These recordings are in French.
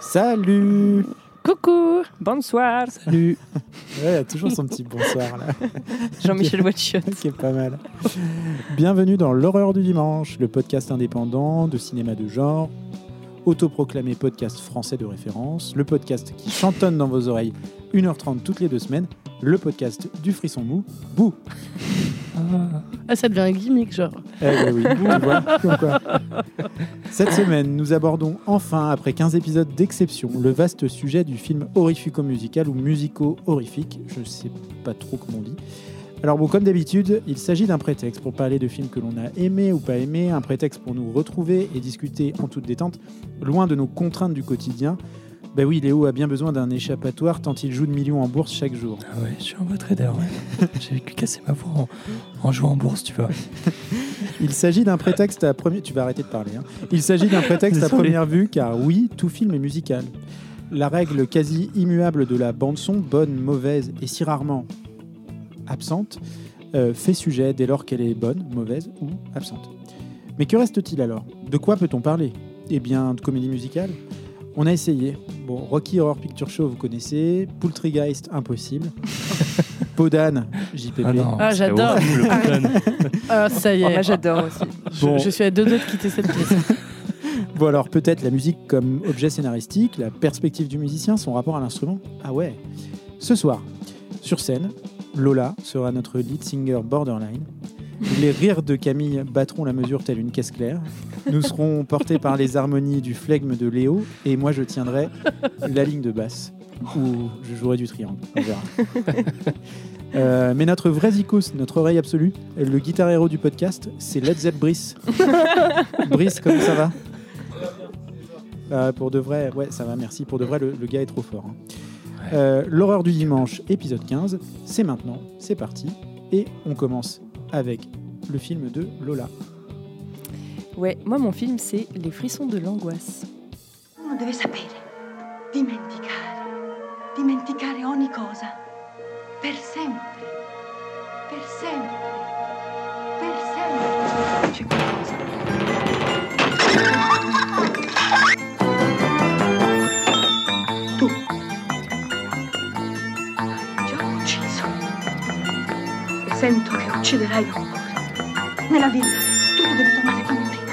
Salut Coucou, bonsoir. Salut Ouais, il a toujours son petit bonsoir là. Jean-Michel Watchot. qui est pas mal. Bienvenue dans L'horreur du dimanche, le podcast indépendant de cinéma de genre, autoproclamé podcast français de référence, le podcast qui chantonne dans vos oreilles 1h30 toutes les deux semaines, le podcast du frisson mou, Bouh Ah, ça devient un gimmick, genre. Eh ben oui, tu vois, comme quoi. Cette semaine, nous abordons enfin, après 15 épisodes d'exception, le vaste sujet du film horrifico-musical ou musico-horrifique, je ne sais pas trop comment on dit. Alors bon, comme d'habitude, il s'agit d'un prétexte pour parler de films que l'on a aimés ou pas aimés, un prétexte pour nous retrouver et discuter en toute détente, loin de nos contraintes du quotidien. Ben oui, Léo a bien besoin d'un échappatoire tant il joue de millions en bourse chaque jour. Ah ouais, je suis un vrai trader, ouais. J'ai cassé ma voix en, en jouant en bourse, tu vois. Il s'agit d'un prétexte à première... Tu vas arrêter de parler. hein. Il s'agit d'un prétexte à Désolé. première vue, car oui, tout film est musical. La règle quasi immuable de la bande-son, bonne, mauvaise et si rarement absente, euh, fait sujet dès lors qu'elle est bonne, mauvaise ou absente. Mais que reste-t-il alors? De quoi peut-on parler? Eh bien, de comédie musicale? On a essayé. Bon, Rocky Horror Picture Show, vous connaissez. Poultrygeist, impossible. Podane, JPP. Ah non, Ah, j'adore. Ah, ça y Oh, est. moi j'adore aussi. je, Bon. je suis à deux doigts de quitter cette pièce. Bon alors peut-être la musique comme objet scénaristique, la perspective du musicien, son rapport à l'instrument. Ah ouais. Ce soir, sur scène, Lola sera notre lead singer borderline. Les rires de Camille battront la mesure telle une caisse claire. Nous serons portés par les harmonies du flegme de Léo et moi je tiendrai la ligne de basse ou je jouerai du triangle. On verra. Euh, mais notre vrai zikos, notre oreille absolue, le guitar héros du podcast, c'est Led Zepp Brice. Brice, comment ça va? Euh, pour de vrai, ouais, ça va, merci. Pour de vrai, le, le gars est trop fort. hein. Euh, L'horreur du dimanche, épisode 15, c'est maintenant, c'est parti. Et on commence avec le film de Lola. Ouais, moi mon film c'est Les frissons de l'angoisse. Uno deve sapere, dimenticare, dimenticare ogni cosa, per sempre, per sempre, per sempre. Qualcosa. Tu hai già ucciso. E sento che ucciderai ancora. Nella vita tutto deve tornare come prima.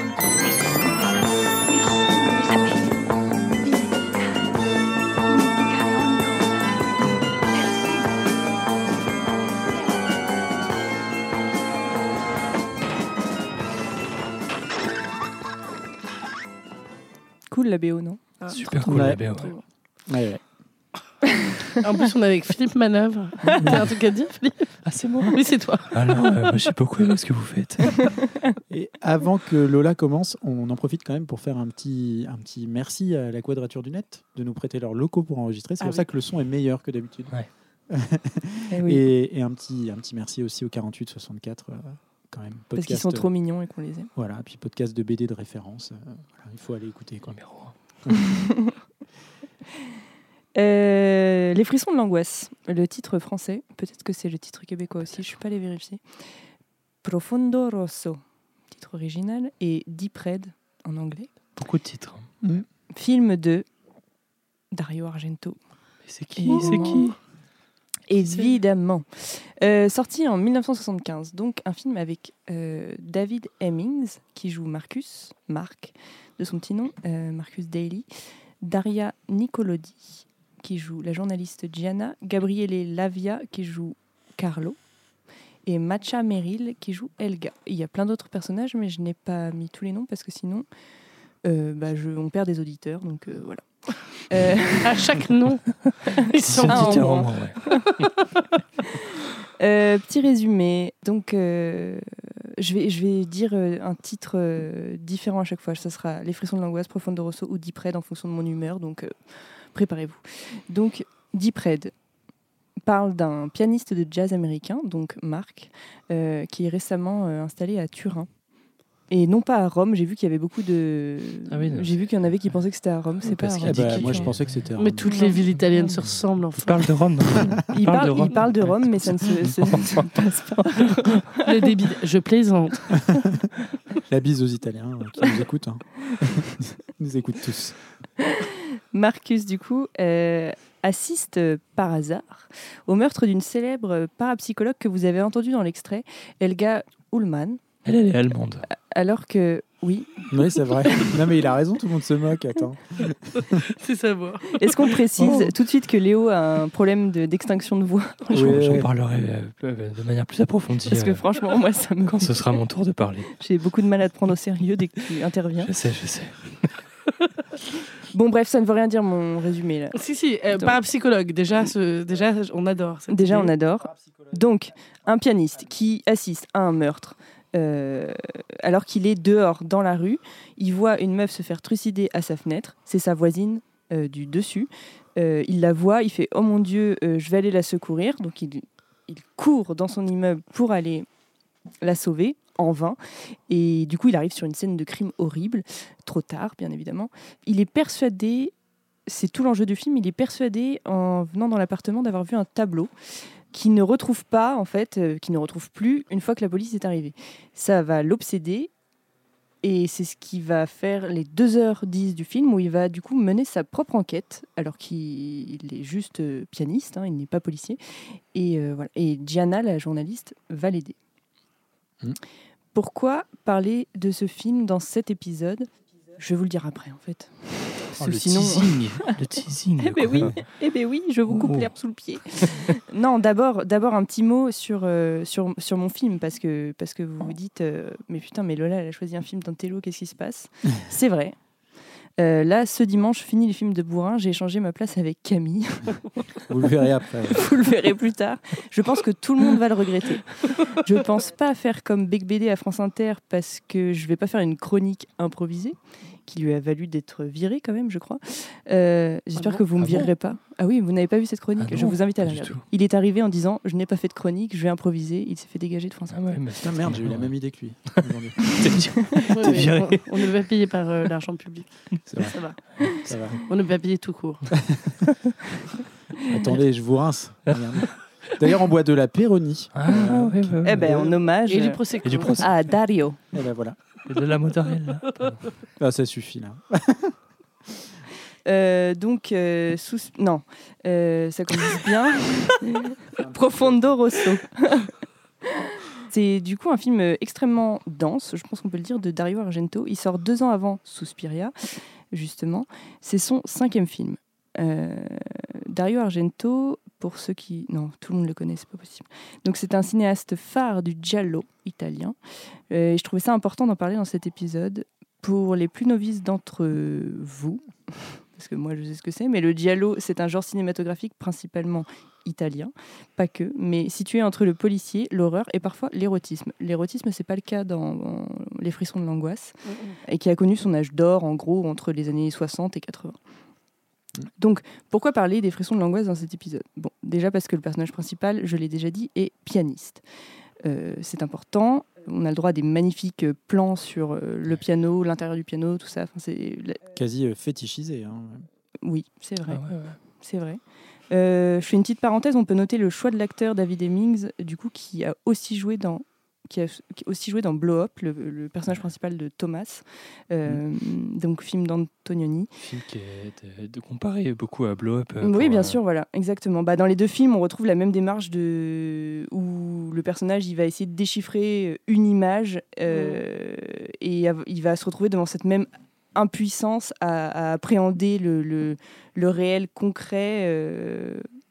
La BO, non Super trop cool, la BO. ouais. Ouais, ouais. En plus, on est avec Philippe Manœuvre. T'as un truc à dire, Philippe Ah, c'est moi Oui, c'est toi. Alors, euh, moi, j'ai beaucoup aimé ce que vous faites. Et avant que Lola commence, on en profite quand même pour faire un petit, un petit merci à la Quadrature du Net de nous prêter leurs locaux pour enregistrer. C'est Ah pour oui. ça que le son est meilleur que d'habitude. Eh oui, Et, et un, petit, un petit merci aussi au 4864 euh, quand même. Parce qu'ils sont euh, trop mignons et qu'on les aime. Voilà, puis podcast de BD de référence. euh, voilà, il faut aller écouter. Quoi. Numéro. Euh, les frissons de l'angoisse, le titre français, peut-être que c'est le titre québécois aussi, je ne suis pas allée vérifier. Profondo Rosso, titre original, et Deep Red en anglais. Beaucoup de titres. Film de Dario Argento. C'est qui? C'est qui? Évidemment. Euh, sorti en 1975, donc un film avec euh, David Hemmings, qui joue Marcus, Marc, de son petit nom, euh, Marcus Daly, Daria Nicolodi, qui joue la journaliste Gianna, Gabriele Lavia, qui joue Carlo, et Macha Merrill, qui joue Elga. Il y a plein d'autres personnages, mais je n'ai pas mis tous les noms parce que sinon, bah, je, on perd des auditeurs, donc voilà. Euh, À chaque nom, ils sont un un en petit moins. roman, ouais. Euh, petit résumé. Donc, euh, je, vais, je vais dire un titre différent à chaque fois. Ce sera Les frissons de l'angoisse, Profondo Rosso ou Deep Red en fonction de mon humeur. Donc, préparez-vous. Donc, Deep Red parle d'un pianiste de jazz américain, donc Marc, qui est récemment installé à Turin. Et non pas à Rome, j'ai vu qu'il y avait beaucoup de. Ah oui, j'ai vu qu'il y en avait qui pensaient que c'était à Rome, c'est pas à Rome. qu'il Ah bah, moi, je pensais que c'était. Mais toutes les villes italiennes se ressemblent, Il enfin. parle de Rome. non Il parle parle, de Rome. il parle de Rome, mais ça ne se, se- se passe pas. Le débit. Je plaisante. La bise aux Italiens euh, qui nous écoutent. hein. Ils nous écoutent tous. Marcus, du coup, euh, assiste euh, par hasard au meurtre d'une célèbre parapsychologue que vous avez entendu dans l'extrait, Elga Ullmann, Elle, elle est allemande. alors que, oui, Oui, c'est vrai. Non, mais il a raison, tout le monde se moque. Attends. C'est savoir. est-ce qu'on précise Oh. tout de suite que Léo a un problème de- d'extinction de voix? J'en Ouais. j'en parlerai euh, de manière plus approfondie Parce que euh, franchement, moi, ça me... quand ce sera mon tour de parler. J'ai beaucoup de mal à te prendre au sérieux dès que tu interviens. Je sais, je sais. Bon, bref, ça ne veut rien dire mon résumé là. Si, si, euh, parapsychologue. Déjà, ce- déjà, on adore. Déjà, on adore. Donc, un pianiste qui assiste à un meurtre euh, alors qu'il est dehors dans la rue, il voit une meuf se faire trucider à sa fenêtre. C'est sa voisine euh, du dessus. Euh, il la voit, il fait Oh mon Dieu, je vais aller la secourir. Donc, il, il court dans son immeuble pour aller la sauver en vain. Et du coup, il arrive sur une scène de crime horrible, trop tard, bien évidemment. Il est persuadé, c'est tout l'enjeu du film, il est persuadé en venant dans l'appartement d'avoir vu un tableau qui ne retrouve pas, en fait, euh, qui ne retrouve plus une fois que la police est arrivée. Ça va l'obséder. Et c'est ce qui va faire les 2h10 du film où il va du coup mener sa propre enquête alors qu'il est juste euh, pianiste, hein, il n'est pas policier. Et, euh, voilà. et Gianna, la journaliste, va l'aider. Mhm. Pourquoi parler de ce film dans cet épisode? Je vais vous le dire après en fait. Oh, Parce le sinon- teasing. Le teasing. Eh ben oui. Eh bien oui, je vous coupe Oh. l'herbe sous le pied. non, d'abord, d'abord un petit mot sur, euh, sur, sur mon film, parce que, parce que vous vous dites, euh, mais putain, mais Lola, elle a choisi un film d'un télo, qu'est-ce qui se passe? C'est vrai. Euh, là, ce dimanche, fini le film de Bourrin, j'ai échangé ma place avec Camille. Vous le verrez après. Vous le verrez plus tard. Je pense que tout le monde va le regretter. Je pense pas faire comme Bec BD à France Inter parce que je vais pas faire une chronique improvisée qui lui a valu d'être viré quand même, je crois. Euh, J'espère bon que vous me Ah bon virerez pas. Ah oui, vous n'avez pas vu cette chronique Ah Je non, vous invite à la. Il est arrivé en disant Je n'ai pas fait de chronique, je vais improviser. Il s'est fait dégager de France Ah Inter. ouais, mais Putain, merde, j'ai eu la même idée que lui. Ouais, viré. On, on ne pas payer par euh, l'argent public. Vrai, Ça va. ça va. On ne pas payer tout court. Attendez, je vous rince. D'ailleurs, on boit de la Péroni. Ah, ouais, ouais, ouais. Eh ben, en hommage Et du euh, prosecco. Et du prosecco. à Dario. Et ben voilà. Et de la mozzarella. Ah, ça suffit là. Euh, donc, euh, sous... non, Euh, ça commence bien. Profondo Rosso. C'est du coup un film extrêmement dense, je pense qu'on peut le dire, de Dario Argento. Il sort deux ans avant Suspiria, justement. C'est son cinquième film. Euh, Dario Argento, pour ceux qui... Non, tout le monde le connaît, c'est pas possible. Donc c'est un cinéaste phare du giallo italien. Euh, et je trouvais ça important d'en parler dans cet épisode. Pour les plus novices d'entre vous, parce que moi je sais ce que c'est, mais le giallo, c'est un genre cinématographique principalement italien, pas que, mais situé entre le policier, l'horreur et parfois l'érotisme. L'érotisme, c'est pas le cas dans, dans Les frissons de l'angoisse, et qui a connu son âge d'or, en gros, entre les années 60 et 80. Donc, pourquoi parler des frissons de l'angoisse dans cet épisode? Bon, déjà parce que le personnage principal, je l'ai déjà dit, est pianiste. Euh, c'est important. On a le droit à des magnifiques plans sur euh, le piano, l'intérieur du piano, tout ça. Enfin, c'est Quasi euh, fétichisé. hein. oui, c'est vrai. Ah ouais, ouais. C'est vrai. Euh, je fais une petite parenthèse, on peut noter le choix de l'acteur David Hemmings, du coup, qui a aussi joué dans qui a, qui a aussi joué dans Blow Up, le, le personnage principal de Thomas, euh, donc film d'Antonioni. Film qui est de, de comparer beaucoup à Blow Up. euh, oui, bien euh, sûr, voilà, exactement. Bah, dans les deux films, on retrouve la même démarche de où le personnage il va essayer de déchiffrer une image euh, et il va se retrouver devant cette même impuissance à, à appréhender le, le, le réel concret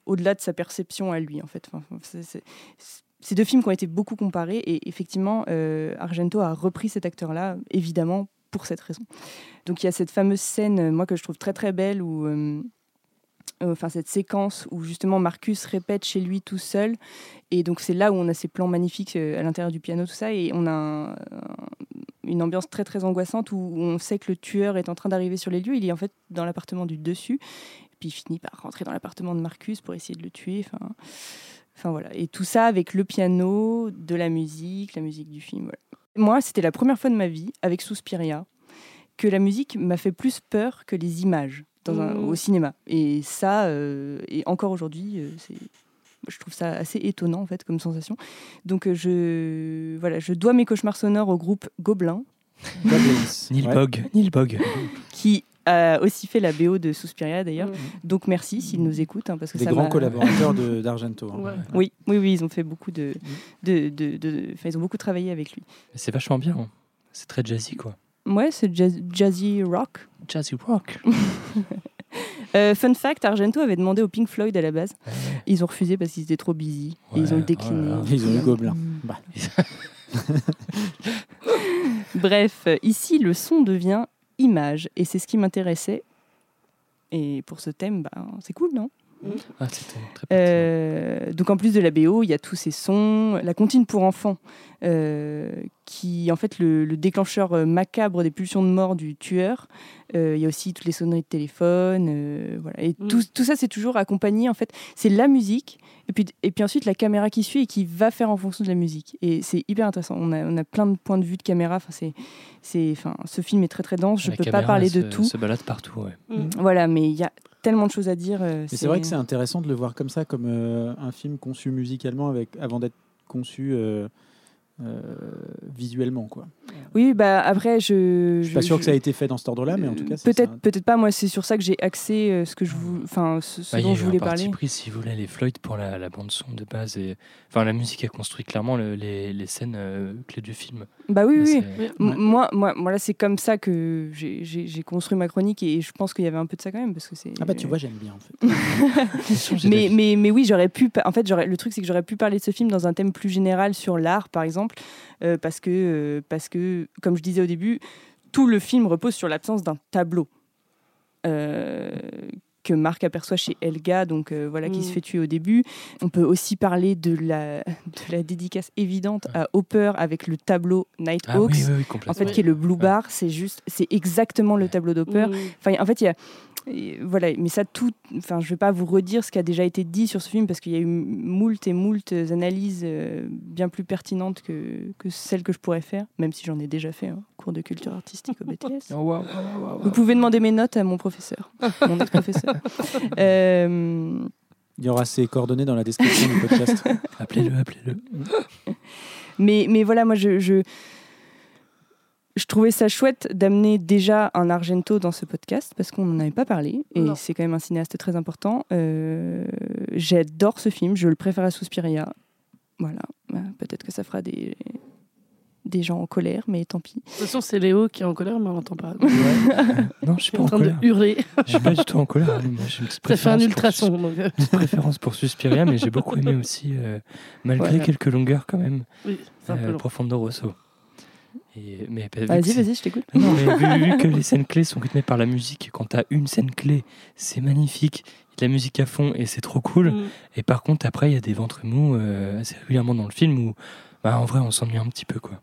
au-delà de sa perception à lui, en fait. Enfin, c'est- ces deux films qui ont été beaucoup comparés et effectivement, euh, Argento a repris cet acteur-là, évidemment, pour cette raison. Donc il y a cette fameuse scène, euh, moi, que je trouve très très belle, où... euh, enfin cette séquence où justement Marcus répète chez lui tout seul. Et donc c'est là où on a ces plans magnifiques à l'intérieur du piano tout ça. Et on a un- un- une ambiance très très angoissante où on sait que le tueur est en train d'arriver sur les lieux. Il est en fait dans l'appartement du dessus. Et puis il finit par rentrer dans l'appartement de Marcus pour essayer de le tuer. Enfin enfin voilà et tout ça avec le piano de la musique la musique du film voilà. Moi, c'était la première fois de ma vie, avec Suspiria, que la musique m'a fait plus peur que les images dans un- Mmh. au cinéma. Et ça, euh, et encore aujourd'hui, euh, c'est je trouve ça assez étonnant en fait comme sensation. Donc euh, je voilà, je dois mes cauchemars sonores au groupe Gobelin. Neil. Bog, Neil Bog. qui a aussi fait la BO de Suspiria d'ailleurs. Mm. Donc merci s'ils nous écoutent hein, parce que Des ça grands collaborateurs de- d'Argento. hein. Ouais. Oui, oui, oui, ils ont fait beaucoup de, de, de, de- ils ont beaucoup travaillé avec lui. C'est vachement bien. hein. C'est très jazzy, quoi. Ouais, c'est jazz- jazzy rock. Jazzy rock. Euh, fun fact, Argento avait demandé au Pink Floyd à la base. Ouais. Ils ont refusé parce qu'ils étaient trop busy. et ils ont décliné. oh là là. Ils ont eu Gobelin. Mm. Bah. Bref, ici, le son devient image. Et c'est ce qui m'intéressait. Et pour ce thème, bah, c'est cool, non? Ah, très pertinent. Euh, donc en plus de la BO, il y a tous ces sons, la comptine pour enfants, euh, qui en fait le, le déclencheur euh, macabre des pulsions de mort du tueur. Euh, il y a aussi toutes les sonneries de téléphone, euh, voilà. Et Mm. tout, tout ça c'est toujours accompagné en fait. C'est la musique et puis et puis ensuite la caméra qui suit et qui va faire en fonction de la musique. Et c'est hyper intéressant. On a, on a plein de points de vue de caméra. Enfin c'est c'est enfin ce film est très très dense. Je La peux pas parler de se- tout. se balade partout, ouais. Mm. Voilà, mais il y a tellement de choses à dire. euh, Mais c'est vrai que c'est intéressant de le voir comme ça, comme euh, un film conçu musicalement avec, avant d'être conçu euh, visuellement. Quoi. Oui, bah après je. Je suis pas sûr que ça a été fait dans cet ordre-là, mais en tout cas, peut-être peut-être pas. Moi, c'est sur ça que j'ai axé euh, ce que je vou- enfin ce, ce Bah, il y dont a je eu voulais un parti parler. pris, si vous voulez, les Floyd pour la, la bande son de base. Et... Enfin, la musique a construit clairement le- les, les scènes euh, clés du film. Bah oui, Là, oui. Ouais. Moi, moi, moi, là, c'est comme ça que j'ai- construit ma chronique et je pense qu'il y avait un peu de ça quand même parce que c'est. Ah bah tu vois, j'aime bien en fait. Mais, mais, mais oui, j'aurais pu. En fait, j'aurais- le truc, c'est que j'aurais pu parler de ce film dans un thème plus général sur l'art, par exemple, euh, parce, que, euh, parce que, comme je disais au début, tout le film repose sur l'absence d'un tableau euh, que Marc aperçoit chez Elga, donc euh, voilà, qui Mm. se fait tuer au début. On peut aussi parler de la, de la dédicace évidente à Hopper avec le tableau Nighthawks. Ah oui, oui, oui, En fait, qui est le blue bar, c'est juste, c'est exactement le tableau d'Hopper. Mm. Enfin, en fait, il y a. et voilà, mais ça, tout. Enfin, je vais pas vous redire ce qui a déjà été dit sur ce film parce qu'il y a eu moult et moult analyses euh, bien plus pertinentes que, que celles que je pourrais faire, même si j'en ai déjà fait un cours de culture artistique au BTS. Oh. Vous pouvez demander mes notes à mon professeur, mon autre professeur. Euh, Il y aura ses coordonnées dans la description du podcast. Appelez-le, appelez-le. Mais, mais voilà, moi, je, je, je trouvais ça chouette d'amener déjà un Argento dans ce podcast parce qu'on n'en avait pas parlé et Non. c'est quand même un cinéaste très important. Euh, J'adore ce film, je le préfère à Suspiria. Voilà, Euh, peut-être que ça fera des, des gens en colère, mais tant pis. De toute façon, c'est Léo qui est en colère, mais on l'entend pas. Non, je suis pas en en train de colère. hurler. Je suis pas du tout en colère. hein. Une Ça fait un préférence pour ultrason. euh, Sus- préférence pour Suspiria, mais j'ai beaucoup aimé aussi, euh, malgré Voilà. quelques longueurs quand même, Oui, c'est un peu euh, long. Profondo Rosso. Et, mais, bah, Vas-y, vas-y, je t'écoute. Non, mais vu, vu que les scènes clés sont rythmées par la musique, quand t'as une scène clé, c'est magnifique, il y a de la musique à fond et c'est trop cool. Mm. Et par contre, après, il y a des ventres mous euh, assez régulièrement dans le film où, bah, en vrai, on s'ennuie un petit peu, quoi.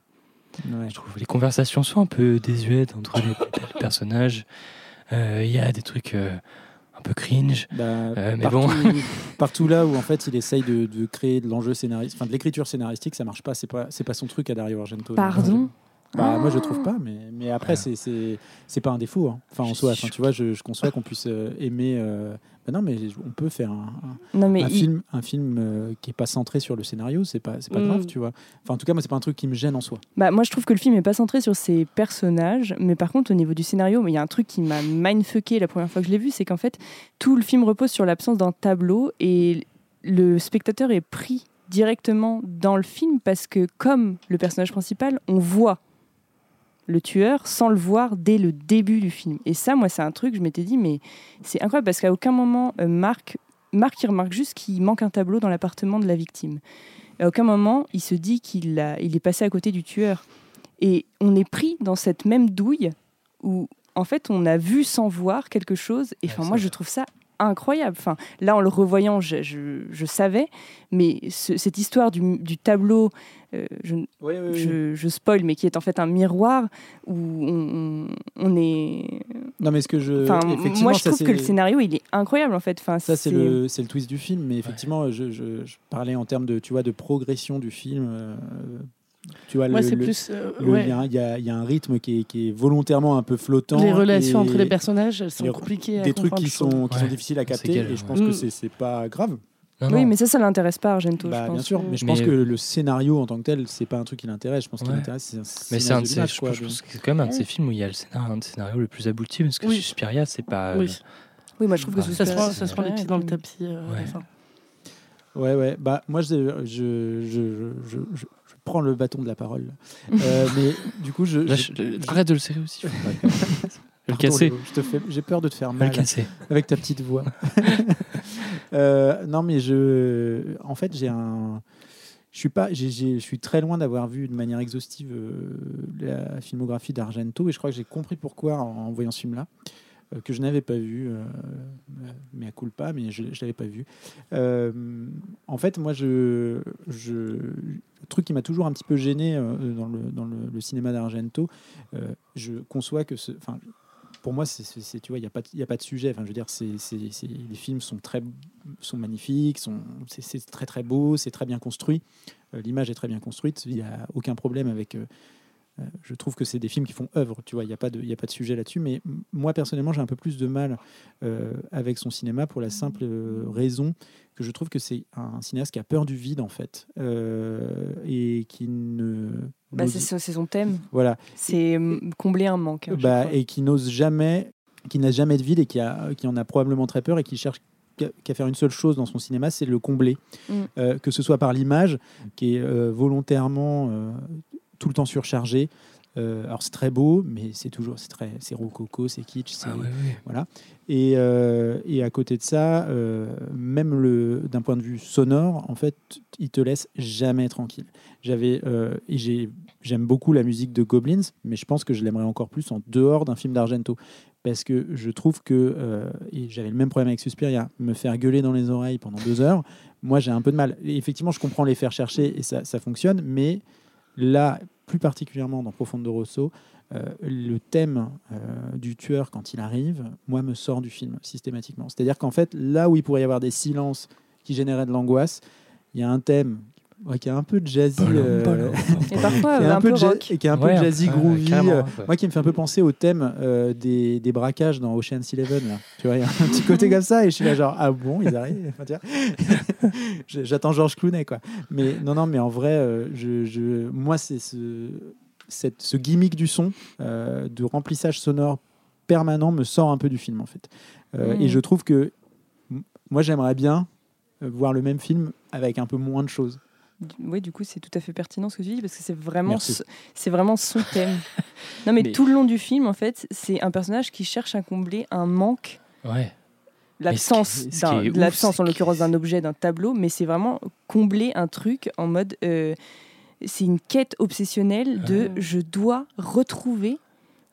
Ouais. Je trouve les conversations sont un peu désuètes entre les, les personnages. Euh, Il y a des trucs euh, un peu cringe. Bah, Euh, mais partout, bon. partout là où en fait il essaye de, de créer de l'enjeu scénaristique, enfin de l'écriture scénaristique, ça marche pas. C'est pas, c'est pas son truc à Dario Argento. Pardon? Bah, moi je trouve pas, mais, mais après Ah. c'est, c'est, c'est pas un défaut. hein. Enfin en soi, enfin, tu vois, je, je conçois qu'on puisse euh, aimer. euh, bah non, mais on peut faire un, un- Non, mais un il- film, un film euh, qui est pas centré sur le scénario, c'est pas, c'est pas Mm. grave, tu vois. Enfin en tout cas, moi c'est pas un truc qui me gêne en soi. Bah, moi, je trouve que le film n'est pas centré sur ses personnages, mais par contre, au niveau du scénario, il y a un truc qui m'a mindfucké la première fois que je l'ai vu, c'est qu'en fait, tout le film repose sur l'absence d'un tableau et le spectateur est pris directement dans le film parce que, comme le personnage principal, on voit le tueur sans le voir dès le début du film. Et ça, moi, c'est un truc, je m'étais dit, mais c'est incroyable parce qu'à aucun moment, euh, Marc, Marc, il remarque juste qu'il manque un tableau dans l'appartement de la victime. À aucun moment, il se dit qu'il a, il est passé à côté du tueur. Et on est pris dans cette même douille où, en fait, on a vu sans voir quelque chose. Et enfin, moi, vrai. je trouve ça incroyable. Enfin, là, en le revoyant, je, je- je savais, mais ce- cette histoire du, du tableau, euh, je, je, je spoil, mais qui est en fait un miroir où on, est. Non, mais ce que je. Enfin, moi, je trouve que le scénario, il est incroyable, en fait. Enfin, Ça, c'est le, twist du film, mais effectivement, je, je- je parlais en termes de, tu vois, de progression du film, euh, tu vois, Moi, le- plus. euh, le- il ouais. y, a, un- il y a- il y a un rythme qui est, qui est volontairement un peu flottant. Les relations et entre les personnages, elles sont les- compliquées à Des trucs comprendre, qui sont, qui sont Ouais, difficiles à capter. galère, Et je pense ouais. que Mm. c'est c'est pas grave. Non, Oui, non. mais ça, ça l'intéresse pas, Argento, Bah, je pense. bien sûr, mais je Mais- pense que le scénario en tant que tel, c'est pas un truc qui l'intéresse. Je pense qu'il Ouais. l'intéresse, c'est un Mais c'est un de je, quoi, je de- pense que c'est quand même un de ces films où il y a le scénario, un le plus abouti parce que Oui. Suspiria, c'est pas. euh, Oui, Oui, moi, je trouve que ce ça se prend, ça se prend les ouais, pieds dans le tapis euh, à Ouais. Ouais, ouais. Bah, moi, je, je, je, je, je- je prends le bâton de la parole. Euh, mais du coup, je. Je- Arrête de le serrer aussi. le Pardon, casser. Léo, Je te fais, j'ai peur de te faire Je vais mal le casser. avec ta petite voix. Euh, non, mais je, en fait, j'ai un, je suis pas, j'ai- je suis très loin d'avoir vu de manière exhaustive euh, la filmographie d'Argento et je crois que j'ai compris pourquoi en, en voyant ce film-là. Euh, que je n'avais pas vu, euh, mais à culpa, mais je ne l'avais pas vu. Euh, en fait, moi, je, je, le truc qui m'a toujours un petit peu gêné euh, dans, le, dans le, cinéma d'Argento, euh, je conçois que ce, pour moi, c'est, tu vois, il n'y a, pas y a pas de sujet. Enfin, je veux dire, c'est, les films sont très, sont magnifiques, sont, c'est, très très beau, c'est très bien construit. Euh, l'image est très bien construite. Il n'y a aucun problème avec. Euh, je trouve que c'est des films qui font œuvre. Tu vois, il n'y a pas de, y a pas de sujet là-dessus. Mais moi personnellement, j'ai un peu plus de mal euh, avec son cinéma pour la simple euh, raison que je trouve que c'est un cinéaste qui a peur du vide en fait euh, et qui ne Bah, c'est son- thème. voilà C'est hum, combler un manque. hein, bah, et qui n'ose jamais, qui n'a jamais de vide et qui, a, qui en a probablement très peur et qui cherche qu'à qu'à faire une seule chose dans son cinéma, c'est le combler. Mm. Euh, que ce soit par l'image, qui est euh, volontairement euh, tout le temps surchargée. Euh, alors c'est très beau, mais c'est toujours c'est très c'est rococo, c'est kitsch, c'est Ah ouais, ouais. voilà. Et, euh, et à côté de ça, euh, même le d'un point de vue sonore, en fait, il te laisse jamais tranquille. J'avais et j'ai j'aime beaucoup la musique de Goblins, mais je pense que je l'aimerais encore plus en dehors d'un film d'Argento, parce que je trouve que et j'avais le même problème avec Suspiria, me faire gueuler dans les oreilles pendant deux heures. Moi, j'ai un peu de mal. Et effectivement, je comprends les faire chercher et ça, ça fonctionne, mais là, plus particulièrement dans Profondo Rosso, euh, le thème euh, du tueur quand il arrive, moi, me sort du film systématiquement. C'est-à-dire qu'en fait, là où il pourrait y avoir des silences qui généraient de l'angoisse, il y a un thème ouais, qui est un peu jazzy, euh, Et parfois, qui est un, peu, ja- et qui est un peu Ouais, jazzy ouais, groovy. euh, ouais. Moi, qui me fait un peu penser au thème euh, des, des braquages dans Ocean's Eleven. Là. Tu vois, il y a un petit côté comme ça, et je suis là genre ah bon, ils arrivent. J'attends Georges Clooney quoi. Mais non non, mais en vrai, euh, je, je, moi c'est ce, cette, ce gimmick du son, euh, de remplissage sonore permanent me sort un peu du film en fait. Euh, Mm. Et je trouve que moi j'aimerais bien voir le même film avec un peu moins de choses. Oui, du coup, c'est tout à fait pertinent ce que tu dis parce que c'est vraiment, ce- c'est vraiment son thème. non, mais, Mais- tout le long du film, en fait, c'est un personnage qui cherche à combler un manque, Ouais. l'absence, l'absence en l'occurrence d'un objet, d'un tableau, mais c'est vraiment combler un truc en mode. euh, c'est une quête obsessionnelle de je dois retrouver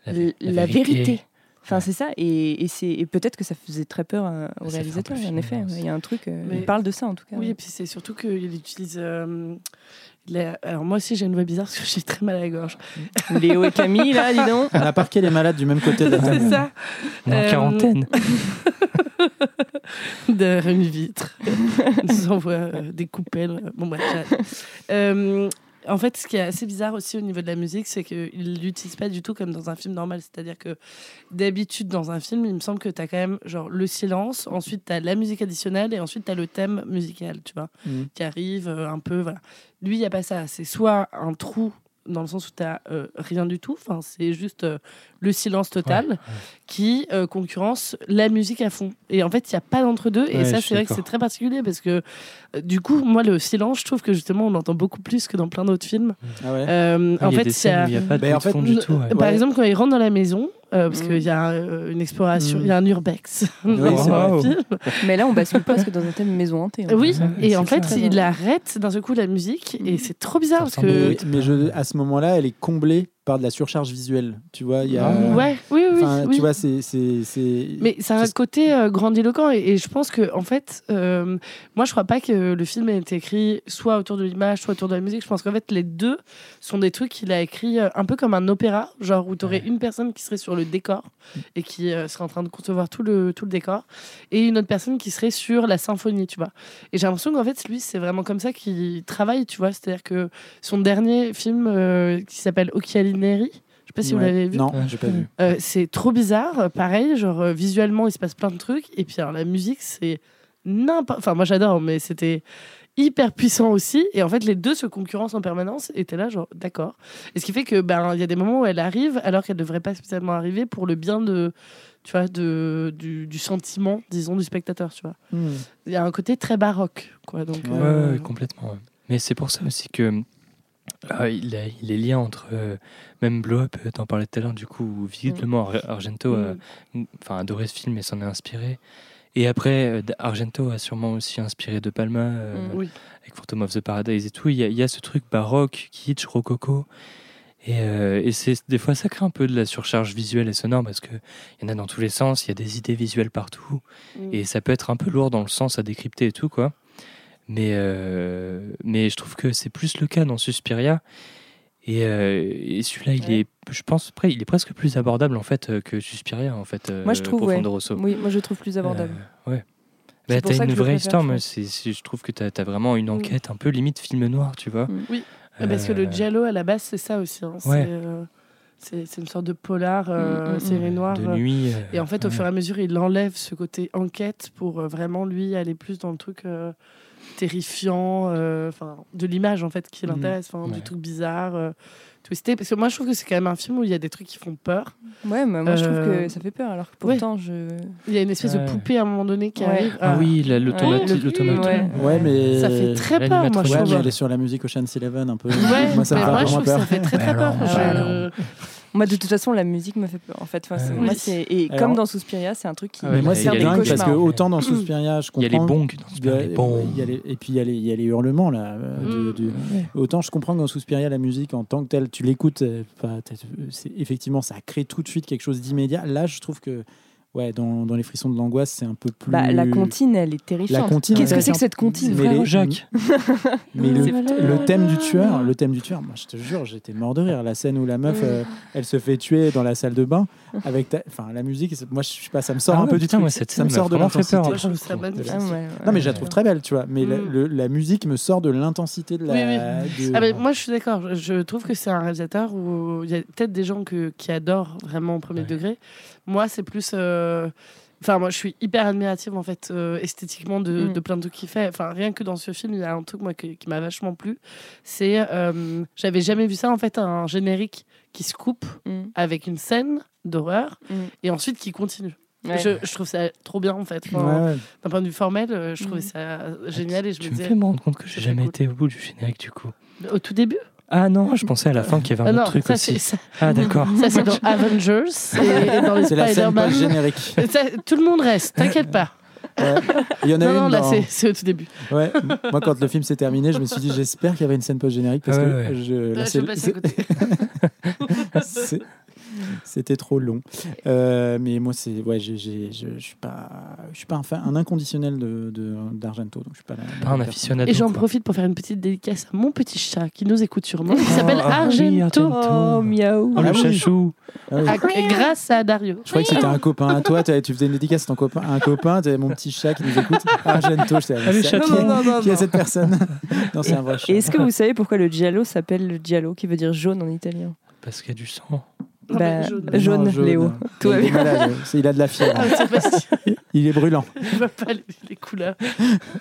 La, l- la la, vérité. vérité. Enfin, Ouais. c'est ça. Et, et c'est, et peut-être que ça faisait très peur euh, au réalisateur, en effet. Il y a un truc. euh, Mais- il parle de ça, en tout cas. Oui, ouais. et puis c'est surtout qu'il utilise. euh, les- Alors moi aussi j'ai une voix bizarre parce que j'ai très mal à la gorge. Léo et Camille, là, dis donc. On a parqué les malades du même côté de. C'est ça. On est en Euh, quarantaine. Derrière une vitre. On nous envoie euh, des coupelles. Bon, bref. Euh, en fait, ce qui est assez bizarre aussi au niveau de la musique, c'est qu'il ne l'utilise pas du tout comme dans un film normal. C'est-à-dire que d'habitude, dans un film, il me semble que tu as quand même genre le silence, ensuite tu as la musique additionnelle et ensuite tu as le thème musical, tu vois, Mhm. qui arrive euh, un peu. Voilà. Lui, il n'y a pas ça. C'est soit un trou dans le sens où tu n'as rien du tout, enfin, c'est juste euh, le silence total Ouais, ouais. qui euh, concurrence la musique à fond. Et en fait, il n'y a pas d'entre-deux. et Ouais, ça, c'est vrai que c'est très particulier parce que euh, du coup, moi, le silence, je trouve que justement, on l'entend beaucoup plus que dans plein d'autres films. Ah ouais. Euh, Ah, en fait, il a- n'y a pas de en fait, fond du tout. ouais. Par Ouais. exemple, quand il rentre dans la maison, euh, parce Mm. qu'il y a euh, une exploration, Mm. il y a un urbex Oui. Mais là, on bascule presque dans un thème maison hantée. hein. Oui, Ouais, et en fait, clair. il arrête d'un seul coup la musique, et c'est trop bizarre parce Ça que. Oui, mais je, à ce moment-là, elle est comblée par de la surcharge visuelle. Tu vois, il y a. Ah, Ouais, oui, oui, Enfin, oui. tu vois, c'est. c'est- c'est- Mais ça a un côté euh, grandiloquent et, et je pense que en fait, euh, moi je crois pas que le film ait été écrit soit autour de l'image, soit autour de la musique. Je pense qu'en fait les deux sont des trucs qu'il a écrit euh, un peu comme un opéra, genre où tu aurais Ouais. une personne qui serait sur le décor et qui euh, serait en train de concevoir tout le, tout le décor et une autre personne qui serait sur la symphonie, tu vois. Et j'ai l'impression qu'en fait lui c'est vraiment comme ça qu'il travaille, tu vois. C'est-à-dire que son dernier film euh, qui s'appelle Occhiali Neri, je sais pas si vous l'avez vu. Non, j'ai pas vu. Euh, c'est trop bizarre, euh, pareil, genre euh, visuellement il se passe plein de trucs et puis alors la musique c'est n'importe enfin moi j'adore mais c'était hyper puissant aussi et en fait les deux se concurrencent en permanence et t'es là genre d'accord et ce qui fait que ben il y a des moments où elle arrive alors qu'elle devrait pas spécialement arriver pour le bien de tu vois de du, du sentiment disons du spectateur tu vois Hmm. il y a un côté très baroque quoi donc Ouais, euh, complètement. Mais c'est pour ça aussi que ah, il, a, il est lié entre euh, même Blow Up, euh, t'en parlais tout à l'heure, du coup, visiblement Ar- Argento a mm, enfin, adoré ce film et s'en est inspiré. Et après, euh, Argento a sûrement aussi inspiré De Palma euh, Mm. oui avec Phantom of the Paradise et tout. Il y a, il y a ce truc baroque, kitsch, rococo. Et, et c'est des fois ça crée un peu de la surcharge visuelle et sonore parce que il y en a dans tous les sens, il y a des idées visuelles partout. Mm. Et ça peut être un peu lourd dans le sens à décrypter et tout, quoi. Mais, euh, mais je trouve que c'est plus le cas dans Suspiria. Et, euh, et celui-là, il est, je pense, il est presque plus abordable en fait euh, que Suspiria, en fait. Moi, je trouve, ouais. Oui, moi je trouve plus abordable. Ouais. Bah, t'as une vraie histoire, c'est- je trouve que t'as as vraiment une Mm. enquête un peu limite film noir, tu vois. Mm. Oui. Ah, Parce que le giallo à la base c'est ça aussi hein. C'est, Ouais. c'est c'est une sorte de polar euh, Mm, série noire de nuit. Et en fait, au fur et à mesure, il enlève ce côté enquête pour vraiment lui aller plus dans le truc terrifiant, euh, enfin de l'image en fait qui Mhm. l'intéresse, enfin Ouais. du truc bizarre, euh, twisté. Parce que moi, je trouve que c'est quand même un film où il y a des trucs qui font peur. Ouais, mais moi je trouve Euh, que ça fait peur alors que ouais. pourtant je. Il y a une espèce Ouais. de poupée à un moment donné qui Ouais. arrive. Ah oui, l'automate. ouais. Ouais, mais. Ça fait très peur, moi je trouve. mais elle est sur la musique Ocean's Eleven un peu. Ouais, moi, ça me mais fait moi je trouve que ça fait très très peur. Moi de toute façon la musique me fait peur en fait. Enfin, Euh, moi, oui. c'est- et Alors- comme dans Suspiria, c'est un truc qui Ah Mais moi, il y c'est a les dingue parce que autant dans Suspiria, je Il y a les comprends. bongs dans il y a- les bongs. il y a les- et puis il y, a les- il y a les hurlements là. euh, Mm. Autant je comprends que dans Suspiria, la musique en tant que telle, tu l'écoutes, euh, enfin, t'as- c'est- effectivement, ça crée tout de suite quelque chose d'immédiat. Là, je trouve que ouais, dans, dans les frissons de l'angoisse, c'est un peu plus. Bah, la comptine, elle est terrifiante. Qu'est-ce ouais. que c'est que cette comptine Mais vraiment les- Jacques. Mais le, thème du tueur, le thème du tueur, moi je te jure, j'étais mort de rire. La scène où la meuf, euh, elle se fait tuer dans la salle de bain avec, ta- enfin la musique, moi je sais pas, ça me sort Ah un peu du putain, truc. moi, cette ça scène me sort de l'intensité. magnifique. Ah ouais, ouais. Non mais je la trouve très belle, tu vois. Mais la, Mm. le- la musique me sort de l'intensité de la. Oui, de- Ah moi, je suis d'accord. Je- trouve que c'est un réalisateur où il y a peut-être des gens que, qui adorent vraiment au premier Ouais. degré. Moi, c'est plus. euh, Enfin, moi, je suis hyper admirative en fait euh, esthétiquement de, Mm. de plein de trucs qu'il fait. Enfin, rien que dans ce film, il y a un truc moi qui, qui m'a vachement plu. C'est, euh, j'avais jamais vu ça en fait, un générique qui se coupe Mm, avec une scène d'horreur mm. et ensuite qui continue. Ouais. Je, je trouve ça trop bien en fait. Enfin, ouais. D'un point de vue formel, euh, je trouvais ça génial et je Tu me me disais fais me rendre compte que j'ai jamais cool. été au bout du générique du coup. au tout début? Ah non, je pensais à la fin qu'il y avait Ah un non, autre truc ça, aussi. ça, Ah d'accord. Ça, c'est dans Avengers et, et dans les C'est la scène Spider-Man. post-générique. Ça, Tout le monde reste, t'inquiète pas. Ouais. Il y en a Non, une non, là, dans- c'est- c'est au tout début. Ouais. Moi, quand le film s'est terminé, je me suis dit, j'espère qu'il y avait une scène post-générique parce Ah ouais, que ouais. je, là, Là, je c'est- C'était trop long. Euh, mais moi, c'est ouais, j'ai- j'ai- je je suis pas, je suis pas un, fan, un inconditionnel de de- d'Argento, donc je suis pas. la- la Pas un aficionado. Et j'en quoi. profite pour faire une petite dédicace à mon petit chat qui nous écoute sûrement, qui s'appelle Ah, oui, Argento. Oh, miaou. Oh le Ah oui. chachou. Ah oui. À- grâce à Dario. Je croyais que c'était un copain à toi. Tu faisais une dédicace à ton copain, un copain. Tu avais mon petit chat qui nous écoute. Argento, je t'ai Ah, le qui, chaton. Non, non, non, qui est cette personne Non, c'est un vrai chat. Et est-ce que vous savez pourquoi le giallo s'appelle le giallo, qui veut dire jaune en italien? Parce qu'il y a du sang. Non, Bah, mais jaune. Non, jaune, Léo. Tout va il est bien. malade. c'est- Il a de la fièvre. Ah, Il est brûlant. je vois pas les, les couleurs.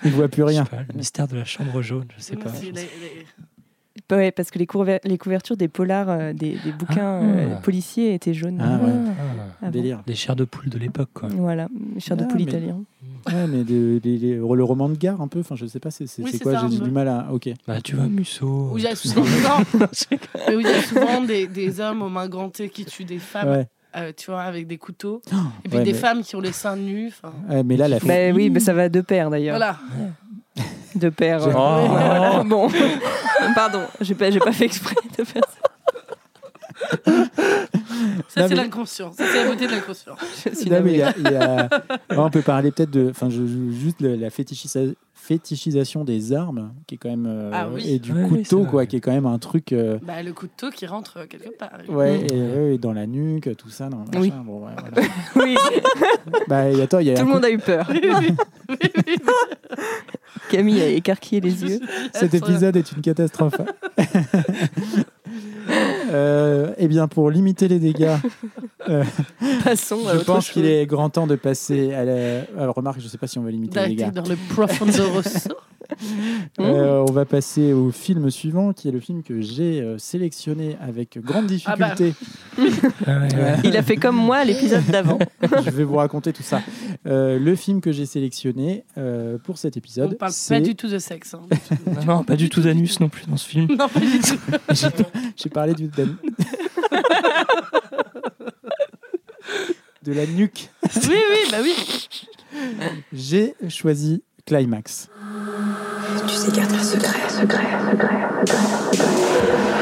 Il voit plus rien. Pas, le mystère de la chambre jaune, je sais pas. C'est les- les- Ouais, parce que les, couver- les couvertures des polars, euh, des, des bouquins Ah. euh, policiers étaient jaunes. Ah ouais. Ah, avant. Délire. les chairs de poule de l'époque quoi. Voilà, cher de Ah, poule mais- italien. Ouais, mais de- le roman de gare un peu. Enfin, je sais pas. C'est Oui, quoi J'ai du mal à. Ok. Bah tu vois Musso. Où il y a souvent, non, mais où il y a souvent des, des hommes aux mains gantées qui tuent des femmes, Ouais. euh, tu vois, avec des couteaux. Et puis Ouais, des mais- femmes qui ont les seins nus. Ouais, mais là, la Bah oui, mais ça va de pair d'ailleurs. Voilà. De euh, Oh. voilà. Bon, pardon, j'ai pas, j'ai pas fait exprès de faire ça. Ça, Non, c'est mais- l'inconscient. Ça, c'est la beauté de l'inconscient. Je suis Non, mais il y navrée. a- il y a- on peut parler peut-être de. Enfin, je, je- juste le- la fétichisa- fétichisation des armes, qui est quand même. euh, Ah oui. Et du Ouais, couteau, quoi, qui est quand même un truc. euh, Bah, le couteau qui rentre euh, quelque part. ouais, et, ouais, et dans la nuque, tout ça. Dans le Oui. machin, bon, ouais, voilà. Oui, bah, et attends, il y a tout le coup- monde a eu peur. Camille a écarquillé les yeux. Cet épisode est une catastrophe. Euh, eh bien, pour limiter les dégâts, Passons à je autre pense chose. qu'il est grand temps de passer à la. Alors, remarque, je ne sais pas si on va limiter les dégâts. dans le. Euh, on va passer au film suivant, qui est le film que j'ai euh, sélectionné avec grande Ah bah. difficulté. Ah ouais. Il a fait comme moi l'épisode d'avant. je vais vous raconter tout ça. Euh, le film que j'ai sélectionné euh, pour cet On épisode, parle c'est. pas du tout de sexe. hein. Non, non, pas du tout d'anus non plus dans ce film. non, pas du tout. J'ai j'ai parlé du Dan- de la nuque. Oui, oui, bah oui. J'ai choisi Climax. Tu sais garder un secret, secret, secret. Euh,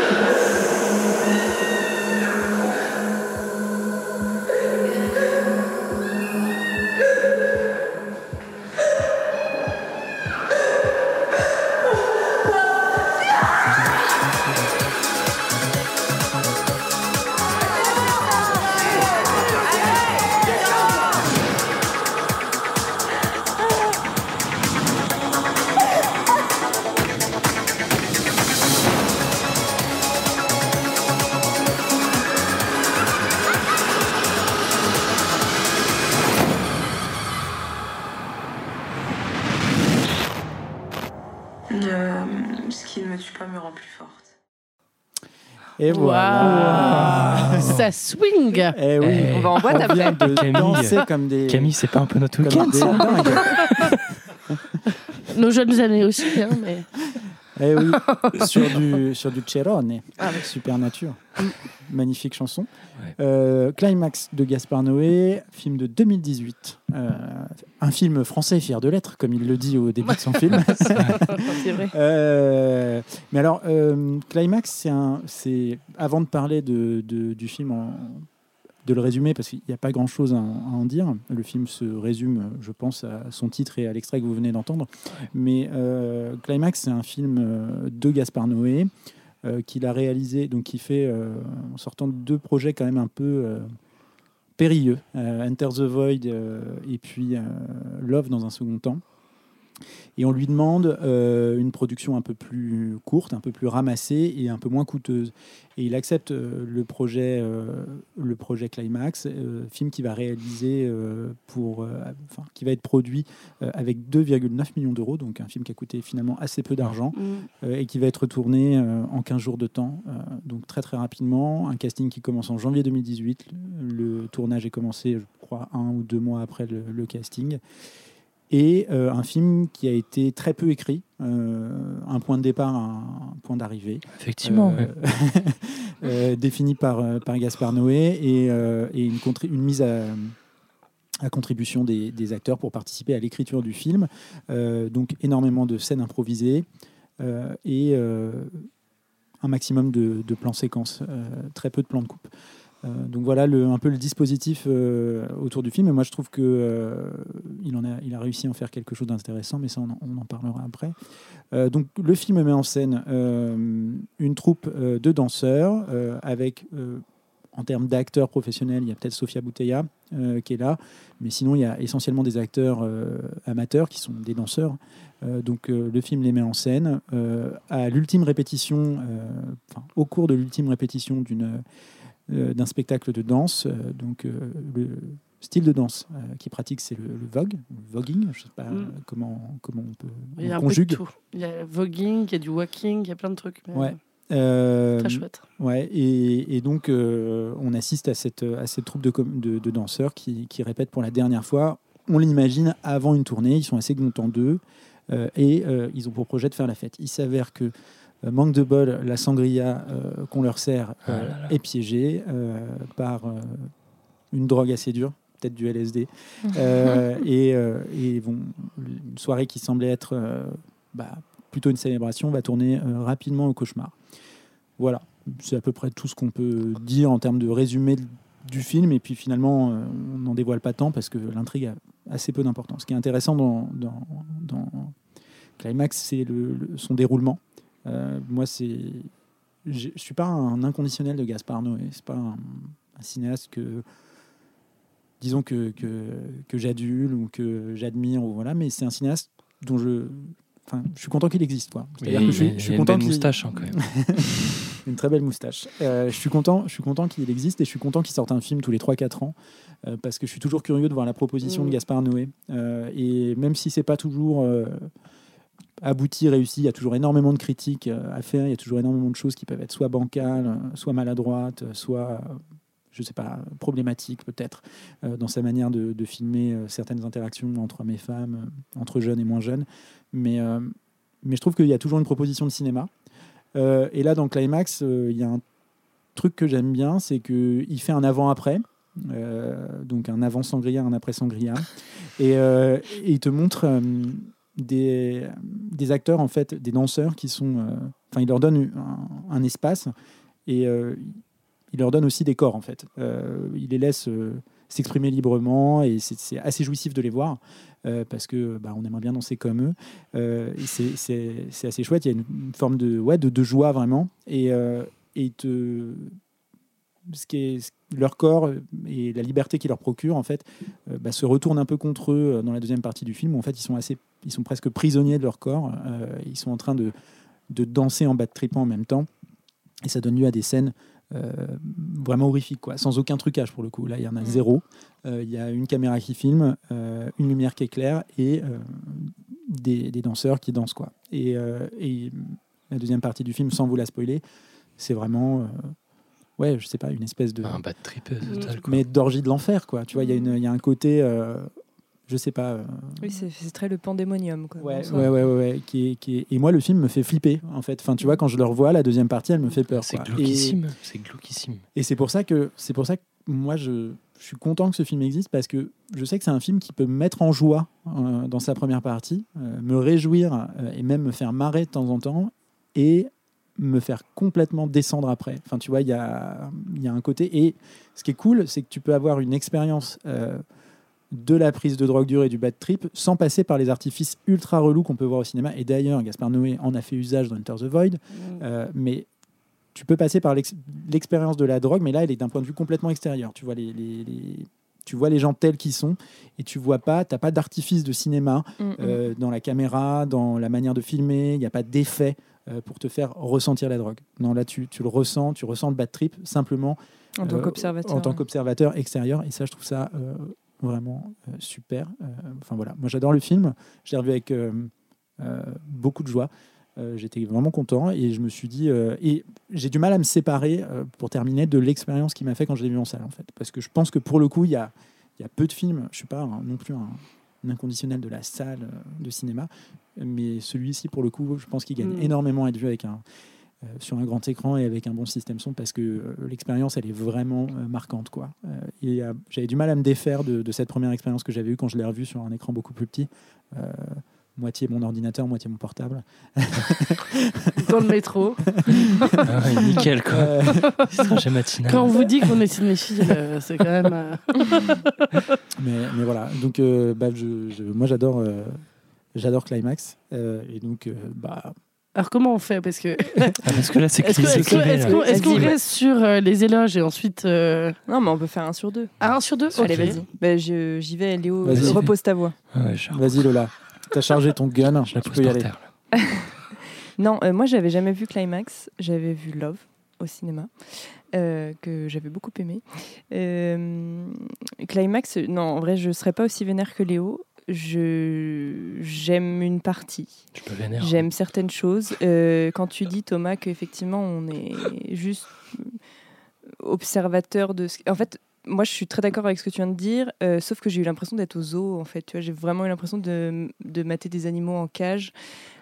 Et voilà. Waouh. Ça swing. Eh oui. Eh, On va en boîte après. de Camille. danser comme des. Camille, c'est pas un peu notre week-end ça. Nos jeunes années aussi, hein, mais. Eh oui, sur du, sur du Cerrone, Ah super nature. Magnifique chanson. Ouais. Euh, Climax de Gaspard Noé, film de 2018. Euh, un film français fier de l'être, comme il le dit au début de son film. C'est vrai. Euh, mais alors, euh, Climax, c'est un, c'est avant de parler de, de- du film, en- de le résumer, parce qu'il n'y a pas grand-chose à, en à en dire. Le film se résume, je pense, à son titre et à l'extrait que vous venez d'entendre. Mais euh, Climax, c'est un film de Gaspard Noé euh, qu'il a réalisé, donc qui fait euh, en sortant de deux projets quand même un peu euh, périlleux, euh, Enter the Void euh, et puis euh, Love dans un second temps. Et on lui demande euh, une production un peu plus courte, un peu plus ramassée et un peu moins coûteuse. Et il accepte euh, le, projet, euh, le projet Climax, film qui va réaliser pour, enfin, qui va être produit avec 2,9 millions d'euros, donc un film qui a coûté finalement assez peu d'argent Mm. et qui va être tourné en 15 jours de temps, donc très très rapidement. Un casting qui commence en janvier 2018. Le, le tournage est commencé, je crois, un ou deux mois après le, le casting. Et euh, un film qui a été très peu écrit, euh, un point de départ, un, point d'arrivée, Effectivement. euh, défini par, par Gaspard Noé et, et une, mise à, à contribution des, des acteurs pour participer à l'écriture du film. Donc énormément de scènes improvisées et un maximum de, de plans séquences, très peu de plans de coupe. Euh, donc voilà un peu le dispositif euh, autour du film. Moi, je trouve que euh, a, réussi à en faire quelque chose d'intéressant, mais ça, on en, parlera après. Donc le film met en scène une troupe de danseurs avec, en termes d'acteurs professionnels, il y a peut-être Sofia Boutella euh, qui est là, mais sinon il y a essentiellement des acteurs amateurs qui sont des danseurs. Donc le film les met en scène à l'ultime répétition, au cours de l'ultime répétition d'une d'un spectacle de danse. euh, donc euh, le style de danse euh, qui pratique c'est le, le vogue, le voguing. Je sais pas Mm. euh, comment comment on peut Il y a on un peu de conjugue. tout. Il y a voguing, il y a du walking, il y a plein de trucs. mais Ouais. Euh, Très chouette. Ouais, et, et donc euh, on assiste à cette, à cette troupe de, de, de danseurs qui, qui répètent pour la dernière fois. On l'imagine avant une tournée, ils sont assez contents d'eux euh, et euh, ils ont pour projet de faire la fête. Il s'avère que, euh, manque de bol, la sangria euh, qu'on leur sert Ah euh, là là. est piégée euh, par euh, une drogue assez dure, peut-être du LSD, Euh, et, euh, une soirée qui semblait être euh, bah, plutôt une célébration va tourner euh, rapidement au cauchemar. Voilà. c'est à peu près tout ce qu'on peut dire en termes de résumé du film. Et puis finalement, euh, on n'en dévoile pas tant parce que l'intrigue a assez peu d'importance. Ce qui est intéressant dans, dans, dans Climax, c'est le, le- son déroulement. Euh, moi, c'est. Je ne suis pas un inconditionnel de Gaspard Noé. C'est pas un, un cinéaste que. Disons que, que, que j'adule ou que j'admire, ou voilà, mais c'est un cinéaste dont je. Enfin, je suis content qu'il existe. Quoi. C'est-à-dire Il que je suis, il y a je suis une content belle qu'il- moustache hein, quand même. une très belle moustache. Euh, je suis content, je suis content qu'il existe et je suis content qu'il sorte un film tous les 3-4 ans euh, parce que je suis toujours curieux de voir la proposition Mm. de Gaspard Noé. Euh, et même si c'est pas toujours euh, abouti, réussi, il y a toujours énormément de critiques euh, à faire, il y a toujours énormément de choses qui peuvent être soit bancales, euh, soit maladroites, euh, soit, je sais pas, problématiques peut-être dans sa manière de, filmer certaines interactions entre hommes et femmes, entre jeunes et moins jeunes. Mais, mais je trouve qu'il y a toujours une proposition de cinéma. Et là, dans Climax, il y a un truc que j'aime bien, c'est qu'il fait un avant-après. Donc un avant Sangria, un après Sangria. Et, il te montre des, des acteurs, en fait, des danseurs qui sont... euh, Enfin, il leur donne un, espace et euh, il leur donne aussi des corps, en fait. Euh, il les laisse s'exprimer librement et c'est assez jouissif de les voir parce que bah, on aimerait bien danser comme eux. C'est- assez chouette. Il y a une, forme de, ouais, de, de joie vraiment. Et, et ce qui est leur corps et la liberté qu'ils leur procure en fait bah, se retournent un peu contre eux dans la deuxième partie du film où en fait ils sont assez ils sont presque prisonniers de leur corps Euh, ils sont en train de, de danser en bas de tripant en même temps et ça donne lieu à des scènes euh, vraiment horrifiques quoi sans aucun trucage pour le coup là il y en a Mm. zéro Euh, il y a une caméra qui filme euh, une lumière qui éclaire et euh, des, des danseurs qui dansent quoi et, euh, et la deuxième partie du film sans vous la spoiler c'est vraiment euh, ouais je sais pas une espèce de Un bad trip total. Quoi. mais d'orgie de l'enfer quoi tu vois il y a une il y a un côté euh, je sais pas euh, Oui, c'est très le pandémonium. Quoi, ouais, ouais ouais ouais ouais, qui est, qui est- et moi le film me fait flipper en fait enfin tu vois quand je le revois la deuxième partie elle me fait peur C'est quoi. et, glauquissime. C'est glauquissime. et c'est pour ça que c'est pour ça que moi je, je suis content que ce film existe parce que je sais que c'est un film qui peut me mettre en joie euh, dans sa première partie euh, me réjouir euh, et même me faire marrer de temps en temps et me faire complètement descendre après. Enfin, tu vois, il y a, il y a un côté. Et ce qui est cool, c'est que tu peux avoir une expérience euh, de la prise de drogue dure et du bad trip sans passer par les artifices ultra relous qu'on peut voir au cinéma. Et d'ailleurs, Gaspard Noé en a fait usage dans Enter the Void. Euh, mais tu peux passer par l'ex- l'expérience de la drogue, mais là, elle est d'un point de vue complètement extérieur. Tu vois les, les- les- tu vois les gens tels qu'ils sont et tu vois pas, t'as pas d'artifice de cinéma Mm, mm. euh, dans la caméra, dans la manière de filmer. Il n'y a pas d'effet euh, pour te faire ressentir la drogue. Non, là, tu, tu le ressens, tu ressens le bad trip simplement en tant euh, qu'observateur. en tant ouais. qu'observateur extérieur. Et ça, je trouve ça vraiment euh, super. Euh, Enfin voilà, moi j'adore le film. Je l'ai revu avec euh, beaucoup de joie. J'étais vraiment content et je me suis dit et j'ai du mal à me séparer pour terminer de l'expérience qui m'a fait quand je l'ai vu en salle en fait parce que je pense que pour le coup il y a, il y a peu de films je suis pas non plus un, un inconditionnel de la salle de cinéma mais celui-ci pour le coup je pense qu'il gagne Mm. énormément à être vu avec un sur un grand écran et avec un bon système son parce que euh, l'expérience elle est vraiment euh, marquante quoi. Euh, euh, j'avais du mal à me défaire de, de cette première expérience que j'avais eue quand je l'ai revue sur un écran beaucoup plus petit. Euh, moitié mon ordinateur, moitié mon portable. Dans le métro. Ah ouais, nickel quoi. Euh, C'est trajet matinal. Quand on vous dit qu'on est cinéphile, euh, c'est quand même. euh, mais, mais voilà, donc euh, bah, je, je- moi j'adore euh, j'adore Climax euh, et donc euh, bah Alors comment on fait? Parce que Ah, parce que là, c'est est-ce qu'on est-ce qu'on Vas-y, reste sur euh, les éloges et ensuite euh, Non, mais on peut faire un sur deux. ah, un sur deux? Allez, Ok. vas-y. Bah, je- J'y vais, Léo. Vas-y. Repose ta voix. Ah ouais, vas-y Lola, t'as chargé ton gun, je la tu pose peux y par aller. terre. Non, euh, moi, j'avais jamais vu Climax. J'avais vu Love au cinéma, euh, que j'avais beaucoup aimé. Euh, Climax, non, en vrai, je serais pas aussi vénère que Léo. Je j'aime une partie. Je peux vénère. J'aime certaines choses. Euh, quand tu dis, Thomas, qu'effectivement, on est juste observateur de ce... En fait, moi, je suis très d'accord avec ce que tu viens de dire, euh, sauf que j'ai eu l'impression d'être au zoo, en fait. Tu vois, j'ai vraiment eu l'impression de, de mater des animaux en cage.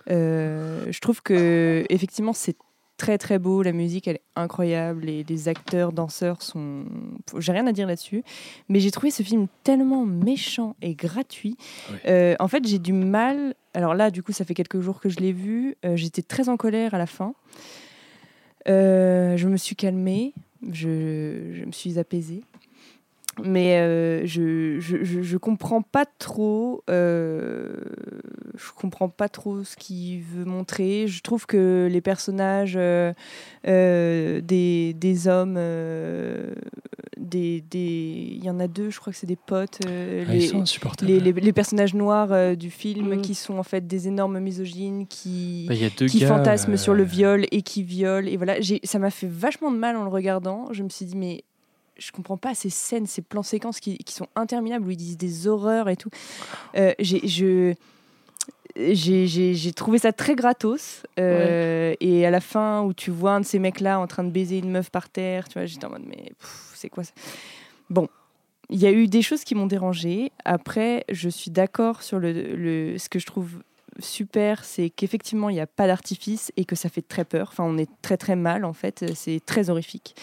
Euh, je trouve que, effectivement, c'est très, très beau. La musique, elle est incroyable. Les, les acteurs, danseurs sont... J'ai rien à dire là-dessus. Mais j'ai trouvé ce film tellement méchant et gratuit. Euh, en fait, j'ai du mal... Alors là, du coup, ça fait quelques jours que je l'ai vu. Euh, J'étais très en colère à la fin. Euh, je me suis calmée, je, je me suis apaisée. Mais euh, je, je, je, je comprends pas trop. euh, je comprends pas trop ce qu'il veut montrer. Je trouve que les personnages euh, euh, des, des hommes, euh, des, des, il y en a deux, je crois que c'est des potes. euh, Ah, les, ils sont insupportables. les, les- les personnages noirs euh, du film Mm. qui sont en fait des énormes misogynes qui, Bah, qui gars, fantasment euh, sur le viol et qui violent. Et voilà, j'ai- ça m'a fait vachement de mal en le regardant. Je me suis dit, mais je comprends pas ces scènes, ces plans séquences qui, qui sont interminables où ils disent des horreurs et tout. Euh, j'ai, je. Trouvé ça très gratos. Euh, Et à la fin, où tu vois un de ces mecs-là en train de baiser une meuf par terre, tu vois, j'étais en mode, mais c'est quoi ça? Bon, il y a eu des choses qui m'ont dérangé. Après, je suis d'accord sur le, le- ce que je trouve super, c'est qu'effectivement, il n'y a pas d'artifice et que ça fait très peur. Enfin, on est très très mal, en fait. C'est très horrifique.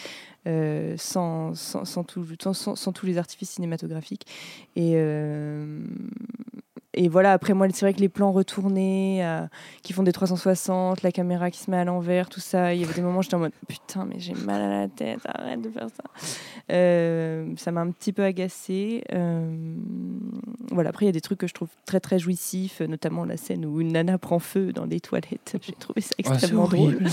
euh, sans, sans, tous les artifices cinématographiques. Et, euh, et voilà, après moi, c'est vrai que les plans retournés, euh, qui font des 360, la caméra qui se met à l'envers, tout ça, il y avait des moments où j'étais en mode putain, mais j'ai mal à la tête, arrête de faire ça. Euh, ça m'a un petit peu agacé. voilà, après, il y a des trucs que je trouve très très jouissifs, notamment la scène où une nana prend feu dans les toilettes. J'ai trouvé ça Ah, extrêmement drôle. horrible.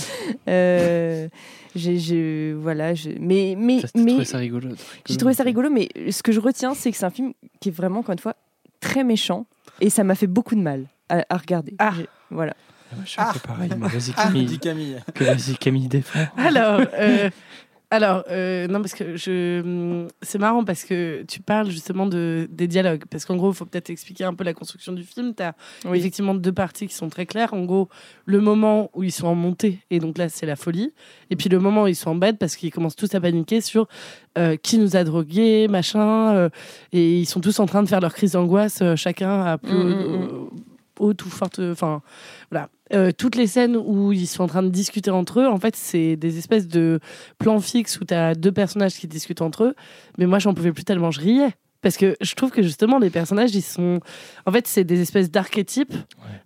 Euh, j'ai, voilà, je- mais, mais, Ça, mais trouvé ça rigolo. j'ai trouvé ça rigolo, mais ce que je retiens, c'est que c'est un film qui est vraiment, encore une fois, très méchant, et ça m'a fait beaucoup de mal à, à regarder. Ah. Voilà. Je suis un peu pareil. mais Vas-y, Ah, Camille. que vas-y, Camille défend. Alors, euh, alors euh, non, parce que je, hum, c'est marrant parce que tu parles justement de, des dialogues. Parce qu'en gros, il faut peut-être expliquer un peu la construction du film. Tu as Oui. effectivement deux parties qui sont très claires. En gros, le moment où ils sont en montée, et donc là, c'est la folie. Et puis le moment où ils sont en bed parce qu'ils commencent tous à paniquer sur euh, qui nous a drogués, machin. euh, et ils sont tous en train de faire leur crise d'angoisse, chacun à plus Mm, mm, haute ou forte. Enfin, voilà. Euh, toutes les scènes où ils sont en train de discuter entre eux, en fait, c'est des espèces de plans fixes où tu as deux personnages qui discutent entre eux. Mais moi, j'en pouvais plus tellement je riais. Parce que je trouve que justement, les personnages, ils sont. En fait, c'est des espèces d'archétypes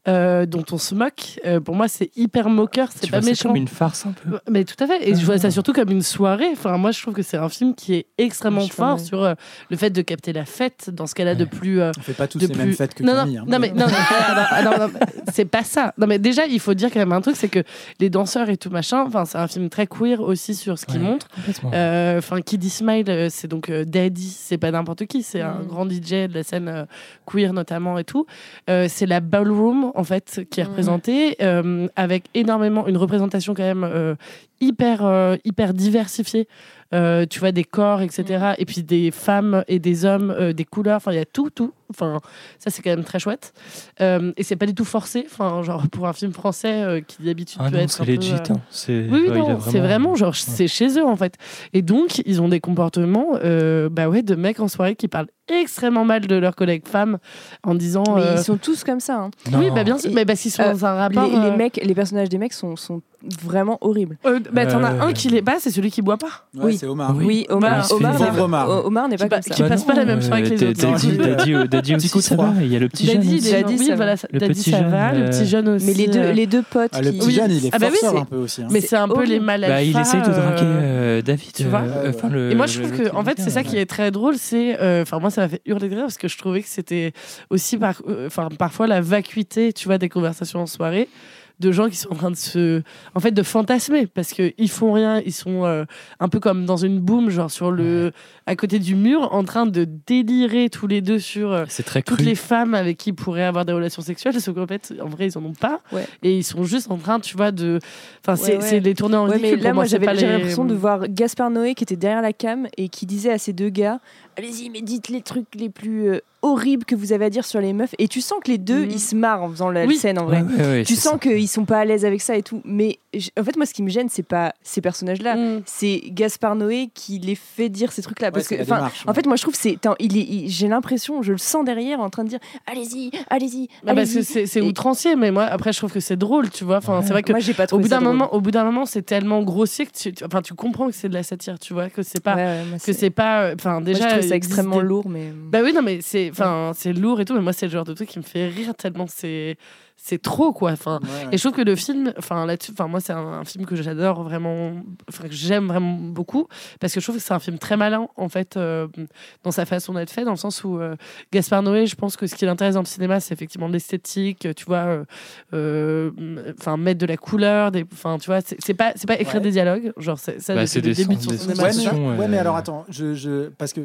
euh, dont on se moque. Euh, pour moi, c'est hyper moqueur, c'est Tu pas vois méchant. comme une farce un peu. Mais tout à fait. Et je vois ça surtout comme une soirée. Enfin, moi, je trouve que c'est un film qui est extrêmement fort sur euh, le fait de capter la fête dans ce qu'elle a de Ouais. plus. euh, On fait pas tous de les plus- mêmes fêtes que non, Camille. non, hein. non, mais non, non, ah, non, non, non, c'est pas ça. Non, mais déjà, il faut dire quand même un truc, c'est que les danseurs et tout machin, enfin, c'est un film très queer aussi sur ce qu'il Ouais. montre. Euh, Enfin, Kid Smile, euh, c'est donc euh, Daddy, c'est pas n'importe qui, c'est un Mm. grand DJ de la scène euh, queer notamment et tout. Euh, c'est la ballroom en fait qui est Mm. représentée euh, avec énormément une représentation quand même hyper hyper diversifiée. Tu vois des corps, etc. Et puis des femmes et des hommes, des couleurs. Enfin, il y a tout, tout. Enfin, ça c'est quand même très chouette. Euh, et c'est pas du tout forcé. Enfin, genre pour un film français euh, qui d'habitude Ah peut non, être c'est un peu, legit. euh, hein. C'est oui, oui, ouais, non, vraiment genre, c'est chez eux en fait. Et donc, ils ont des comportements, euh, bah ouais, de mecs en soirée qui parlent extrêmement mal de leurs collègues femmes en disant. Mais euh, ils sont tous comme ça. hein. Oui, Non. bah bien sûr, Et- mais parce qu'ils sont euh, dans un rapport. Les, les euh, mecs, les personnages des mecs sont, sont vraiment horribles. euh, bah, t'en as Euh, un qui l'est pas, c'est celui qui boit pas. Ouais, oui. c'est Omar. Oui. Oui, Omar, Bah, Omar, Omar. Omar n'est pas pa- comme ça. qui passe pas la même soirée que les euh, autres. Daddy, Daddy, euh, Daddy Petit aussi, ça va. Il y a le petit jeune. il est- Daddy, oui, ça voilà, Le Daddy, petit ça jeune, va, le euh, petit jeune aussi. Mais les deux, euh, les deux potes Ah, le petit Oui. jeune, il est Ah bah oui, forceur c'est- un peu aussi. hein. Mais c'est un peu les mal Bah, il essaye de draguer euh, euh, David. tu vois euh, enfin, le- Et moi, je trouve que, en fait, c'est ça qui est très drôle. C'est, enfin, moi, ça m'a fait hurler de rire parce que je trouvais que c'était aussi, par, enfin, parfois la vacuité, tu vois, des conversations en soirée de gens qui sont en train de se, en fait, de fantasmer parce que ils font rien, ils sont euh, un peu comme dans une boum, genre sur le, à côté du mur, en train de délirer tous les deux sur euh, C'est très toutes cru. les femmes avec qui ils pourraient avoir des relations sexuelles, sauf qu'en fait, en vrai, ils en ont pas. Ouais. Et ils sont juste en train, tu vois, de. Enfin, c'est Ouais, les tournées en Ouais, mais ridicule. là, Pour moi, j'avais les- l'impression de voir Gaspard Noé qui était derrière la cam et qui disait à ces deux gars Allez-y, mais dites les trucs les plus euh, horribles que vous avez à dire sur les meufs. Et tu sens que les deux, Mhm. ils se marrent en faisant la Oui. scène en vrai. Ouais, ouais, ouais, tu sens qu'ils sont pas à l'aise avec ça et tout. Mais en fait, moi, ce qui me gêne, c'est pas ces personnages-là. Mm. C'est Gaspard Noé qui les fait dire ces trucs-là. Parce que, en fait, moi, je trouve que c'est. il il- J'ai l'impression, je le sens derrière en train de dire Allez-y, allez-y. Ah, parce que allez-y. c'est outrancier, mais moi, après, je trouve que c'est drôle, tu vois. Enfin, c'est vrai que. Moi, j'ai pas Au bout d'un moment, au bout d'un moment, c'est tellement grossier que tu, tu- enfin, tu comprends que c'est de la satire, tu vois, que c'est pas, que c'est pas, euh, enfin, déjà, ça extrêmement des- lourd, mais. Bah oui, non, mais c'est, enfin, c'est lourd et tout, mais moi, c'est le genre de truc qui me fait rire tellement c'est, c'est trop, quoi. Enfin, Ouais, ouais. et je trouve que le film, enfin là-dessus, enfin moi c'est un, un film que j'adore vraiment, enfin que j'aime vraiment beaucoup parce que je trouve que c'est un film très malin en fait euh, dans sa façon d'être fait, dans le sens où euh, Gaspard Noé, je pense que ce qui l'intéresse dans le cinéma, c'est effectivement l'esthétique, tu vois, euh, euh, enfin mettre de la couleur, des, enfin tu vois, c'est pas c'est pas écrire Ouais. des dialogues, genre c'est ça Bah, c'est le des début de sens- son des cinéma. Ouais, mais, ouais, mais alors attends, je, je, parce que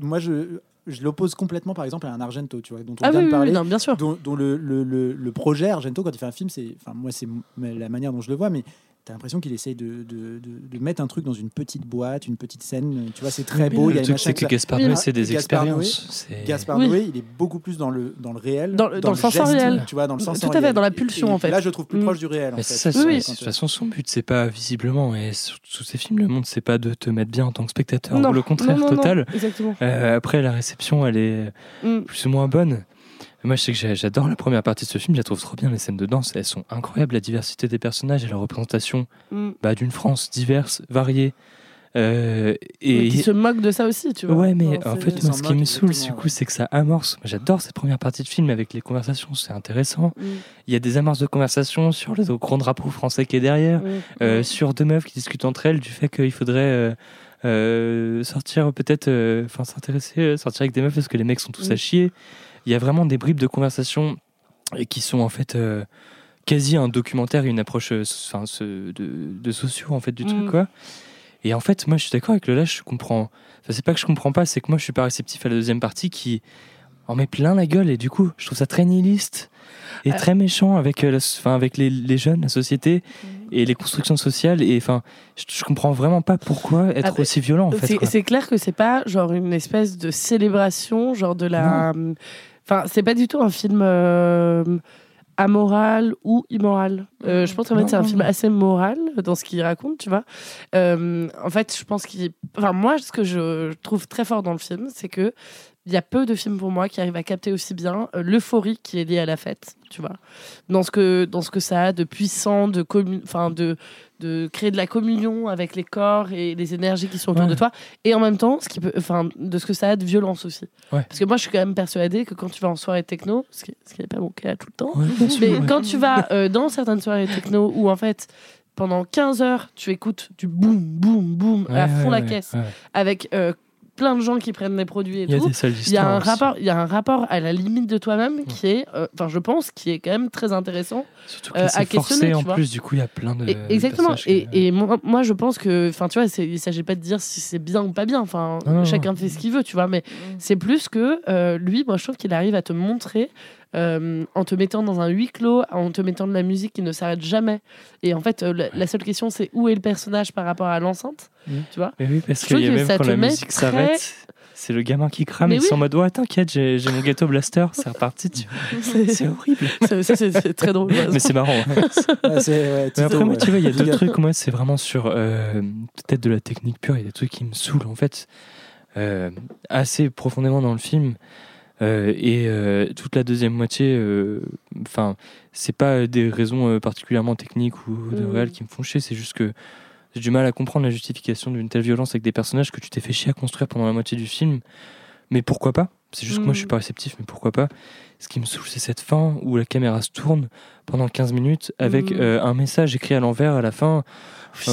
moi je, je l'oppose complètement par exemple à un Argento, tu vois, dont on Ah vient oui, de parler. oui, non, bien sûr. dont, dont le, le, le, le projet Argento, quand il fait un film, c'est, enfin moi c'est la manière dont je le vois, mais t'as l'impression qu'il essaye de, de, de, de mettre un truc dans une petite boîte, une petite scène. Tu vois, c'est très beau. il y le a truc, c'est que Gaspard Noé, c'est des Gaspard expériences. Gaspard Oui. Noé, il est beaucoup plus dans le, dans le réel, Dans le- dans le sensoriel. tu vois, dans le Tout à sensoriel. fait, dans la pulsion, et en fait. Là, je le trouve plus Mm. proche du réel. en fait. ça, Oui, de toute façon, son but, c'est pas visiblement, et sur tous ces films, le monde, c'est pas de te mettre bien en tant que spectateur, Non, ou le contraire non, non, non, total. exactement. Euh, après, la réception, elle est Mm. plus ou moins bonne. Moi, je sais que j'adore la première partie de ce film, je la trouve trop bien, les scènes de danse, elles sont incroyables, la diversité des personnages et la représentation Mm. bah, d'une France diverse, variée. Euh, et qui se moque de ça aussi, tu vois. Ouais, mais Enfin, en fait, moi, ce qui me saoule, du coup, c'est que ça amorce. Moi, J'adore cette première partie de film avec les conversations, c'est intéressant. Mm. Il y a des amorces de conversation sur le grand drapeau français qui est derrière, Mm. euh, Mm. sur deux meufs qui discutent entre elles du fait qu'il faudrait euh, euh, sortir peut-être, euh, enfin s'intéresser, euh, sortir avec des meufs parce que les mecs sont tous Mm. à chier. Il y a vraiment des bribes de conversation qui sont en fait euh, quasi un documentaire et une approche euh, enfin, de, de sociaux en fait du Mm. truc quoi. Et en fait, moi, je suis d'accord avec le lâche, je comprends. Enfin, c'est pas que je comprends pas, c'est que moi, je suis pas réceptif à la deuxième partie qui en met plein la gueule et du coup, je trouve ça très nihiliste et Euh. très méchant avec, la avec les, les jeunes, la société et les constructions sociales. Et enfin, je, je comprends vraiment pas pourquoi être Ah, mais aussi violent en fait. C'est- clair que c'est pas genre une espèce de célébration, genre de la. Enfin, c'est pas du tout un film euh, amoral ou immoral. Euh, je pense Non, c'est un film assez moral dans ce qu'il raconte, tu vois. Euh, en fait, je pense qu'il. Enfin, moi, ce que je trouve très fort dans le film, c'est que. Il y a peu de films pour moi qui arrivent à capter aussi bien l'euphorie qui est liée à la fête, tu vois. Dans ce que, dans ce que ça a de puissant, de, enfin de, de créer de la communion avec les corps et les énergies qui sont autour Ouais. de toi et en même temps ce qui peut enfin de ce que ça a de violence aussi Ouais. parce que moi je suis quand même persuadée que quand tu vas en soirée techno ce qui ce qui n'est pas mon cas tout le temps Ouais, bien sûr, mais quand tu vas euh, dans certaines soirées techno où en fait pendant 15 heures tu écoutes du boum boum boum à fond la caisse avec euh, plein de gens qui prennent des produits et Il y a tout il y a un aussi. rapport il y a un rapport à la limite de toi-même qui est euh, enfin je pense qui est quand même très intéressant Surtout que euh, c'est à questionner, forcé en vois. plus, du coup, il y a plein de. et- exactement. Et, que- et moi, moi, je pense que, enfin, tu vois, il s'agit pas de dire si c'est bien ou pas bien. Enfin, chacun non. fait ce qu'il veut, tu vois. Mais c'est plus que euh, lui, moi, je trouve qu'il arrive à te montrer. Euh, en te mettant dans un huis clos, en te mettant de la musique qui ne s'arrête jamais. Et en fait, euh, la, la seule question, c'est où est le personnage par rapport à l'enceinte Mm. Tu vois Mais oui, parce qu'il y a que même quand la musique très- s'arrête, c'est le gamin qui crame Mais et oui. c'est en mode ouais, t'inquiète, j'ai j'ai mon gâteau blaster, c'est reparti. tu vois. C'est horrible. C'est- très drôle. Mais c'est marrant. ouais. Ouais, c'est, ouais, Mais après, moi, ouais. tu vois, il y a up. trucs, moi, c'est vraiment sur euh, peut-être de la technique pure, il y a des trucs qui me saoulent, en fait, euh, assez profondément dans le film. Euh, et euh, toute la deuxième moitié, euh, enfin, c'est pas des raisons particulièrement techniques ou de Mm. réel qui me font chier, c'est juste que j'ai du mal à comprendre la justification d'une telle violence avec des personnages que tu t'es fait chier à construire pendant la moitié du film. Mais pourquoi pas? C'est juste que moi je suis Mm. pas réceptif, mais pourquoi pas? Ce qui me saoule, c'est cette fin où la caméra se tourne pendant 15 minutes avec Mm. un message écrit à l'envers à la fin. Pff,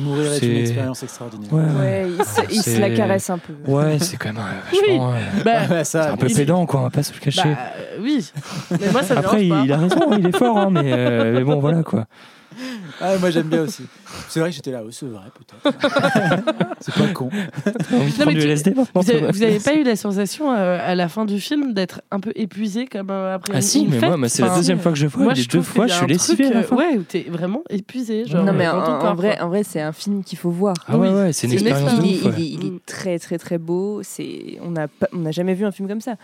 Mourir est une expérience extraordinaire. ouais, Ouais, il se, il se la C'est- caresse un peu. ouais, c'est quand même euh, vachement. euh, Bah, Ouais, ça, c'est un peu pédant, quoi, on va pas se le cacher. bah, euh, oui. Mais moi, ça me Après, il, a raison, il est fort, hein, mais, euh, mais bon, voilà quoi. Ah, moi j'aime bien aussi. C'est vrai que j'étais là, oui, c'est vrai peut-être. c'est pas con. De mais tu- LSD maintenant, Vous avez, vous avez pas eu la sensation euh, à la fin du film d'être un peu épuisé comme euh, après Ah une, si, une mais fête moi, moi, c'est la Enfin, deuxième fois que je vois, Moi, les je deux trouve fois, qu'il y je a suis un lessivé truc, à la euh, fin. Ouais, où t'es vraiment épuisé. Genre, non mais euh, en, dans ton en corps, vrai, quoi. en vrai, c'est un film qu'il faut voir. Ah ouais, Oui. ouais, c'est une C'est une expérience de il, est, ouf. ouais. il est- il est très très très beau. C'est on n'a pas- on n'a jamais vu un film comme ça.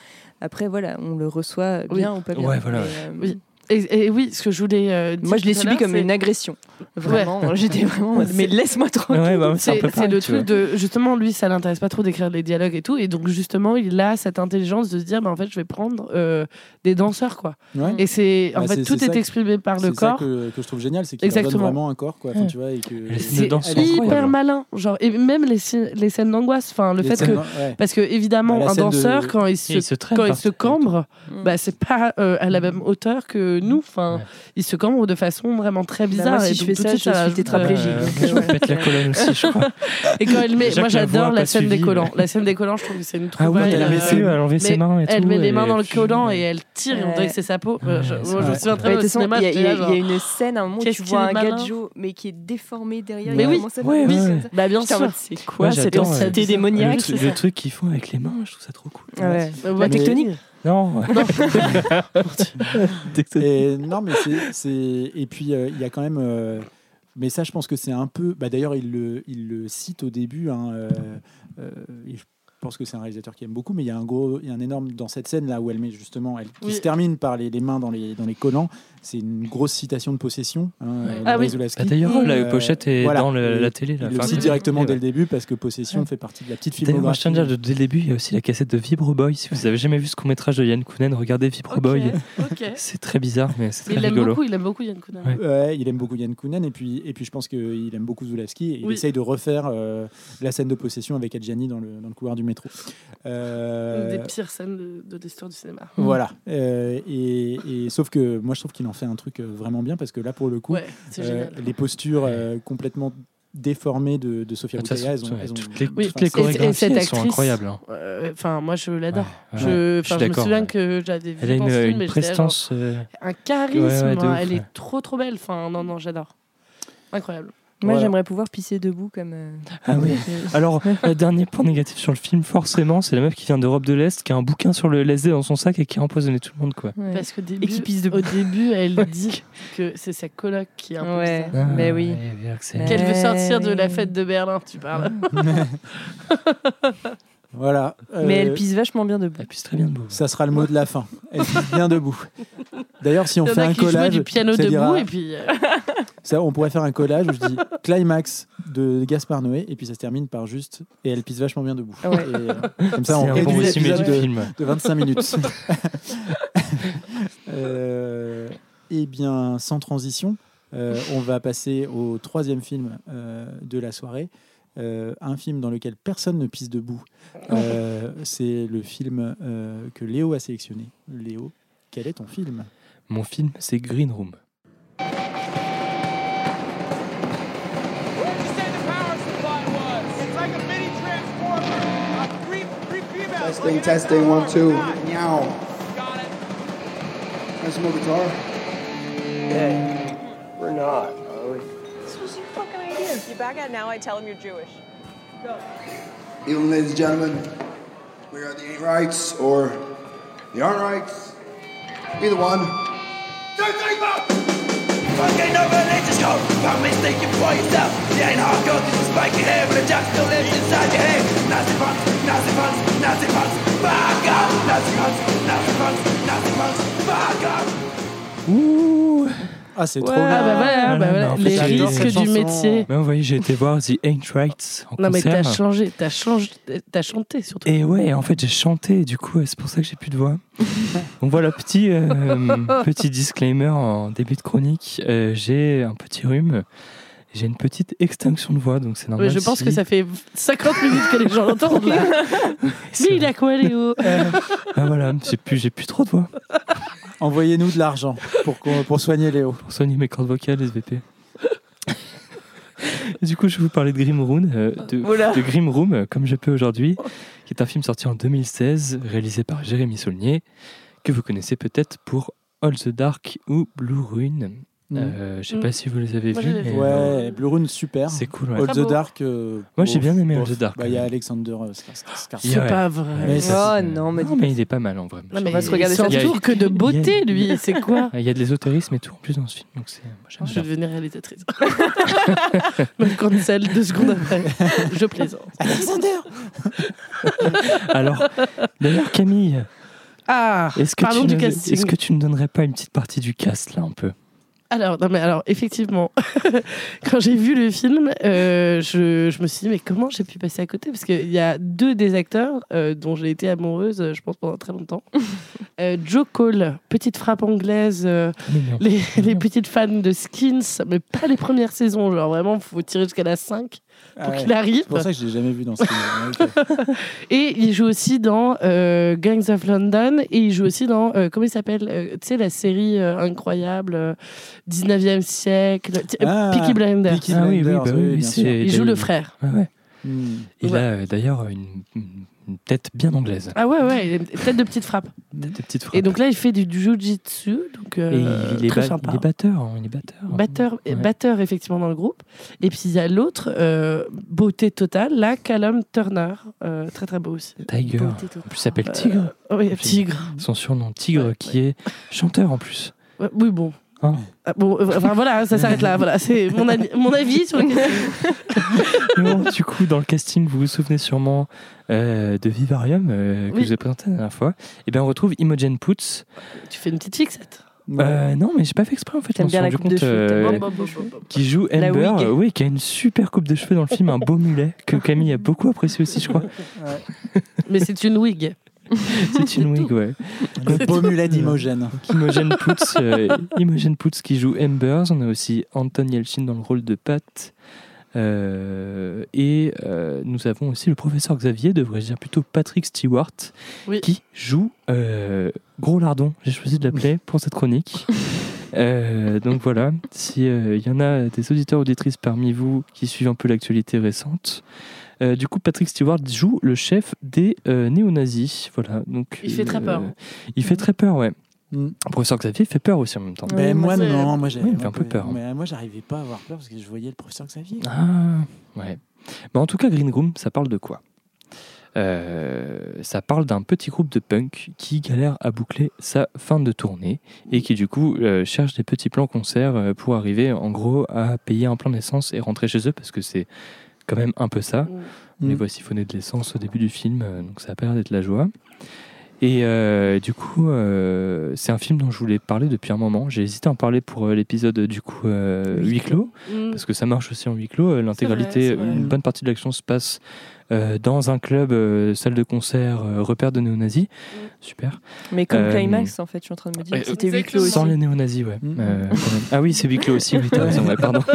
Après voilà, on le reçoit bien ou pas bien. Ouais, voilà. Mais, euh, Oui. Et, et oui, ce que je voulais euh, dire Moi, je l'ai subi comme une agression. Vraiment, j'étais vraiment. Mais laisse-moi tranquille. Ouais, bah, c'est le truc de justement lui ça l'intéresse pas trop d'écrire les dialogues et tout et donc justement il a cette intelligence de se dire bah, en fait je vais prendre euh, des danseurs quoi Ouais. et c'est en Bah, fait tout est, que- exprimé par le C'est ça corps que, que je trouve génial, c'est qu'il donne vraiment un corps, quoi. Enfin, tu vois, et que c'est hyper malin genre et même les, les scènes d'angoisse enfin le les fait que parce que évidemment Bah, un danseur quand il se cambre Mm. bah c'est pas euh, à la même hauteur que nous enfin Ouais. il se cambre de façon vraiment très Bah, bizarre moi, si et je donc fais tout ça, suite, je suis tétraplégique. euh, Euh, je me pète la colonne aussi, je crois. et quand elle met moi la j'adore a la scène des collants euh. la scène des collants je trouve que c'est une Ah oui, trouvaille elle euh, elle a enlevé ses mains et tout. Elle met les mains dans le collant et elle tire, et on dirait que c'est sa peau. Euh, je, me souviens très bien de au cinéma. il y, a- une scène à un moment tu vois un gadjo mais qui est déformé derrière. Mais oui. Bah bien sûr. c'est quoi cette entité euh, démoniaque le, truc qu'ils font avec les mains, je trouve ça trop cool. Ouais. Euh, La tectonique Non, Et, non, mais c'est-. Et puis, euh, il y a quand même. euh, Mais ça, je pense que c'est un peu. Bah, D'ailleurs, il le, il le cite au début. hein, euh, euh, et je pense que c'est un réalisateur qui aime beaucoup, mais il y a un gros, il y a un énorme dans cette scène là où elle met justement, elle qui Oui. se termine par les, les mains dans les dans les collants. C'est une grosse citation de possession. Hein, euh, Ah oui. Bah, D'ailleurs, la Euh, pochette est voilà. dans le- la télé. Là. Il le Enfin, cite oui. directement Ouais. dès le début parce que Possession fait partie de la petite D'ailleurs, moi, je filmographie. tiens à dire, dès le début, il y a aussi la cassette de Vibro Boy. Si vous avez jamais vu ce court métrage de Yann Kounen, regardez Vibro Boy. C'est très bizarre, mais c'est Mais très il aime beaucoup, il aime beaucoup Yann Kounen. Ouais. Ouais, il aime beaucoup Yann Kounen et puis, et puis je pense qu'il aime beaucoup Zulawski et il Oui. essaye de refaire euh, la scène de possession avec Adjani dans le, dans le couloir du métro. Euh, Une des pires scènes de, de l'histoire du cinéma. Voilà. Euh, et, et sauf que moi je trouve qu'il en fait un truc euh, vraiment bien parce que là pour le coup, Ouais, euh, les postures euh, complètement déformées de, de toute façon, Boutella, elles ont, ouais, elles ont- toutes les, toutes chorégraphies sont incroyables. Euh, Enfin, moi, je l'adore. Ouais, Je, suis je me d'accord, souviens ouais. que j'avais vu Elle a une, film, une mais j'étais là, genre, prestance. euh, un charisme. Ouais, ouais, de hein, ouf, elle ouais. est trop, trop belle. Enfin, non, non, j'adore. Incroyable. Moi, Voilà. j'aimerais pouvoir pisser debout comme. euh, Ah oui. Alors, le dernier point négatif sur le film, forcément, c'est la meuf qui vient d'Europe de l'Est, qui a un bouquin sur le LSD dans son sac et qui a empoisonné tout le monde, quoi. ouais. Parce qu'au qui début, pisse debout. au début, elle dit que c'est sa coloc qui a imposé Ouais. ça. Mais oui. Qu'elle veut sortir de la fête de Berlin, tu parles. voilà. Mais Euh, elle pisse vachement bien debout. Elle pisse très bien debout. Ça sera le mot de la fin. Elle pisse bien debout. D'ailleurs, si on Il y en fait a un qui jouaient collage, du piano ça debout dira- et puis. euh, ça, on pourrait faire un collage où je dis climax de Gaspard Noé et puis ça se termine par juste et elle pisse vachement bien debout. Ouais. Et, euh, comme ça, C'est on un bon réduit résumé l'épisode du de, film. de 25 minutes. Euh, eh bien, sans transition, euh, on va passer au troisième film euh, de la soirée. Euh, un film dans lequel personne ne pisse debout. Euh, C'est le film euh, que Léo a sélectionné. Léo, quel est ton film? Mon film, c'est Green Room. Testing, testing, one, two. God, Meow. Got it. Can I smoke a guitar? We're not, back out now, I tell him you're Jewish. Evening, ladies and gentlemen. We are the ain't rights or the aren't rights. Either one. Fucking no religious code. Found me thinking for yourself. You ain't hardcore, cause you spike your hair, but the jack still lives inside your head. Nazi punks, Nazi punks, Nazi punks. Fuck off. Nazi punks, Nazi punks, Nazi punks. Fuck off. Ouh Ah, c'est Ouais, trop ah bien. bah voilà, Ah, bah voilà. mais en fait, les risques du métier. Mais vous voyez, j'ai été voir The Ain't Rights en Non mais t'as concert. changé, t'as changé, t'as chanté surtout. Et ouais, en fait, j'ai chanté, du coup, c'est pour ça que j'ai plus de voix. Donc voilà, petit, euh, petit disclaimer en début de chronique. Euh, j'ai un petit rhume, j'ai une petite extinction de voix, donc c'est normal. Ouais, je pense si- que ça fait 50 minutes que les gens l'entendent là. Mais il a quoi Léo Ah voilà, j'ai plus, j'ai plus trop de voix Envoyez-nous de l'argent pour, qu'on- pour soigner Léo. pour soigner mes cordes vocales, SVP. Du coup, je vais vous parler de Grim Room, euh, de, Voilà. de Grim Room, euh, comme je peux aujourd'hui, qui est un film sorti en 2016, réalisé par Jérémy Saulnier, que vous connaissez peut-être pour All the Dark ou Blue Ruin. Euh, je sais Mm. pas si vous les avez Moi, vus. je les ai mais, vus. euh, Ouais, Blue Rune, super. C'est cool. ouais. All Très the beau. Dark. euh, Moi, j'ai bof, bien aimé All bof. the Dark, Bah, Il y a. Alexander euh, Skars- Skarsgård. C'est Ouais. pas vrai. Mais ça, Oh non, me Non, mais il est pas mal en vrai. Non, mais va se regarder il ça. s'entoure que de beauté lui, c'est quoi Il y a de l'ésotérisme et tout en plus dans ce film, donc c'est. moi, j'aime Je vais bien. devenir réalisatrice. Même cancel deux secondes après. Je plaisante. Alexander Alors, d'ailleurs, Camille, Ah, Est-ce que, parlons tu du ne- casting. est-ce que tu ne donnerais pas une petite partie du cast là un peu? Alors, non, mais alors, effectivement, quand j'ai vu le film, euh, je, je me suis dit, mais comment j'ai pu passer à côté? Parce qu'il y a deux des acteurs euh, dont j'ai été amoureuse, euh, je pense, pendant très longtemps. Euh, Joe Cole, petite frappe anglaise, euh, les, les petites fans de Skins, mais pas les premières saisons. Genre, vraiment, faut tirer jusqu'à la 5 pour Ah ouais. qu'il arrive. C'est pour ça que je l'ai jamais vu dans ce film. Et il joue aussi dans euh, Gangs of London et il joue aussi dans, euh, comment il s'appelle Euh, Tu sais, la série euh, incroyable, euh, 19e siècle, Ah, Peaky Blinders. Peaky Ah oui, oui, Blinders, bah oui, oui, sûr. c'est- Il joue le frère. Ouais. Hmm. Il Ouais. a euh, d'ailleurs une, une tête bien anglaise. Ah ouais, ouais, une tête de petite frappe. Tête de petite frappe. Et donc là, il fait du, jujitsu, donc euh, Et il, est très sympa. il est batteur. hein, Il est batteur. Batteur, Ouais. batteur, effectivement, dans le groupe. Et puis il y a l'autre, euh, beauté totale, là, Callum Turner, euh, très très beau aussi. Tiger. En plus, il s'appelle Tigre. Euh, oui, Tigre. Son surnom Tigre, Ouais, qui est chanteur en plus. Oui, bon. Hein Ah, bon, euh, enfin voilà, ça s'arrête là. Voilà, c'est mon, mon avis sur le Bon, du coup, dans le casting, vous vous souvenez sûrement euh, de Vivarium, euh, que Oui. je vous ai présenté la dernière fois. Et bien, on retrouve Imogen Poots. Tu fais une petite fixette. Euh, non, mais j'ai pas fait exprès en fait. M'en bien la coupe de cheveux, qui joue Amber, euh, oui, qui a une super coupe de cheveux dans le film, un beau mulet que Camille a beaucoup apprécié aussi, je crois. Mais c'est une wig. C'est une wig, ouais. Le beau mulet d'Imogen. Donc, Imogen Poots, euh, Imogen Poots qui joue Amber. On a aussi Anton Yelchin dans le rôle de Pat. Euh, et euh, nous avons aussi le professeur Xavier, devrais-je dire plutôt Patrick Stewart, Oui. qui joue euh, Gros Lardon. J'ai choisi de l'appeler pour cette chronique. Euh, donc voilà, si il y en a des auditeurs auditrices parmi vous qui suivent un peu l'actualité récente, euh, du coup Patrick Stewart joue le chef des euh, néo-nazis. Voilà, donc Il fait très peur. euh, il fait très peur, ouais. Mm. Le professeur Xavier fait peur aussi en même temps. Ouais, Mais moi, non, moi j'ai Oui, il me fait un peu peur. Mais moi j'arrivais pas à avoir peur parce que je voyais le professeur Xavier. Ah, ouais. Mais en tout cas, Green Room, ça parle de quoi? Euh, Ça parle d'un petit groupe de punk qui galère à boucler sa fin de tournée et qui du coup euh, cherche des petits plans concerts pour arriver en gros à payer un plein d'essence et rentrer chez eux parce que c'est quand même un peu ça. On les Mm. voit siphonner de l'essence au début du film, euh, donc ça a pas l'air d'être la joie. Et euh, du coup, euh, c'est un film dont je voulais parler depuis un moment. J'ai hésité à en parler pour euh, l'épisode du coup euh, huis clos, Mm. parce que ça marche aussi en huis clos. L'intégralité, une bonne partie de l'action se passe euh, dans un club, euh, salle de concert, euh, repère de néo-nazis. Super. Mais comme Euh, Climax, en fait, je suis en train de me dire. C'était huis clos aussi. Sans les néo-nazis, ouais. Mm. Euh, quand même. Ah oui, c'est huis clos aussi, oui, raison, ouais, pardon.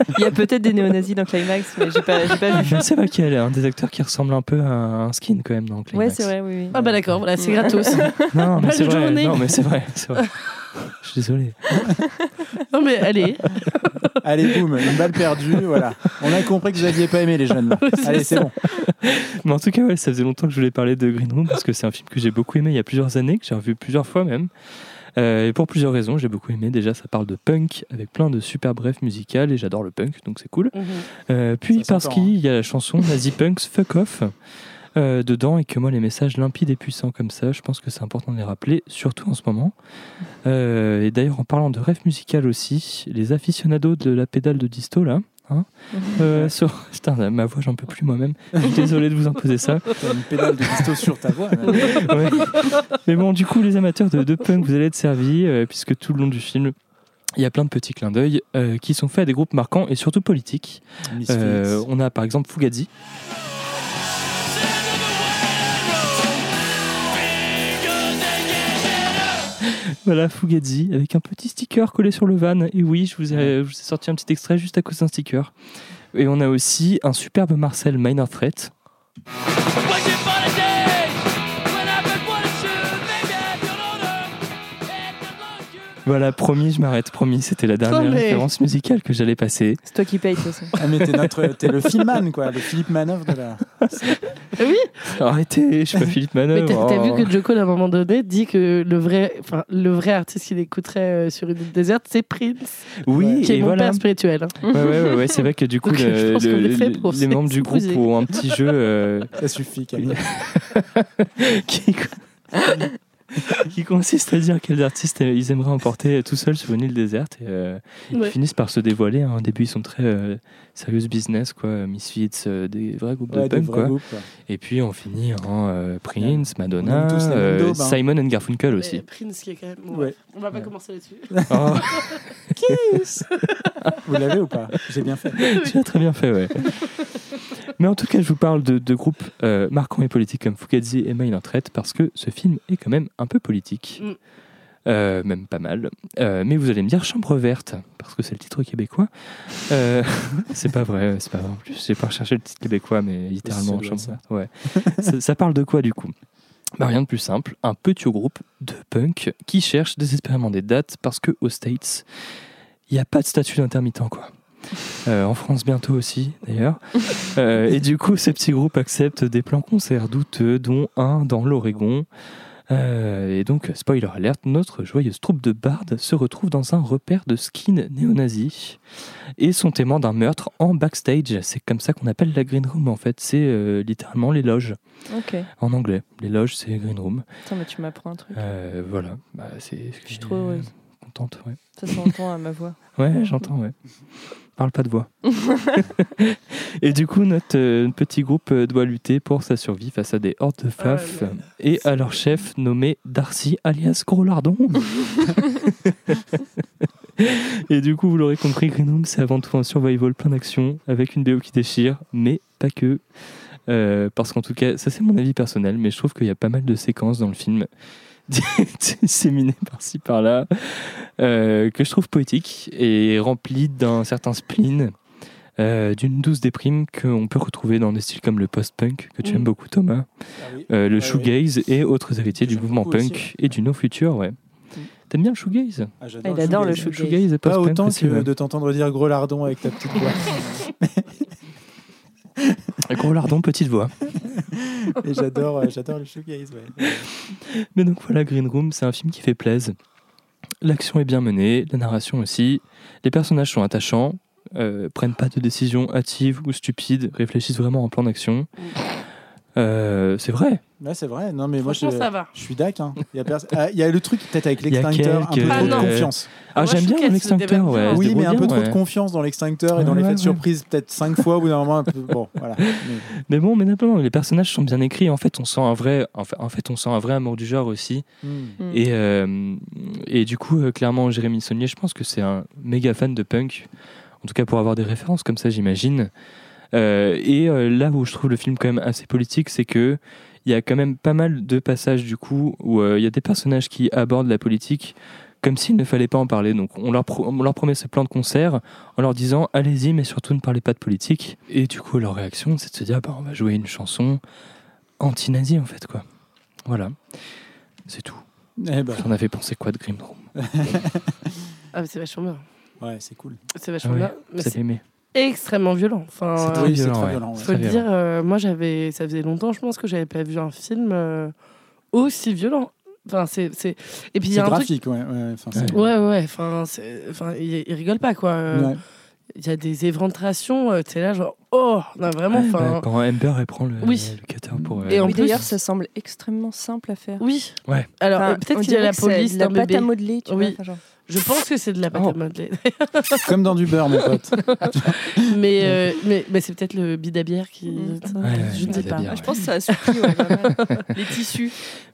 Il y a peut-être des néo-nazis dans Climax, mais j'ai pas, j'ai pas vu. C'est vrai qu'il y a un des acteurs qui ressemble un peu à un skin quand même dans Ouais, Climax. c'est vrai, oui. oui. Ah bah d'accord, voilà, c'est gratos. Non, mais c'est vrai. journée. Non, mais c'est vrai. c'est vrai. Je suis désolé. non mais allez, Allez, boum, une balle perdue, voilà. On a compris que vous n'aviez pas aimé les jeunes. là. Allez, c'est bon. Mais en tout cas, ouais, ça faisait longtemps que je voulais parler de Green Room parce que c'est un film que j'ai beaucoup aimé il y a plusieurs années, que j'ai revu plusieurs fois même. Euh, et pour plusieurs raisons, j'ai beaucoup aimé. Déjà, ça parle de punk avec plein de super brefs musicales et j'adore le punk, donc c'est cool. Euh, puis Ça parce s'entend, hein. qu'il y a la chanson Nazi Punks Fuck Off euh, dedans et que moi, les messages limpides et puissants comme ça, je pense que c'est important de les rappeler, surtout en ce moment. Euh, et d'ailleurs, en parlant de rêve musical aussi, les aficionados de la pédale de disto là. Hein, euh, sur... Putain, ma voix, j'en peux plus moi-même. Désolé de vous imposer ça. T'as une pédale de disto sur ta voix. là. Ouais. Mais bon, du coup, les amateurs de, de punk, vous allez être servis, euh, puisque tout le long du film, il y a plein de petits clins d'œil euh, qui sont faits à des groupes marquants et surtout politiques. Euh, on a par exemple Fugazi. Voilà, Fugazi, avec un petit sticker collé sur le van. Et oui, je vous ai, je vous ai sorti un petit extrait juste à cause d'un sticker. Et on a aussi un superbe Marcel Minor Threat. Voilà, promis, je m'arrête, promis. C'était la dernière Non, mais- référence musicale que j'allais passer. C'est toi qui payes, de toute façon. Ah, mais t'es, notre, t'es le filmman, quoi. Le Philippe Manoff de la. Ah oui, Arrêtez, je suis pas Philippe mais Manœuvre. t'as t'as oh. vu que Joko à un moment donné dit que le vrai, enfin le vrai artiste qu'il écouterait euh, sur une île déserte, c'est Prince, Oui, qui est et mon voilà. père spirituel. hein. Ouais, ouais, ouais, ouais, c'est vrai que du coup, Donc, le- je pense qu'on le- est fait le- pour les membres du groupe ont un petit jeu euh, Ça suffit, Camille. qui. qui consiste à dire quels artistes euh, ils aimeraient emporter tout seuls sur une île déserte et euh, Ouais. ils finissent par se dévoiler. hein. Au début, ils sont très euh, serious business, quoi, Misfits, euh, des vrais groupes Ouais, de punk, quoi. groupes, ouais. Et puis on finit en euh, Prince, On Madonna, euh, hein. Simon and Garfunkel Mais aussi. Prince qui est quand même. bon, Ouais. On va pas Ouais. commencer là-dessus. Oh, Vous l'avez ou pas? J'ai bien fait. tu as très bien fait, ouais. Mais en tout cas, je vous parle de, de groupes euh, marquants et politiques comme Fugazi et Main en traite parce que ce film est quand même un peu politique. Mm. Euh, même pas mal. Euh, mais vous allez me dire Chambre verte, parce que c'est le titre québécois. Euh, c'est pas vrai, c'est pas vrai. En plus, j'ai pas recherché le titre québécois, mais littéralement Chambre verte. Ouais. ça, ça parle de quoi du coup? Bah, Rien de plus simple. Un petit groupe de punk qui cherche désespérément des dates parce que aux States, il n'y a pas de statut d'intermittent, quoi. Euh, en France bientôt aussi d'ailleurs. Euh, et du coup, ces petits groupes acceptent des plans concerts douteux, dont un dans l'Oregon. Euh, et donc, spoiler alerte, notre joyeuse troupe de bardes se retrouve dans un repère de skin néo-nazi et sont témoins d'un meurtre en backstage. C'est comme ça qu'on appelle la green room en fait. C'est euh, littéralement les loges en anglais. Les loges, c'est green room. Mais tu m'apprends un truc. Euh, voilà. Bah, c'est. Je suis trop heureuse. Ouais. Ça s'entend à ma voix. Ouais, j'entends, ouais. Parle pas de voix. et du coup, notre euh, petit groupe euh, doit lutter pour sa survie face à des hordes de faf là là. et à leur chef nommé Darcy alias Gros Lardon. et du coup, vous l'aurez compris, Green Room, c'est avant tout un survival plein d'action avec une BO qui déchire, mais pas que. Euh, parce qu'en tout cas, ça c'est mon avis personnel, mais je trouve qu'il y a pas mal de séquences dans le film disséminées par-ci par-là euh, que je trouve poétique et rempli d'un certain spleen, euh, d'une douce déprime qu'on peut retrouver dans des styles comme le post-punk, que tu Mm. aimes beaucoup Thomas, euh, le shoegaze et autres héritiers du mouvement punk aussi, et du no future, ouais. T'aimes bien le shoegaze? Ah, Ah, j'adore il adore le shoegaze. shoegaze. Shoegaze et Pas post-punk autant que ouais. de t'entendre dire gros lardon avec ta petite voix. Gros lardon, petite voix. Et j'adore, euh, j'adore le shoegaze. Ouais. Mais donc voilà, Green Room, c'est un film qui fait plaisir. L'action est bien menée, la narration aussi. Les personnages sont attachants, euh, prennent pas de décisions hâtives ou stupides, réfléchissent vraiment en plan d'action. Euh, c'est vrai. Ouais, c'est vrai. Non, mais moi, je, Franchement, ça va. je suis dac. hein. Il y, a pers- ah, il y a le truc peut-être avec Il y a l'extincteur, un peu quelques- trop Ah, de confiance. Ah, moi, j'aime bien l'extincteur, ouais. Oui, mais un peu bien, trop de confiance dans l'extincteur et dans Ouais, l'effet ouais, de surprise, peut-être cinq fois, au bout d'un moment, un peu. Bon, voilà. Mais- Mais bon, mais non, les personnages sont bien écrits. En fait, on sent un vrai, en fait, on sent un vrai amour du genre aussi. Hmm. Mm. Et, euh, et du coup, euh, clairement, Jérémy Saunier, je pense que c'est un méga fan de punk. En tout cas, pour avoir des références comme ça, j'imagine. Euh, et euh, là où je trouve le film quand même assez politique, c'est que il y a quand même pas mal de passages du coup où euh, il y a des personnages qui abordent la politique comme s'il ne fallait pas en parler. Donc on leur, pro- on leur promet ce plan de concert en leur disant allez-y, mais surtout ne parlez pas de politique. Et du coup, leur réaction, c'est de se dire bah, on va jouer une chanson anti-nazi en fait quoi. Voilà, c'est tout. Eh ben, T'en avais pensé quoi de Grim Room Ah, mais c'est vachement bien. ouais, c'est cool. C'est vachement ouais, bien. C'est aimé. Extrêmement violent. Enfin, C'est euh, très oui, c'est violent, très ouais. violent. ouais. faut le dire, euh, moi j'avais, ça faisait longtemps, je pense que j'avais pas vu un film euh, aussi violent. Enfin, c'est, c'est... Et puis il y a un truc. graphique, ouais. ouais, enfin, c'est- Ouais, ouais, enfin, c'est... enfin il, il rigole pas quoi. Euh, Ouais. Il y a des éventations, euh, tu sais là, genre, oh, non, vraiment, enfin. Bah, quand Amber elle prend le, Oui. le cutter pour. euh, Et en Oui, plus- d'ailleurs, ça semble extrêmement simple à faire. Oui. Ouais. Alors, Enfin, peut-être qu'il y a la police de la d'un pâte bébé. à modeler, tu Oui. vois. enfin, genre. Je pense que c'est de la pâte Oh. à modeler. Comme dans du beurre, mon pote. mais, euh, mais, mais c'est peut-être le bidabière qui. Ça, Ouais, ouais, je ne sais pas. Ah, je pense que ça a surpris ouais, les tissus.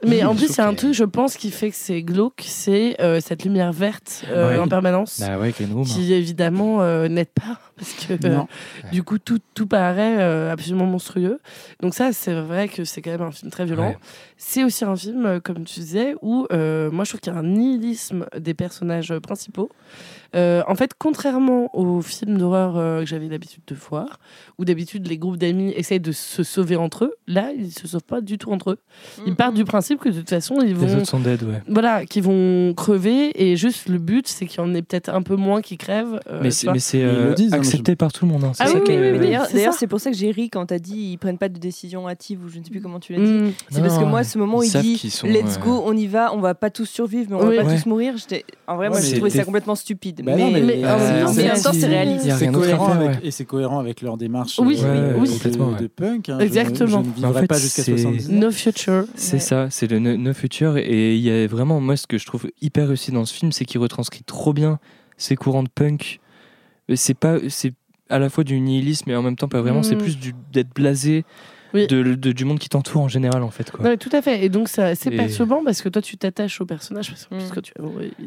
Mais en plus, il y a un truc, je pense, qui fait que c'est glauque, c'est euh, cette lumière verte euh, Ouais. en permanence. Bah hein. Qui évidemment euh, n'aide pas parce que euh, Non. du coup tout, tout paraît euh, absolument monstrueux. Donc ça c'est vrai que c'est quand même un film très violent. Ouais. C'est aussi un film comme tu disais où euh, moi je trouve qu'il y a un nihilisme des personnages principaux. Euh, en fait, contrairement aux films d'horreur euh, que j'avais l'habitude de voir, où d'habitude les groupes d'amis essayent de se sauver entre eux, là ils se sauvent pas du tout entre eux. Ils Mm, partent du principe que de toute façon ils Les vont autres sont dead, ouais. voilà, qui vont crever et juste le but c'est qu'il y en ait peut-être un peu moins qui crèvent. euh, mais c'est vois. mais c'est, Ils le disent, hein, accepté par tout le monde. hein. C'est Ah ça oui, qui oui. D'ailleurs, c'est d'ailleurs, ça. c'est pour ça que j'ai ri quand t'as dit ils prennent pas de décision hâtive ou je ne sais plus comment tu l'as dit. C'est parce que moi, ce moment où ils il dit qu'ils sont, Let's euh, go, on y va, on va pas tous survivre, mais on Oui. va pas Ouais. tous mourir. J'étais en vrai, moi, j'ai trouvé ça complètement stupide. Bah mais, non, mais- mais en euh, même temps, c'est- mais en même temps, c'est réaliste. C'est cohérent faire, avec, ouais. et c'est cohérent avec leur démarche Oui, euh, oui, de- punk. hein. Je ne- Exactement. Je, ne Mais vivrai en fait, pas jusqu'à c'est- 70 ans. No Future. C'est ça, c'est le No No Future. Et il y a vraiment, moi, ce que je trouve hyper réussi dans ce film, c'est qu'il retranscrit trop bien ces courants de punk. Et C'est pas, c'est à la fois du nihilisme, mais en même temps pas vraiment. C'est Mm. plus du- d'être blasé Oui. de, de- du monde qui t'entoure en général, en fait. Quoi. Non, mais tout à fait. Et donc, c'est Et- perturbant parce que toi, tu t'attaches au personnage. Parce que, Mm. tu.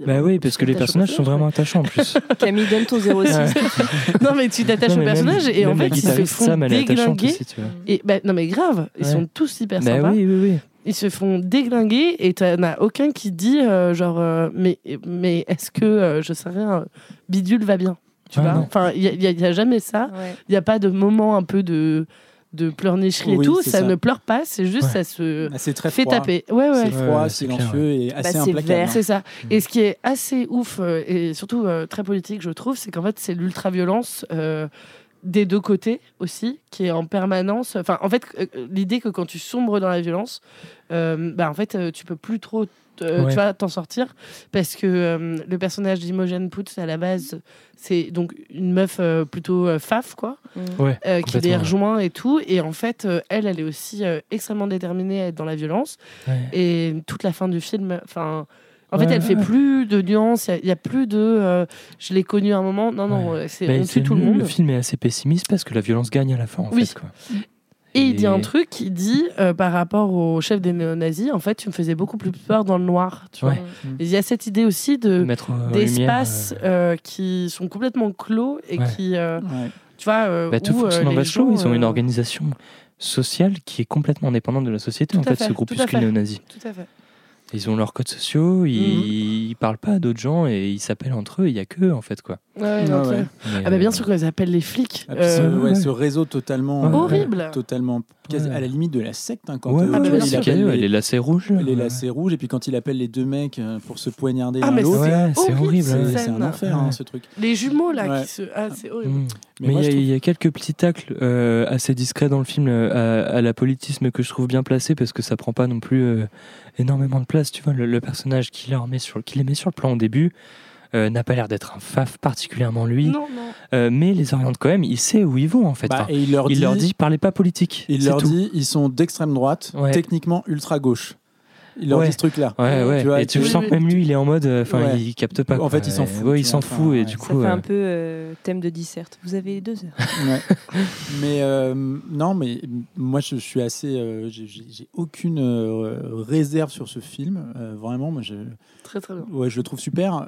Bah oui, parce que les personnages sont vraiment attachants en plus. Camille donne ton 06. Ouais. non, mais tu t'attaches Non, au mais personnage même- et en fait, ils se font Sam, elle est attachante déglinguer. aussi, tu vois. Et bah, non, mais grave, ils Ouais. sont tous hyper Bah sympas. oui, oui, oui. Ils se font déglinguer et tu n'as aucun qui dit euh, genre, euh, mais, mais est-ce que, euh, je sais rien, Bidule va bien Tu Ah, vois? non. Enfin, il n'y a, il y a jamais ça. Ouais. Il n'y a pas de moment un peu de, de pleurnicherie Oui, et tout. Ça, ça. ne pleure pas, c'est juste Ouais. ça se Ah, très fait froid. taper. Ouais, ouais. C'est froid, Ouais, silencieux et assez Bah, c'est implacable. vert. C'est ça. Et ce qui est assez ouf euh, et surtout euh, très politique, je trouve, c'est qu'en fait, c'est l'ultra-violence euh, des deux côtés aussi, qui est en permanence. Enfin, en fait, euh, l'idée que quand tu sombres dans la violence, euh, bah, en fait, euh, tu peux plus trop. Euh, Ouais. tu vas t'en sortir parce que euh, le personnage d'Imogen Poots à la base c'est donc une meuf euh, plutôt euh, faf quoi Mm. Ouais, euh, qui les rejoint et tout et en fait euh, elle elle est aussi euh, extrêmement déterminée à être dans la violence Ouais. et toute la fin du film enfin en Ouais, fait elle ouais, fait plus de nuances il n'y a, plus de euh, je l'ai connu à un moment non non Ouais. euh, c'est on tue tout le le- monde Le film est assez pessimiste parce que la violence gagne à la fin, en Oui. fait. Quoi. Et il dit un Et- truc il dit euh, par rapport au chef des néo-nazis en fait tu me faisais beaucoup plus peur dans le noir tu vois. Et il y a cette idée aussi de Mettre en d'espaces euh, euh, qui sont complètement clos et Ouais. qui euh, Ouais. tu vois euh, bah, tout où, euh, fonctionne en gens, Ils ont une euh, organisation sociale qui est complètement indépendante de la société, Tout en fait, fait, ce groupuscule néo-nazi. tout à fait Ils ont leurs codes sociaux, ils, Mhm. ils parlent pas à d'autres gens et ils s'appellent entre eux. Il y a que en fait quoi. Ouais, non, Ouais, ah bah bien euh, sûr qu'on les appelle les flics Ah, Euh, ouais, ce réseau totalement Ouais. horrible totalement quasi Ouais. à la limite de la secte hein, quand Ouais, euh, mais vois, il appelle les, les lacets rouges. les ouais. lacets rouges et puis quand il appelle les deux mecs euh, pour se poignarder Ah, l'un mais l'autre Ouais, c'est horrible, c'est un enfer hein, ce truc les jumeaux là Ouais. qui se ah c'est horrible Mm. Mais il y, a- trouve- il y a quelques petits tacles euh, assez discrets dans le film euh, à, à la politisme que je trouve bien placé parce que ça prend pas non plus euh, énormément de place. Tu vois, le, le personnage qui, leur met sur, qui les met sur le plan au début euh, n'a pas l'air d'être un faf particulièrement lui, non non euh, mais les oriente quand même. Il sait où ils vont en fait. Bah, Enfin, et il leur il dit, leur dit parlez pas politique. il leur tout. dit ils sont d'extrême droite Ouais. techniquement ultra gauche il leur Ouais. dit ce truc là Ouais, ouais. Tu vois, et tu tu- sens que même lui, il est en mode. euh, Enfin, Ouais. il capte pas. En quoi. fait, il s'en fout, Ouais, il s'en fout. enfin, et ouais. du Ça coup. fait euh, un peu euh, thème de dissert. Vous avez deux heures. Ouais. mais euh, non, mais moi je suis assez, euh, j'ai- aucune euh, réserve sur ce film. Euh, vraiment, moi je, très très bien ouais, je le trouve super.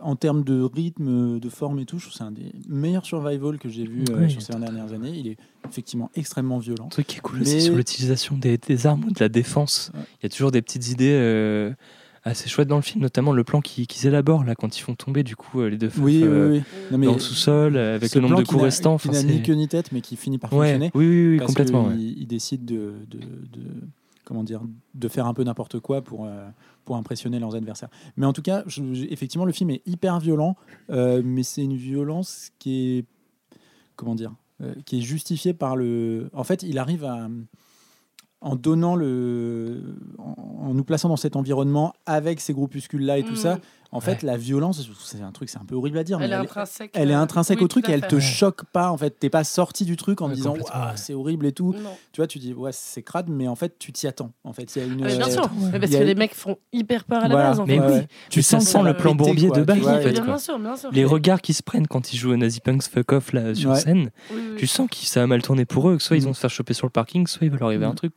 En termes de rythme, de forme et tout, je trouve que c'est un des meilleurs survival que j'ai vu euh, Oui. sur ces dernières années. Il est effectivement extrêmement violent. Un truc qui est cool Mais- aussi sur l'utilisation des, des armes ou de la défense. Ouais. Il y a toujours des petites idées euh, assez chouettes dans le film, notamment le plan qui- qu'ils élaborent là quand ils font tomber du coup euh, les deux feux Oui, euh, oui, oui. Non, mais dans le sous-sol avec le nombre de coups restants. Qui n'a ni c'est- queue ni tête, mais qui finit par Ouais, fonctionner. oui, oui, oui, parce complètement. ouais. Il, il décide de, de- de- comment dire, de faire un peu n'importe quoi pour, euh, pour impressionner leurs adversaires. Mais en tout cas, je- je- effectivement, le film est hyper violent, euh, mais c'est une violence qui est, comment dire, euh, qui est justifiée par le. En fait, il arrive à en donnant le, en, en nous plaçant dans cet environnement avec ces groupuscules là et tout Mhm. ça. En fait, Ouais. la violence, c'est un truc, c'est un peu horrible à dire, mais elle est elle, intrinsèque elle est euh, intrinsèque oui, au truc et elle te choque pas. En fait, t'es pas sorti du truc en Ouais, disant ouais. c'est horrible et tout. non Tu vois, tu dis ouais, c'est crade, mais en fait, tu t'y attends. En fait, il y a une. Ah, mais bien euh, sûr mais parce que les mecs font hyper peur à la Voilà. base en Mais fait. oui, ouais. tu sens le plan bourbier de base Les regards qui se prennent quand ils jouent aux Nazi Punks Fuck Off là, sur scène, tu sens que ça a mal tourné pour eux, que soit ils Mm. vont se faire choper sur le parking, soit il va leur arriver Mm. un truc.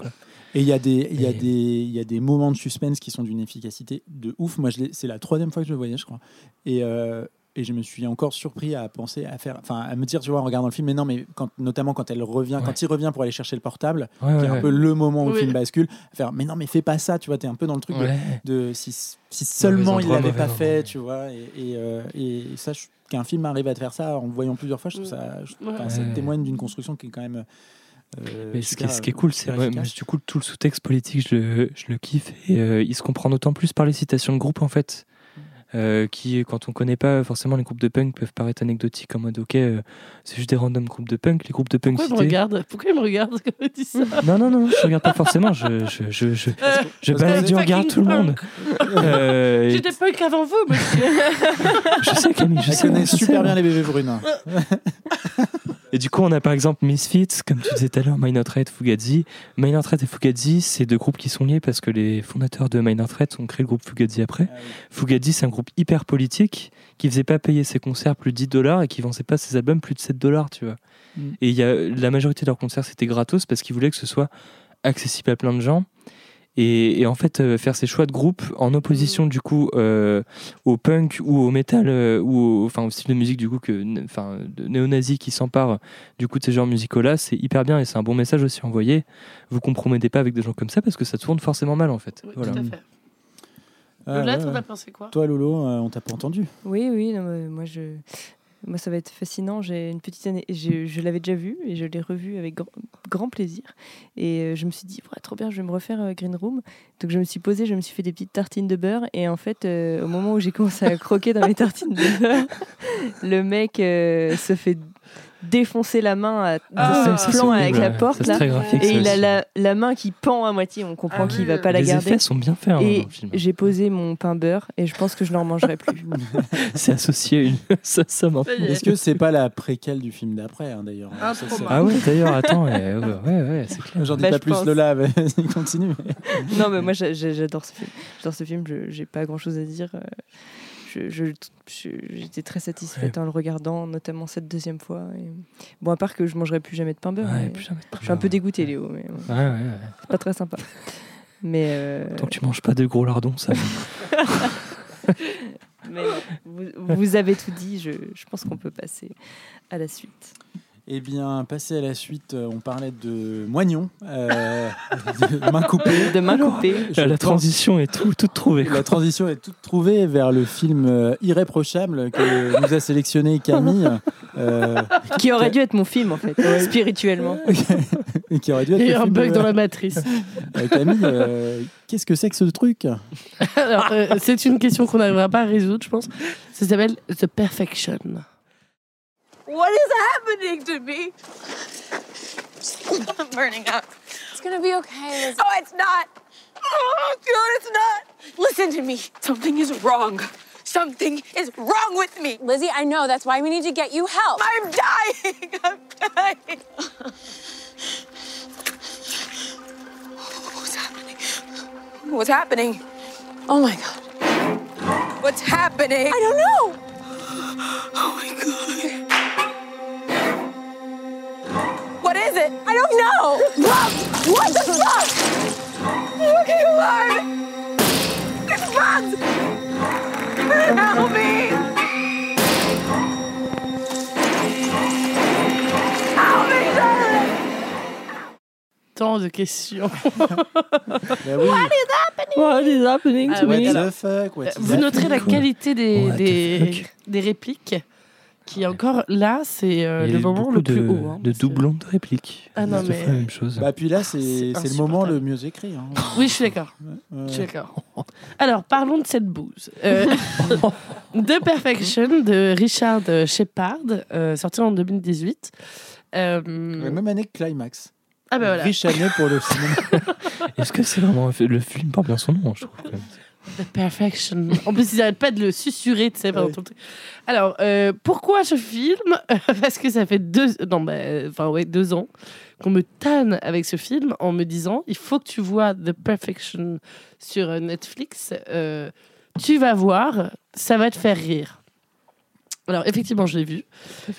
Et il y a des, il y a Et- des, il y a des moments de suspense qui sont d'une efficacité de ouf. Moi, c'est la troisième fois que je le voyais, je crois. Et euh, et je me suis encore surpris à penser à faire, enfin, à me dire, tu vois, en regardant le film, mais non, mais quand, notamment quand elle revient, Ouais. quand il revient pour aller chercher le portable, Ouais, qui est un ouais. peu le moment où le film bascule, à faire, mais non, mais fais pas ça, tu vois, t'es un peu dans le truc de- Ouais. de, si, si seulement il l'avait pas fait, tu vois, et, et, euh, et ça, qu'un film arrive à te faire ça en le voyant plusieurs fois, je trouve ça, je- Ouais. enfin, ça témoigne d'une construction qui est quand même. Euh, Mais ce qui, est, super, ce qui est cool, c'est moi, du coup tout le sous-texte politique, je le, je le kiffe et euh, il se comprend d'autant plus par les citations de groupe en fait. euh, qui, quand on connaît pas forcément les groupes de punk, peuvent paraître anecdotiques en mode ok, euh, c'est juste des random groupes de punk. Les groupes de punk Pourquoi il me cités- regarde Pourquoi il me regarde quand il dit ça? Non, non, non, je regarde pas forcément. Je, je, je, je, c'est du regard tout le monde. Euh, J'étais punk avant vous, monsieur. je sais, Camille, je sais. je sais. super bien les bébés brunes. Et du coup, on a par exemple Misfits, comme tu disais tout à l'heure, Minor Threat, Fugazi. Minor Threat et Fugazi, c'est deux groupes qui sont liés parce que les fondateurs de Minor Threat ont créé le groupe Fugazi après. Fugazi, c'est un groupe hyper politique qui faisait pas payer ses concerts plus de 10 dollars et qui vendait pas ses albums plus de 7 dollars, tu vois. Mm. Et y a, la majorité de leurs concerts, c'était gratos parce qu'ils voulaient que ce soit accessible à plein de gens. Et, et en fait, euh, faire ces choix de groupe en opposition du coup euh, au punk ou au metal euh, ou au, enfin, au style de musique du coup que enfin de néo-nazis qui s'emparent du coup de ces genres musicaux là, c'est hyper bien et c'est un bon message aussi envoyé. Vous compromettez pas avec des gens comme ça parce que ça tourne forcément mal en fait. Oui, Voilà. tout à fait. Ah, Lola, ouais, t'en as pensé quoi? Toi, Lolo, euh, on t'a pas entendu. Oui, oui, non, moi je. Moi, ça va être fascinant. J'ai une petite année, je, je l'avais déjà vu et je l'ai revu avec grand, plaisir. Et euh, je me suis dit, ouais, trop bien, je vais me refaire euh, Green Room. Donc, je me suis posée, je me suis fait des petites tartines de beurre. Et en fait, euh, au moment où j'ai commencé à croquer dans mes tartines de beurre, le mec se fait défoncer la main à, de Ah, ce plan avec la porte. Là. graphique, Et il a la, la main qui pend à moitié. On comprend Ah qu'il va pas la les garder. effets sont bien faits hein, Et j'ai posé mon pain beurre et je pense que je n'en mangerai plus. C'est associé à une ça, ça. Est-ce que c'est pas la préquelle du film d'après, hein, d'ailleurs c'est- Ah ouais, d'ailleurs, attends, ouais, ouais, c'est clair. J'en dis Bah, pas plus, pense. Lola, vas-y, continue. non, mais moi j'a- j'a- j'adore ce film. J'adore ce film, je- j'ai pas grand chose à dire. Je- je- je- J'étais très satisfaite en le regardant, notamment cette deuxième fois. et- Bon, à part que je mangerai plus jamais de pain beurre. Ouais, mais plus jamais de Je suis un peu dégoûtée, Léo, mais c'est pas très sympa. Mais, euh, Tant que tu manges pas de gros lardons, ça. mais vous, vous avez tout dit, je, je pense qu'on peut passer à la suite. Eh bien, passer à la suite, euh, on parlait de moignon, euh, de main coupée. De main coupée. Je la pense- transition est tout, toute trouvée. La transition est toute trouvée vers le film euh, irréprochable que nous a sélectionné Camille, euh, Qui aurait dû être mon film, en fait, spirituellement. et qui aurait dû être Il y a eu un film bug de- dans la matrice. Euh, Camille, euh, qu'est-ce que c'est que ce truc? Alors, euh, c'est une question qu'on n'arrivera pas à résoudre, je pense. Ça s'appelle The Perfection. What is happening to me? I'm burning up. It's gonna be okay, Lizzie. Oh, it's not. Oh, God, it's not. Listen to me. Something is wrong. Something is wrong with me. Lizzie, I know. That's why we need to get you help. I'm dying. I'm dying. What's happening? What's happening? Oh my god. What's happening? I don't know. Oh my God. Is it? I don't know. Mom, what the fuck? Looking alive. It's bugs. Help me. Help me, Charlotte. Tant de questions. Bah oui. What is happening? Ah to ouais, me? What alors, the fuck, what is Vous noterez la qualité des, What the des, fuck? des répliques qui, encore là, c'est euh, le moment beaucoup le plus de, haut. hein. de doublons de répliques. Ah non, C'est mais- la même chose. Bah puis là, c'est c'est le moment le mieux écrit. hein. Oui, je suis d'accord. Je suis d'accord. Alors, parlons de cette bouse. Euh, The Perfection de Richard Shepard, euh, sorti en 2018. Euh, La même année que Climax. ah ben voilà. Riche année pour le cinéma. Est-ce que c'est vraiment le film porte bien son nom, je trouve. The Perfection. En plus, ils n'arrêtent pas de le susurrer, tu sais, pendant Ouais. tout le truc. Alors, euh, pourquoi je filme Parce que ça fait deux, non, bah, enfin, ouais, deux ans qu'on me tanne avec ce film en me disant il faut que tu vois The Perfection sur euh, Netflix. Euh, tu vas voir, ça va te faire rire. Alors, effectivement, je l'ai vu.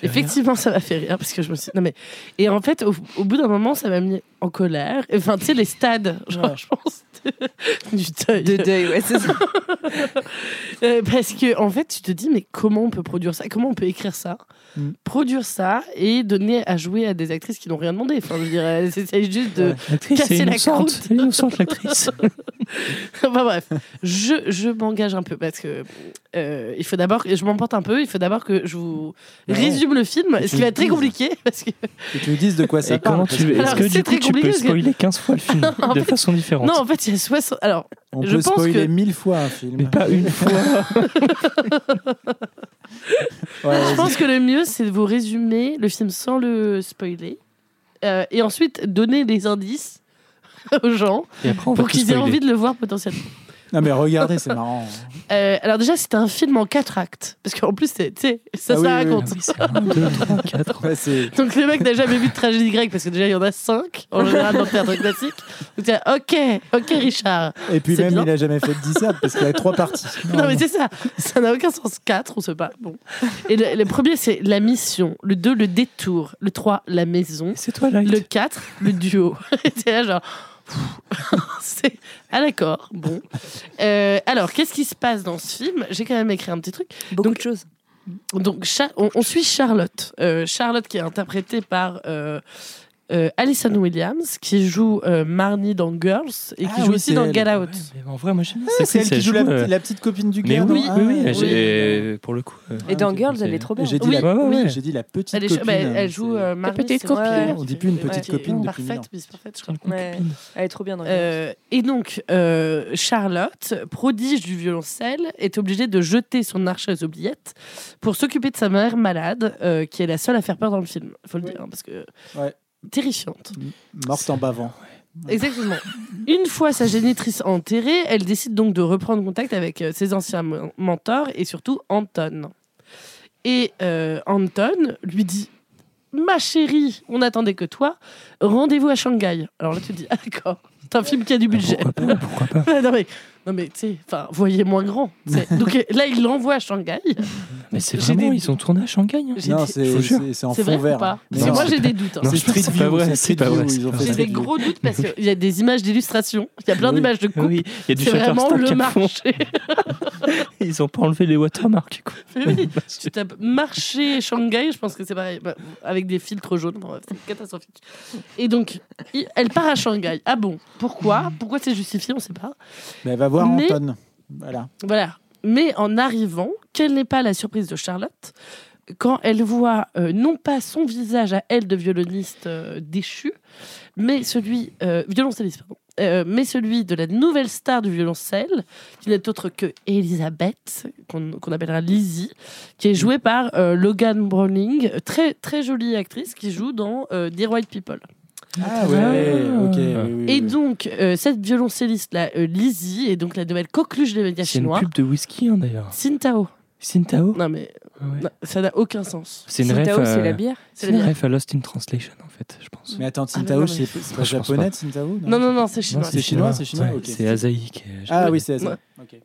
Effectivement, ça m'a fait rire parce que je me suis. Non, mais. Et en fait, au, au bout d'un moment, ça m'a mis en colère. Enfin, tu sais, les stades, genre, Ouais. je pense, du deuil. De deuil, ouais, c'est ça. Euh, parce que en fait, tu te dis mais comment on peut produire ça? Comment on peut écrire ça? Mm. Produire ça et donner à jouer à des actrices qui n'ont rien demandé. Enfin, je dirais, c'est juste de. Ouais. Casser la croûte. Elle est innocente, l'actrice. enfin bref, je, je m'engage un peu parce que euh, il faut d'abord, je m'emporte un peu. Il faut d'abord que je vous Ouais. résume le film, ce qui va être très compliqué parce que Que tu nous dises de quoi ça Et parle. tu Est-ce que c'est du très coup tu compliqué peux que- spoiler 15 fois le film En de fait- façon différente? non, en fait, il y a 60. Alors, On je peut pense spoiler que mille fois un film. Mais pas une fois. Ouais, je pense que le mieux, c'est de vous résumer le film sans le spoiler. Euh, et ensuite, donner les indices aux gens Et après, pour qu'ils aient envie de le voir potentiellement. Non, mais regardez, c'est marrant. Euh, alors déjà, c'était un film en quatre actes. Parce qu'en plus, c'est- tu sais, ça Ah se oui, raconte. oui, Oui, c'est un, deux, trois, quatre. Ouais, c'est... Donc le mec n'a jamais vu de tragédie grecque parce que déjà il y en a cinq en général dans le théâtre classique. Donc t'es là, ok, ok Richard. Et puis C'est même, bien. il a jamais fait de dissert parce qu'il y a trois parties. Non mais c'est ça, ça n'a aucun sens. Quatre, on sait pas. Bon. Et le, le premier c'est la mission, le 2 le détour, le 3 la maison, C'est toi là. le 4 le duo. Et t'es là genre. c'est ah d'accord. Bon. Euh, alors qu'est-ce qui se passe dans ce film? J'ai quand même écrit un petit truc. Beaucoup Donc- de choses. Donc, on suit Charlotte. Euh, Charlotte qui est interprétée par euh, euh, Alison Williams, qui joue euh, Marnie dans Girls et qui Ah joue oui, aussi dans elle. Get Out. Mais en vrai, moi j'aime bien. C'est celle qui joue la, petite copine du Mais gars. oui, oui, oui, Ah, j'ai- pour le coup. euh, Et dans Girls, elle est trop bien. J'ai dit, Oui, la... ouais, ouais. j'ai dit la petite Elle, est- copine. bah, elle joue c'est- euh, Marnie. petite copine. vrai. On dit plus une Ouais, petite copine depuis. Parfaite, Miss Parfaite, je crois. Ouais. Elle est trop bien dans Girls. Euh, et donc, euh, Charlotte, prodige du violoncelle, est obligée de jeter son arche aux oubliettes pour s'occuper de sa mère malade, euh, qui est la seule à faire peur dans le film, il faut le dire, hein, parce que Ouais. Terrifiante. Morte en bavant. Exactement. Une fois sa génitrice enterrée, elle décide donc de reprendre contact avec euh, ses anciens men- mentors et surtout Anton. Et euh, Anton lui dit Ma chérie, on n'attendait que toi, rendez-vous à Shanghai. Alors là, tu te dis Ah, d'accord, c'est un film qui a du budget. Pourquoi pas Pourquoi pas non, mais, non, mais tu sais, enfin, voyez moins grand. Donc là, il l'envoie à Shanghai. Mais c'est J'ai vraiment, des- ils ont tourné à Shanghai. hein. J'ai Non, des- c'est, en C'est fond vrai ou vert. pas hein. Parce Mais que non, moi, j'ai des doutes. hein. Non, c'est Street pas View, vrai, c'est c'est Street pas View, vrai, ils ont c'est fait J'ai Street des View. gros doutes parce qu'il y a des images d'illustration. Il y a plein Oui. d'images de coupe. Oui, il y a du C'est vraiment Shutterstock le à fond. marché. Ils ont pas enlevé les watermarks. Quoi. Mais oui, tu tapes marché Shanghai, je pense que c'est pareil, Bah, avec des filtres jaunes, Bon, bref, c'est catastrophique. Et donc, il- elle part à Shanghai. Ah bon Pourquoi? Pourquoi c'est justifié? On ne sait pas. Mais elle va voir Mais- Anton. Voilà. Voilà. Mais en arrivant, quelle n'est pas la surprise de Charlotte quand elle voit euh, non pas son visage à elle de violoniste euh, déchu, mais celui euh, violoncelliste, pardon, euh, mais celui de la nouvelle star du violoncelle, qui n'est autre que Elisabeth, qu'on appellera Lizzie, qui est jouée par Logan Browning, très très jolie actrice qui joue dans Dear White People. Ah ouais, Ah. ok. oui, oui, Et oui. donc euh, cette violoncelliste là, euh, Lizzie, est donc la nouvelle coqueluche des médias C'est une chinois. pub de whisky hein, d'ailleurs. Sintao. Sintao Non mais Ah ouais. non, ça n'a aucun sens. C'est une Sintao, c'est à- la bière. C'est une ref à Lost in Translation en fait, je pense. Mais attends, Ah, non, c'est, pas japonais, pas. Tsingtao Non, non, non, c'est chinois. c'est chinois, c'est chinois, Ouais, ok. C'est Asahi qui est Ah japonais. oui, c'est. Ouais. Ok.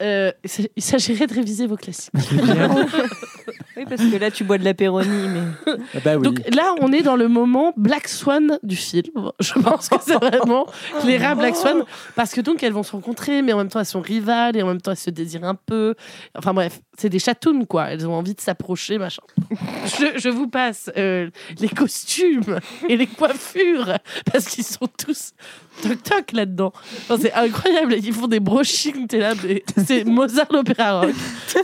Euh, il s'agirait de réviser vos classiques. Oui, parce que là, tu bois de l'apéronie, mais. Ah bah oui. Donc là, on est dans le moment Black Swan du film. Je pense que c'est vraiment les rats Black Swan. Parce que donc, elles vont se rencontrer, mais en même temps, elles sont rivales et en même temps, elles se désirent un peu. Enfin bref, c'est des chatounes, quoi. Elles ont envie de s'approcher, machin. Je, vous passe euh, les costumes et les coiffures, parce qu'ils sont tous toc-toc là-dedans. C'est incroyable. Ils font des brochings, t'es là, c'est Mozart l'opéra rock.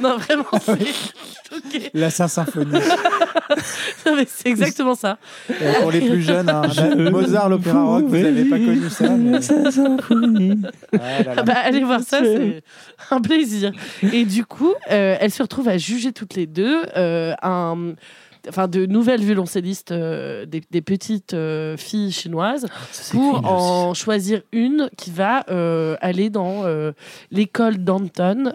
Non, vraiment, c'est choqué. La Symphonie. Non, mais c'est exactement ça. Et pour les plus jeunes, hein, Je Mozart, l'opéra rock, vous n'avez pas connu ça. Mais... Ah là là. Ah bah, allez voir ça, c'est un plaisir. Et du coup, euh, elles se retrouvent à juger toutes les deux euh, un, enfin, de nouvelles violoncellistes, euh, des, des petites euh, filles chinoises, pour en choisir une qui va euh, aller dans l'école d'Anton,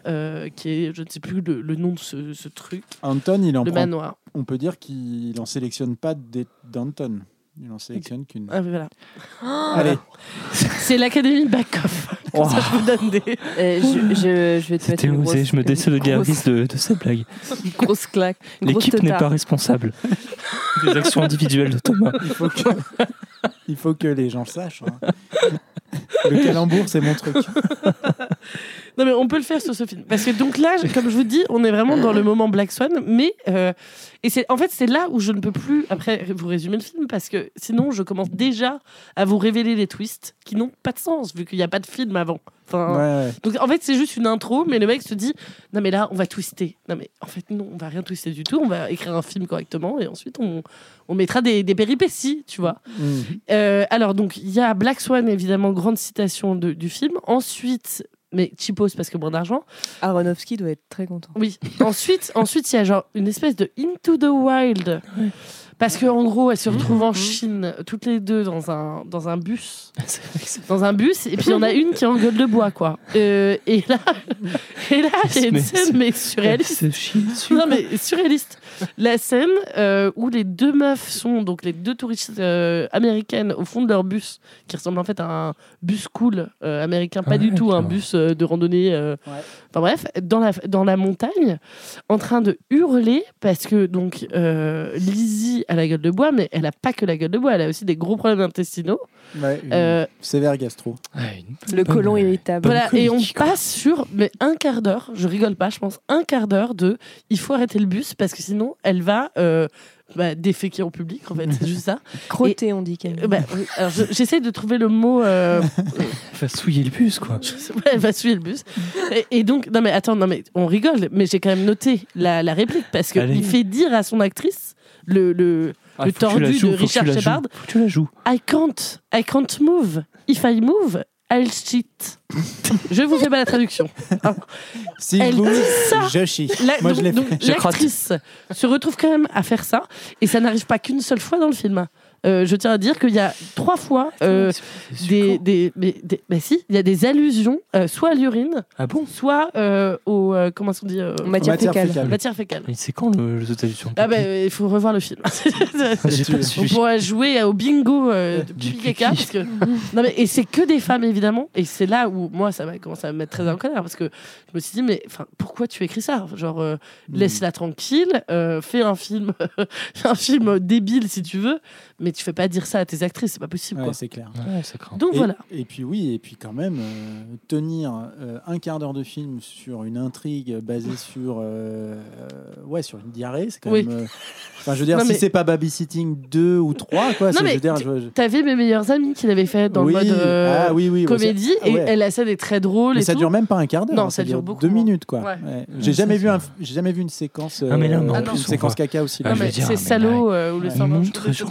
qui est, je ne sais plus le, le nom de ce, ce truc, Anton, il en le prend. manoir. On peut dire qu'il en sélectionne pas des d'Anton. Il en sélectionne qu'une. Ah, voilà. Allez. C'est l'académie de Back-Off. Comme ça, je vous donne des. Euh, je, je, je vais te mettre C'était une osé, grosse, je me désolidarise de, de cette blague. grosse, une grosse claque. Une grosse L'équipe n'est pas responsable des actions individuelles de Thomas. Il faut que, il faut que les gens sachent. hein. Le calembour, c'est mon truc. Non, mais on peut le faire sur ce film. Parce que donc là, comme je vous dis, on est vraiment dans le moment Black Swan. Mais. euh, et c'est en fait, c'est là où je ne peux plus, après, vous résumer le film. Parce que sinon, je commence déjà à vous révéler les twists qui n'ont pas de sens, vu qu'il n'y a pas de film avant. Enfin, Ouais, ouais. Donc en fait, c'est juste une intro, mais le mec se dit Non, mais là, on va twister. Non, mais en fait, non, on va rien twister du tout. On va écrire un film correctement et ensuite, on, on mettra des, des péripéties, tu vois. Mhm. Euh, alors, donc, il y a Black Swan, évidemment, grande citation de- du film. Ensuite, mais cheapos parce que moins d'argent. Aronofsky doit être très content. Oui. ensuite, ensuite, il y a genre une espèce de Into the Wild. Parce qu'en gros, elles se retrouvent en Chine, toutes les deux, dans un, dans un bus. Dans un bus, et puis il y en a une qui est en gueule de bois, quoi. Euh, et là, et là, il y a une scène, c'est- mais surréaliste. Non mais surréaliste. La scène euh, où les deux meufs sont donc les deux touristes euh, américaines au fond de leur bus, qui ressemble en fait à un bus cool euh, américain, pas Ah du tout un bus euh, de randonnée. euh, Ouais. Enfin bref, dans la dans la montagne, en train de hurler parce que donc euh, Lizzie a la gueule de bois, mais elle a pas que la gueule de bois, elle a aussi des gros problèmes intestinaux. Ouais, une Euh, Sévère gastro. Ouais, une Le colon irritable. Voilà, et on passe sur mais un quart d'heure, je rigole pas, je pense un quart d'heure de il faut arrêter le bus parce que sinon elle va euh, bah, déféquer en public en fait, c'est juste ça. Crotté, on dit même. bah, j'essaie de trouver le mot. euh, Elle va souiller le bus, quoi. ouais, elle va suivre le bus. Et, et donc non mais attends, non mais on rigole, mais j'ai quand même noté la, la réplique parce que Allez. il fait dire à son actrice le le, Ah, le tordu joues, de Richard la joues, Shepard. Tu la joues. I can't, I can't move. If I move, Je vous fais pas la traduction. Si Elle vous, dit ça. je chie. La- Moi, donc- je l'ai fait. L'actrice se retrouve quand même à faire ça, et ça n'arrive pas qu'une seule fois dans le film. Euh, je tiens à dire qu'il y a trois fois euh, C'est des, des, mais, des- bah si, il y a des allusions, euh, soit à l'urine, Ah bon? soit euh, au euh, comment on dit, euh, Matière Matière fécale. fécale. matière fécale. Mais c'est quand le, le traduction Ah ben il faut revoir le film. On pourra jouer au bingo euh, Du pipi caca parce que non mais et c'est que des femmes évidemment et c'est là où moi ça va commencer à me mettre très en colère parce que je me suis dit mais enfin pourquoi tu écris ça? Genre euh, Hmm. laisse-la tranquille euh, fais un film un film débile si tu veux mais tu fais pas dire ça à tes actrices c'est pas possible Ouais, quoi. c'est clair. Ouais, ça craint. Donc et, voilà Et puis oui, et puis quand même, euh, tenir euh, un quart d'heure de film sur une intrigue basée sur, euh, ouais, sur une diarrhée, c'est quand Oui. même... euh, Enfin, je veux dire, Non, si mais- c'est pas Babysitting 2 ou 3, quoi, Non, c'est- je mais veux dire... tu- je- t'avais mes meilleurs amis qui l'avaient fait dans oui, le mode euh, ah, oui, oui, ouais, comédie ah et ouais. elle la scène est très drôle Mais et ça tout. dure même pas un quart d'heure. Non, hein, ça dure beaucoup deux moins. minutes, quoi. Ouais. Ouais. J'ai jamais c'est vu un, jamais vu une séquence. Ah, mais là, mais en une séquence caca aussi. Ah, Non, mais c'est mais salaud où le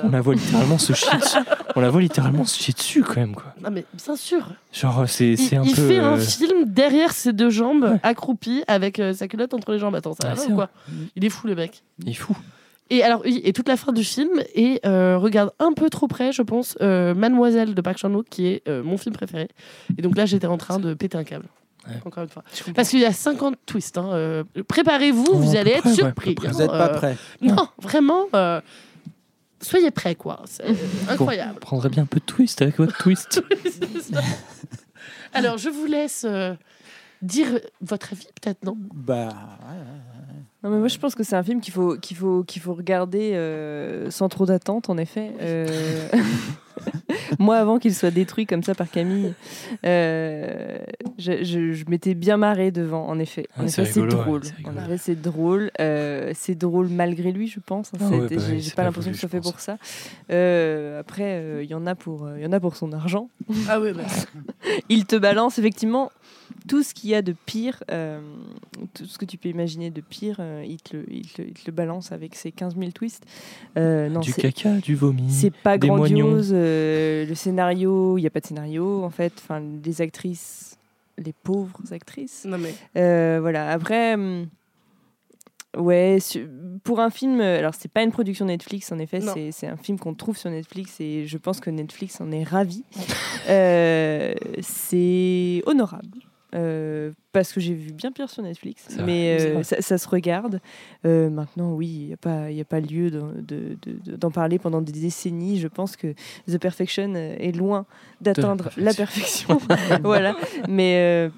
on la voit littéralement se chier dessus. On la voit littéralement se chier dessus, quand même, quoi. Non mais bien sûr. Genre, c'est Il, c'est un il peu. fait un euh, film derrière ses deux jambes, Ouais. accroupi, avec euh, sa culotte entre les jambes. Attends, ça va Ouais, pas c'est ou quoi Il est fou le mec. Il est fou. Et alors oui, et toute la fin du film et euh, regarde un peu trop près, je pense, euh, Mademoiselle de Park Chan-wook qui est euh, mon film préféré. Et donc là, j'étais en train de péter un câble. Ouais. Encore une fois. Parce qu'il y a 50 twists. hein, euh, Préparez-vous, Oh, vous à allez peu être près, ouais, à surpris. peu près. hein, Vous n'êtes pas euh, prêts. Non, vraiment. euh, soyez prêts, quoi. C'est incroyable. On prendrait bien un peu de twist avec votre twist. Alors, je vous laisse euh, dire votre avis, peut-être, non? Bah, ouais, ouais. Non, mais moi je pense que c'est un film qu'il faut, qu'il faut, qu'il faut regarder euh, sans trop d'attente, en effet. Euh, moi, avant qu'il soit détruit comme ça par Camille, euh, je, je- je m'étais bien marrée devant, en effet. En Ah, c'est effet, c'est rigolo, ouais, drôle. c'est En effet, c'est drôle. Euh, c'est drôle malgré lui, je pense. Ah ouais, bah J'ai pas pas l'impression que ce soit je fait pour ça. Euh, après, euh, il y en a pour, euh, il y en a pour son argent. Ah oui, bah, il te balance effectivement tout ce qu'il y a de pire, euh, tout ce que tu peux imaginer de pire, euh, il, te le, il, te, il te le balance avec ses 15 000 twists. Euh, non, du c'est- caca, du vomi. c'est pas des grandiose. euh, le scénario, il n'y a pas de scénario en fait. Enfin, les actrices, les pauvres actrices. non mais. Euh, voilà. Après, hum, ouais, pour un film, alors c'est pas une production Netflix en effet, c'est c'est un film qu'on trouve sur Netflix et je pense que Netflix en est ravi. Euh, c'est honorable. Euh, parce que j'ai vu bien pire sur Netflix, mais euh, ça, ça se regarde. Euh, maintenant, oui, il n'y a, pas- y a pas lieu d'en de, de- de- d'en parler pendant des décennies. Je pense que The Perfection est loin d'atteindre la perfection. voilà. Mais,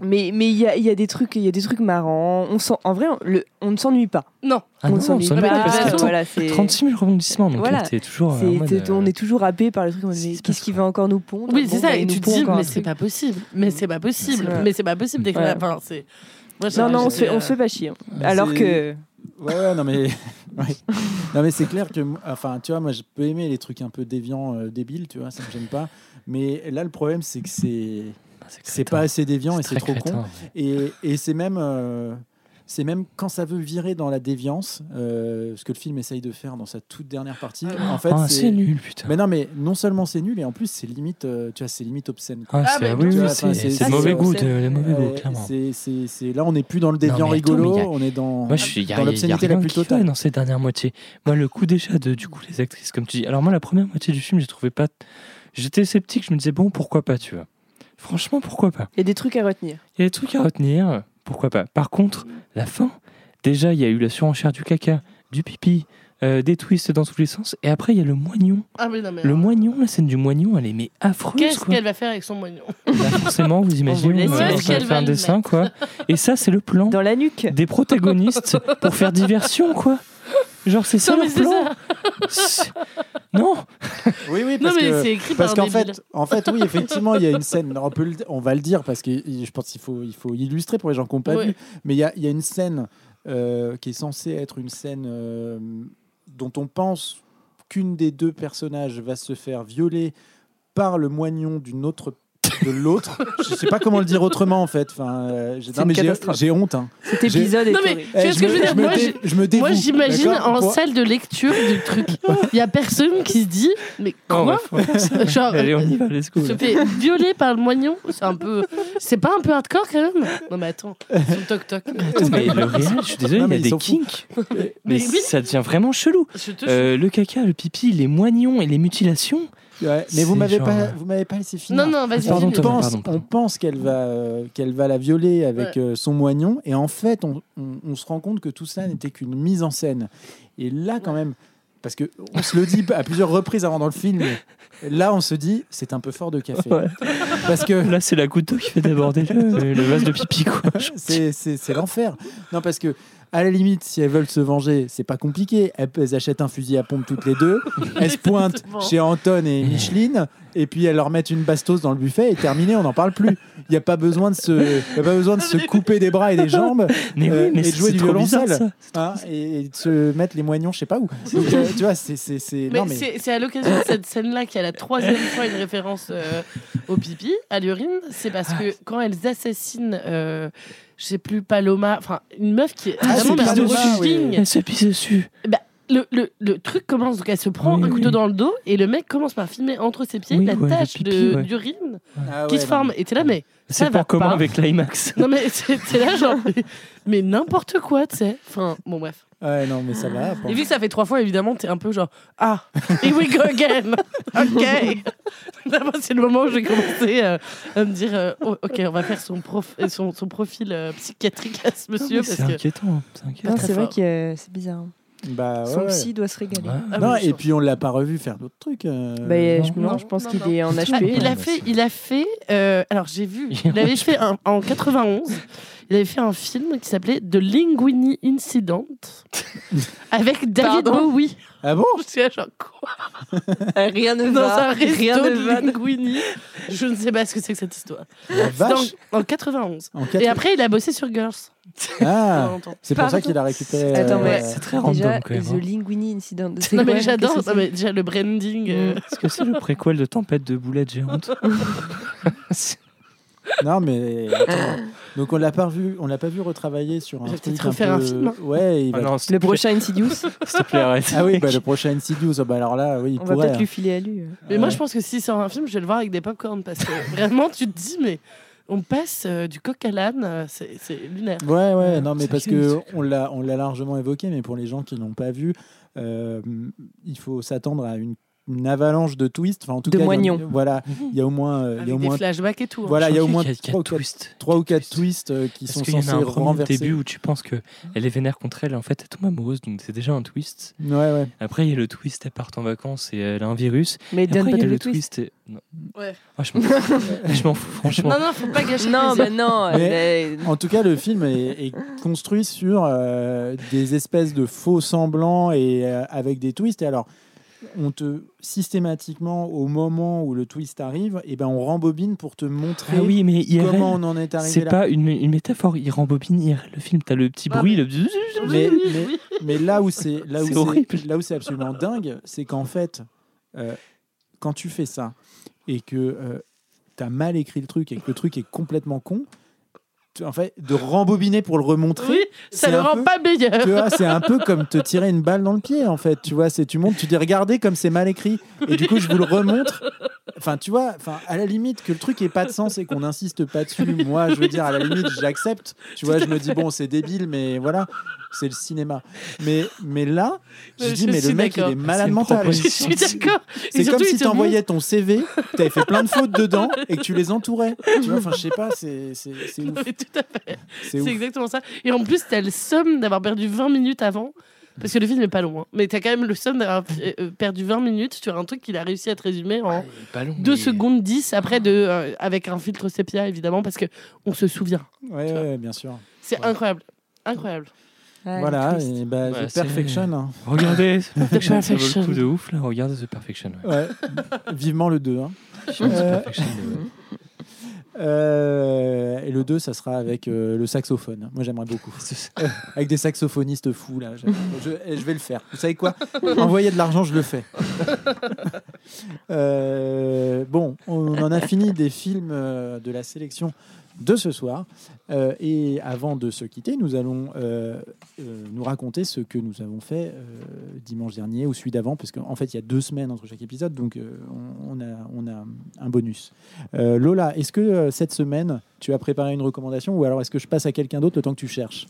Mais mais il y a, il y a des trucs, il y a des trucs marrants. On s'en- en vrai, on, le- on ne s'ennuie pas. Non. Ah on ne s'ennuie on pas. pas parce que voilà, c'est 36 000 rebondissements, donc Voilà. t'es toujours. mode, c'est- euh, on est toujours happé par le truc. on se dit, Qu'est-ce qu'il va encore nous pondre? Oui, Bon, c'est ça. bah, Et tu te dis, mais c'est pas possible. Mais c'est pas possible. Mais c'est pas possible Non, non, on se fait, on se fait pas chier. Mais Alors que Ouais, ouais, non mais, ouais. non mais c'est clair que, enfin, tu vois, moi je peux aimer les trucs un peu déviants, euh, débiles, tu vois, ça me gêne pas. Mais là, le problème, c'est que c'est, c'est pas assez déviant et c'est trop crétin, con. ouais. Et, et c'est même, euh, c'est même quand ça veut virer dans la déviance, euh, ce que le film essaye de faire dans sa toute dernière partie. En fait, Ah, c'est nul, putain. Mais non, mais non seulement c'est nul, et en plus c'est limite, euh, tu vois, c'est limite obscène. quoi. Ah, c'est- ah oui, mauvais goût, de- mauvais goût, clairement. c'est- c'est- c'est- là, on n'est plus dans le Non, déviant attends, rigolo, a- on est dans, Moi, je l'obscénité la plus totale. dans cette dernière moitié. Moi, le coup déjà de du coup les actrices, comme tu dis. Alors moi, la première moitié du film, j'ai trouvé pas. J'étais sceptique. Je me disais bon, pourquoi pas, tu vois. Franchement, pourquoi pas? il y a des trucs à retenir. Il y a des trucs à retenir. Pourquoi pas. Par contre, la fin. Déjà, il y a eu la surenchère du caca, du pipi, euh, des twists dans tous les sens. Et après, il y a le moignon. Ah, mais non, mais. Le moignon, la scène du moignon, elle est mais affreuse. Qu'est-ce quoi. qu'elle va faire avec son moignon? Bah, forcément, vous imaginez, on va faire un dessin, quoi. Et ça, c'est le plan Dans la nuque. des protagonistes pour faire diversion, quoi. Genre, c'est ça Non, mais c'est plan. Non Oui, oui, Non, parce mais que c'est écrit parce qu'en fait, en fait, oui, effectivement, il y a une scène. On peut, le- on va le dire parce que je pense qu'il faut, il faut illustrer pour les gens qui n'ont pas Ouais. vu. Mais il y a, il y a une scène euh, qui est censée être une scène euh, dont on pense qu'une des deux personnages va se faire violer par le moignon d'une autre de l'autre. Je sais pas comment le dire autrement en fait. Enfin, euh, j'ai- C'est non, une mais j'ai- catastrophe. j'ai honte. hein. Cet épisode est Non, mais tu vois Eh, ce que je veux me- dire? me Moi, dé- j'ai- je me dévoue. Moi, j'imagine d'accord? en salle de lecture du truc. Il y a personne qui se dit, mais Non, quoi? Genre, Allez, on y va, let's go. se fait violer par le moignon, c'est un peu, c'est pas un peu hardcore quand même? Non mais attends, son toc toc. Attends, mais le réel, je suis désolé, Non, il y a ils des s'en foutent. kinks. Mais, Mais oui. ça devient vraiment chelou. Je te Euh, le caca, le pipi, les moignons et les mutilations. Ouais, mais vous m'avez genre, pas, euh, vous m'avez pas laissé finir. Non non, vas-y. Pardon, on pense, on pense qu'elle va, euh, qu'elle va la violer avec Ouais. euh, son moignon, et en fait, on, on- on se rend compte que tout ça n'était qu'une mise en scène. Et là, quand même, parce que on se le dit à plusieurs reprises avant dans le film, là, on se dit, c'est un peu fort de café, Ouais. parce que Là, c'est la goutte d'eau qui fait déborder le, le vase de pipi, quoi. c'est l'enfer. Non, parce que à la limite, si elles veulent se venger, c'est pas compliqué. Elles, elles achètent un fusil à pompe toutes les deux. Elles se pointent chez Anton et Micheline. Et puis elles leur mettent une bastos dans le buffet et terminé, on n'en parle plus. Il n'y a pas besoin de se, y a pas besoin de se couper des bras et des jambes Mais euh, oui, mais et de jouer du violoncelle hein, et, de se mettre les moignons, je sais pas où. Donc, euh, tu vois, c'est, c'est, c'est- Mais, à l'occasion de cette scène-là qu'il y a la troisième fois une référence euh, au pipi, à l'urine. C'est parce que quand elles assassinent, je sais plus, Paloma, enfin une meuf qui est Ah, vraiment shooting. oui. Elle se pisse dessus. Bah, le, le, le truc commence, donc elle se prend Oui, un couteau oui. dans le dos et le mec commence par filmer entre ses pieds Oui, la ouais, tache pipi, de- ouais. d'urine Ah qui ouais, se non, forme. mais- Et t'es là, mais ça C'est va pas commun pas. avec l'IMAX. Non mais c'est c'est là genre mais, n'importe quoi tu sais. Enfin bon bref. Ouais, non, mais ça va. Et vu que ça fait trois fois évidemment t'es un peu genre ah here we go again. Ok. D'abord c'est le moment où j'ai commencé euh, à me dire euh, oh, ok on va faire son prof euh, son, son profil euh, psychiatrique à ce monsieur C'est parce que inquiétant. C'est inquiétant. Non, très c'est vrai que euh, c'est bizarre. Bah, ouais, Son ouais. psy doit se régaler. Ouais. Ah non, oui, et puis on l'a pas revu faire d'autres trucs. euh, Bah, euh, je, non, non, je pense non, qu'il non. est en Ah, HP. il a fait, il a fait. euh, alors j'ai vu, Il avait fait un- en 91. Il avait fait un film qui s'appelait The Linguini Incident avec David Pardon Bowie. Ah bon? Je suis là, genre quoi? Rien ne Dans va. un resto Rien ne de va. Linguini. Je ne sais pas ce que c'est que cette histoire. La vache Dans- en 91. En Et quatre- après, il a bossé sur Girls. Ah, c'est pour ça qu'il a récupéré. Attends, euh, mais C'est très Déjà, random quand même. The hein. Linguini Incident. C'est Non quoi mais j'adore. Déjà le branding. euh, Est-ce que c'est le préquel de Tempête de boulettes géantes Non, mais attends. donc on l'a pas vu, on l'a pas vu retravailler sur un va truc peut-être un refaire un peu- film. Ouais, il va- Ah non, c'est Le prochain Insidious, S'il te plaît, arrête. Ah oui, bah, le prochain Insidious. ah bah alors là, oui, il on va pourrait. peut-être hein. lui filer à lui. euh. Mais moi, je pense que s'il sort un film, je vais le voir avec des popcorn parce que vraiment, tu te dis, mais on passe euh, du coq à l'âne, euh, c'est lunaire. Ouais, ouais, non, mais parce que on l'a, on l'a largement évoqué, mais pour les gens qui l'ont pas vu, euh, il faut s'attendre à une une avalanche de twists. Enfin, en tout De cas, moignons. Voilà, il y a au moins, euh, il y a au des moins flashbacks et tout. hein. Voilà, il y a au moins trois ou quatre- twist. Twist. twists euh, qui Parce sont qu'il y en a censés un renverser. début où tu penses que elle est vénère contre elle et en fait elle tombe amoureuse donc c'est déjà un twist. Ouais, ouais. Après il y a le twist elle part en vacances et elle a un virus. Mais Et après pas il y a le les twists. twist. et- Non. Ouais. Ah, je m'en fous. franchement. Non, non, faut pas gâcher Non, le bah non. Mais- En tout cas, le film est, est construit sur euh, des espèces de faux semblants et euh, avec des twists. Et alors, on te systématiquement, au moment où le twist arrive, et ben on rembobine pour te montrer Ah oui mais IRL, comment on en est arrivé c'est pas une, une métaphore. Il rembobine IRL le film. T'as le petit Ah, bruit. mais- Le... mais, mais- là où c'est là où C'est c'est horrible. là où c'est absolument dingue, c'est qu'en fait, euh, quand tu fais ça et que tu as mal écrit le truc et que le truc est complètement con, en fait, de rembobiner pour le remontrer, Oui, ça le rend peu- pas meilleur. tu vois, c'est un peu comme te tirer une balle dans le pied, en fait. Tu vois, c'est tu montes, tu dis regardez comme c'est mal écrit, et du coup je vous le remontre. Enfin, tu vois, enfin, à la limite que le truc ait pas de sens et qu'on n'insiste pas dessus. Moi, je veux dire, à la limite, j'accepte. Tu vois, je me dis bon, c'est débile, mais voilà, c'est le cinéma. Mais mais là, je Je dis mais le mec il est malade mental. Je suis d'accord. C'est surtout, comme si tu envoyais ton CV, tu avais fait plein de fautes dedans et que tu les entourais. Tu vois, enfin, je sais pas, c'est ouf. montre- Oui, tout à fait. C'est exactement ça. Et en plus, t'as le somme d'avoir perdu 20 minutes avant. Parce que le film n'est pas long. hein. Mais t'as quand même le somme d'avoir euh, perdu 20 minutes sur un truc qu'il a réussi à te résumer en Pas long, 2 mais- secondes 10 après de, euh, avec un filtre sépia évidemment parce que on se souvient. Ouais, ouais, bien sûr. C'est incroyable. Incroyable. Voilà, et bah, The Perfection. hein. Regardez, The Perfection, ça vaut le coup de ouf là. Regardez The Perfection. Ouais. Ouais, vivement le 2. hein. Euh, euh, et le 2, ça sera avec euh, le saxophone. Moi, j'aimerais beaucoup. Avec des saxophonistes fous, là. Je, je- vais le faire. Vous savez quoi? Envoyer de l'argent, je le fais. Euh, bon, on en a fini des films euh, de la sélection de ce soir. Euh, et avant de se quitter, nous allons euh, euh, nous raconter ce que nous avons fait euh, dimanche dernier ou celui d'avant, parce qu'en fait, il y a deux semaines entre chaque épisode, donc euh, on, on a, on a un bonus. Euh, Lola, est-ce que euh, cette semaine, tu as préparé une recommandation ou alors est-ce que je passe à quelqu'un d'autre le temps que tu cherches?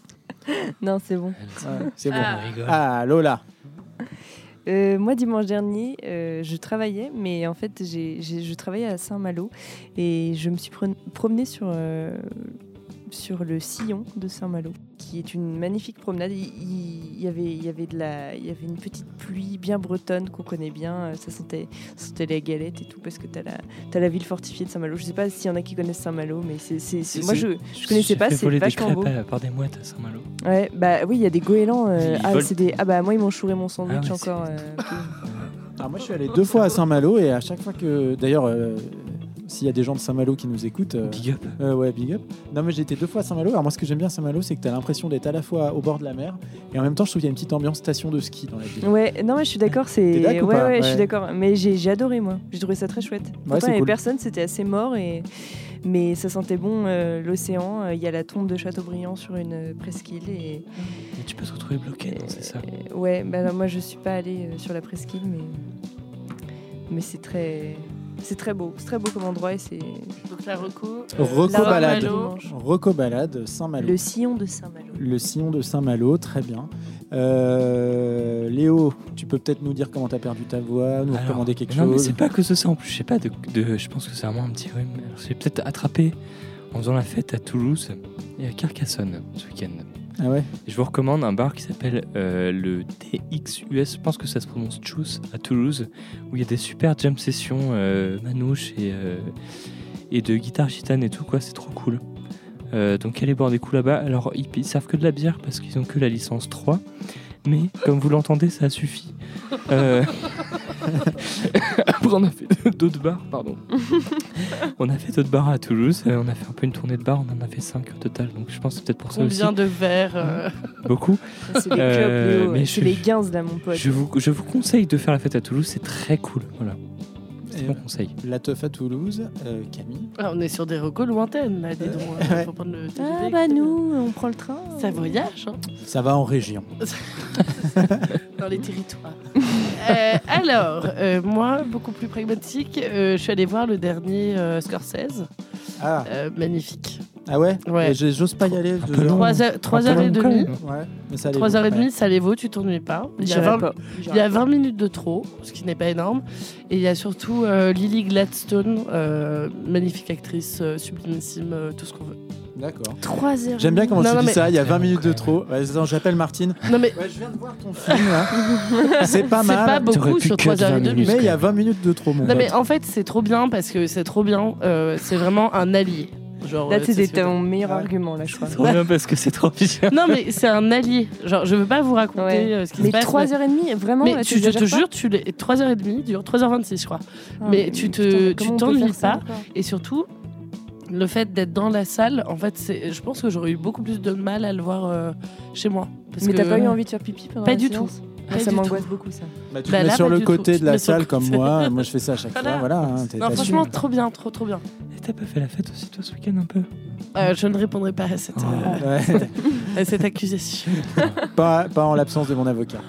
Non, c'est bon. Ouais, C'est bon. Ah. Ah, Lola. Euh, moi, dimanche dernier, euh, je travaillais, mais en fait, je travaillais à Saint-Malo et je me suis promenée sur, euh, sur le sillon de Saint-Malo, qui est une magnifique promenade. Il, y avait, il y avait de la, il y avait une petite pluie bien bretonne qu'on connaît bien. euh, Ça sentait, ça sentait les galettes et tout parce que t'as la, t'as la ville fortifiée de Saint-Malo. Je sais pas s'il y en a qui connaissent Saint-Malo, mais c'est, moi je, je connaissais pas. C'est vachement beau. à- par des mouettes à Saint-Malo. Ouais, bah oui, il y a des goélands. euh, ah, des, ah bah moi ils m'ont chouré mon sandwich Ah encore. euh. Alors moi, je suis allé deux fois à Saint-Malo et à chaque fois que, d'ailleurs, euh, s'il y a des gens de Saint-Malo qui nous écoutent, euh, Big up. euh, ouais, big up. Non, mais j'ai été deux fois à Saint-Malo. Alors moi, ce que j'aime bien à Saint-Malo, c'est que tu as l'impression d'être à la fois au bord de la mer et en même temps, je trouve qu'il y a une petite ambiance station de ski dans la ville. Ouais, non, mais je suis d'accord, c'est. Ouais, d'accord ou ouais, pas je Ouais. suis d'accord. Mais j'ai j'ai adoré, moi. J'ai trouvé ça très chouette. Pourtant, c'est il y avait cool. personne, c'était assez mort, et... mais ça sentait bon euh, l'océan. Euh, Il y a la tombe de Châteaubriand sur une euh, presqu'île. Et... Mais tu peux te retrouver bloqué, non, c'est ça. et- Ouais, bah, alors, moi je suis pas allée euh, sur la presqu'île, mais. Mais c'est très. C'est très beau. C'est très beau comme endroit et c'est. Donc la reco. Reco la balade. Saint-Malo. Reco balade, Saint-Malo. Le sillon de Saint-Malo. Le sillon de Saint-Malo, très bien. Euh, Léo, tu peux peut-être nous dire comment tu as perdu ta voix, nous Alors, recommander quelque non, mais chose. c'est pas que de ça en plus. Je sais pas, de, de- je pense que c'est vraiment un petit rhume. J'ai peut-être attrapé en faisant la fête à Toulouse et à Carcassonne ce week-end. Ah ouais je vous recommande un bar qui s'appelle euh, le TXUS, je pense que ça se prononce Choose, à Toulouse, où il y a des super jam sessions euh, manouches et, euh, et de guitare gitane et tout, quoi, c'est trop cool. Euh, donc allez boire des coups là-bas. Alors ils, ils servent que de la bière parce qu'ils ont que la licence 3, mais comme vous l'entendez, ça suffit. Euh, Après on a fait d'autres bars, pardon. on a fait d'autres bars à Toulouse, euh, on a fait un peu une tournée de bars, on en a fait 5 au total, donc je pense que c'est peut-être pour ça aussi. Combien de verres euh, Beaucoup. C'est les Euh, clubs, mais C'est je- les 15 là, mon pote. Je vous, je vous conseille de faire la fête à Toulouse, c'est très cool. Voilà. C'est Et, mon euh, conseil. La teuf à Toulouse, euh, Camille? ah, On est sur des recos lointaines là, dis donc. hein. Ouais. Le Ah bah nous, on prend le train. Ça voyage hein, Ça va en région. dans les territoires. Euh, alors, euh, moi, beaucoup plus pragmatique, euh, je suis allée voir le dernier euh, Scorsese. Ah, Euh, magnifique. Ah ouais, Ouais. J'ose pas y aller. deux peu heures. long. 3 heures, trois Un peu heures et long, quand demie. même. Ouais, mais ça allait 3 vite, heures et ouais. demie, ça les vaut, tu t'ennuies pas. Il y, a J'irai 20, pas. il y a 20 minutes de trop, ce qui n'est pas énorme. Et il y a surtout euh, Lily Gladstone, euh, magnifique actrice, euh, sublimissime, euh, tout ce qu'on veut. D'accord. 3 heures. J'aime bien comment Non, tu non, dis mais- ça, il y a 20 Tellement minutes de trop. Ouais, attends, j'appelle Martine. Non mais Ouais, je viens de voir ton film là. C'est pas c'est mal. pas T'aurais beaucoup pu sur cut 3 heures et 20 demie. minutes. mais il y a 20 minutes de trop, mon Non pote. mais en fait c'est trop bien parce que c'est trop bien. euh, c'est vraiment un allié. Genre, Là, euh, c'est c'était ton meilleur Ouais. argument, là, je crois. Trop bien parce que c'est trop bien. Non mais c'est un allié. Genre je veux pas vous raconter Ouais. euh, ce qui Mais se passe. 3h30, vraiment mais là, tu, je te exagères pas jure, tu les 3h30 dure 3h26 je crois. Ah, mais tu te- putain, tu comment on peut t'ennuies faire ça pas. encore Et surtout, le fait d'être dans la salle, en fait, c'est, je pense que j'aurais eu beaucoup plus de mal à le voir euh, chez moi. Parce Mais que- t'as pas eu envie de faire pipi pendant Pas la du séance Ah, Pas Ça du m'angoisse tout. beaucoup, ça. Bah, tu Bah, te mets là, sur le tout. côté de la salle comme moi. Moi, je fais ça à chaque Voilà. fois. Voilà. hein, Non, franchement, trop bien, trop trop bien. Et t'as pas fait la fête aussi toi ce week-end un peu? Euh, je ne répondrai pas à cette, euh, Ouais. à cette accusation. pas, pas en l'absence de mon avocat.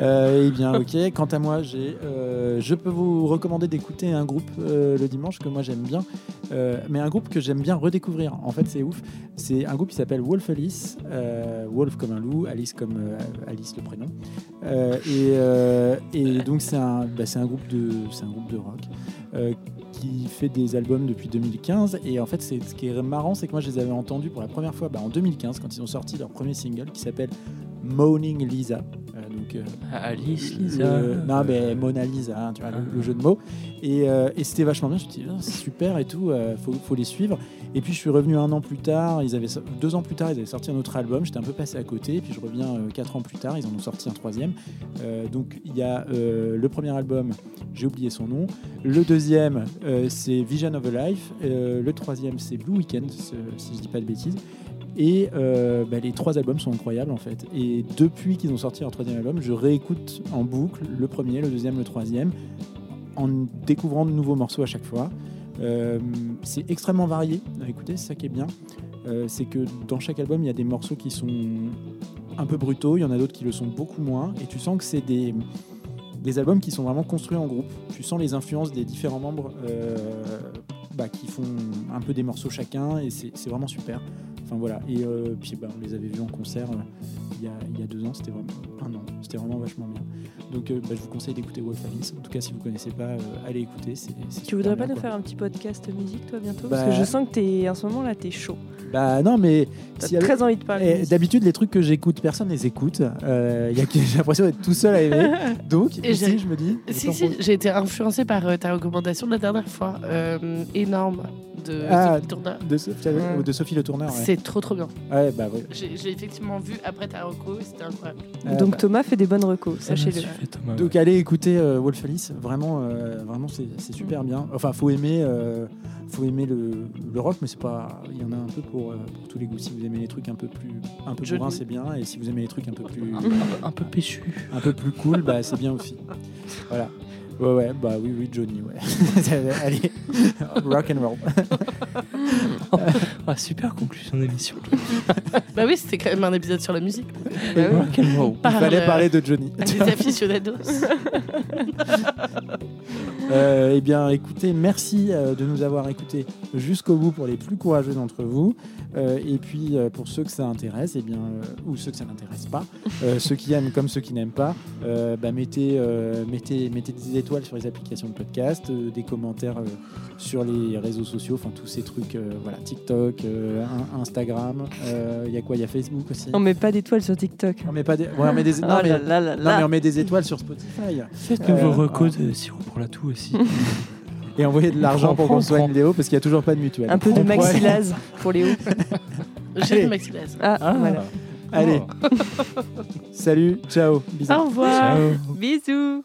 Euh, eh bien, ok. Quant à moi, j'ai, euh, je peux vous recommander d'écouter un groupe le dimanche que moi j'aime bien, mais un groupe que j'aime bien redécouvrir. En fait, c'est ouf. C'est un groupe qui s'appelle Wolf Alice. Wolf comme un loup, Alice comme Alice le prénom. Et, et donc c'est un, bah, c'est un groupe de, c'est un groupe de rock. Qui fait des albums depuis 2015 et en fait c'est ce qui est marrant c'est que moi je les avais entendus pour la première fois bah, en 2015 quand ils ont sorti leur premier single qui s'appelle Moaning Lisa. Euh, euh, Alice, le- Lisa. non mais Mona Lisa hein, tu vois le, le jeu de mots. Et, euh, et c'était vachement bien. Je me suis dit Ah, c'est super et tout euh, faut, faut les suivre. Et puis je suis revenu un an plus tard. Ils avaient deux ans plus tard ils avaient sorti un autre album. J'étais un peu passé à côté. Et puis je reviens euh, quatre ans plus tard. Ils en ont sorti un troisième. Donc il y a le premier album j'ai oublié son nom. Le deuxième c'est Vision of a Life. Le troisième c'est Blue Weekend si si je dis pas de bêtises et euh, bah, les trois albums sont incroyables en fait. Et depuis qu'ils ont sorti leur troisième album, je réécoute en boucle le premier, le deuxième, le troisième, en découvrant de nouveaux morceaux à chaque fois. Euh, c'est extrêmement varié à écouter, c'est ça qui est bien. Euh, c'est que dans chaque album, il y a des morceaux qui sont un peu brutaux, il y en a d'autres qui le sont beaucoup moins, et tu sens que c'est des, des albums qui sont vraiment construits en groupe. Tu sens les influences des différents membres bah, qui font un peu des morceaux chacun, et c'est vraiment super. Enfin voilà, et euh, puis bah, on les avait vus en concert euh, il, y a, il y a deux ans, c'était vraiment un an, c'était vraiment vachement bien. Donc euh, bah, je vous conseille d'écouter Wolf Alice. En tout cas, si vous connaissez pas, euh, allez écouter. c'est- c'est Tu voudrais bien, pas nous quoi. faire un petit podcast musique, toi, bientôt? Bah- Parce que je sens que t'es, en ce moment là, t'es chaud. Bah non, mais T'as avait- très envie de parler. Eh. D'habitude, les trucs que j'écoute, personne les écoute. Euh, j'ai l'impression d'être tout seul à aimer. Donc, Et je me dis. Si, si, pour- j'ai été influencée par euh, ta recommandation de la dernière fois. Euh, énorme de Ah, Sophie Tourneur. de, Sophie, Ouais. de Sophie Le Tourneur. Ouais, C'est trop trop bien. ouais bah ouais. J'ai effectivement vu après ta reco c'était incroyable. Euh, Donc bah, Thomas fait des bonnes recos, Ah, sachez-le. donc allez écouter euh, Wolf Alice, vraiment, euh, vraiment c'est super bien. Enfin, faut aimer, euh, faut aimer le, le rock, mais c'est pas, il y en a un peu pour, euh, pour tous les goûts. Si vous aimez les trucs un peu plus, un peu bourrin, c'est bien, et si vous aimez les trucs un peu plus, un, un- un peu péchu. un peu plus cool, bah c'est bien aussi. Voilà. Ouais, ouais, bah oui, oui, Johnny, ouais. Allez, rock and roll. Ah, super conclusion d'émission. Bah oui, c'était quand même un épisode sur la musique. Il Par, fallait euh, parler de Johnny. Des aficionados. Euh, eh bien, écoutez, merci euh, de nous avoir écoutés jusqu'au bout pour les plus courageux d'entre vous. Euh, et puis, euh, pour ceux que ça intéresse, eh bien, euh, ou ceux que ça n'intéresse pas, euh, ceux qui aiment comme ceux qui n'aiment pas, euh, bah, mettez, euh, mettez, mettez des étoiles sur les applications de podcast, euh, des commentaires euh, sur les réseaux sociaux, enfin tous ces trucs, euh, voilà, TikTok, euh, in- Instagram. euh, Il y a quoi Il y a Facebook aussi. On met pas d'étoiles sur TikTok. On met pas des, ouais, on met des, non, Oh mais- là là là non, mais on met des étoiles sur Spotify. Faites-nous Euh, vos recos de sirop pour la toux aussi. Et envoyer de l'argent pour qu'on soigne. Léo parce qu'il n'y a toujours pas de mutuelle. Un peu de maxilase pour Léo. J'ai Allez. le maxilaz. Ah, Ah, voilà. Allez. Salut, ciao, bisous. Au revoir. Ciao. Bisous.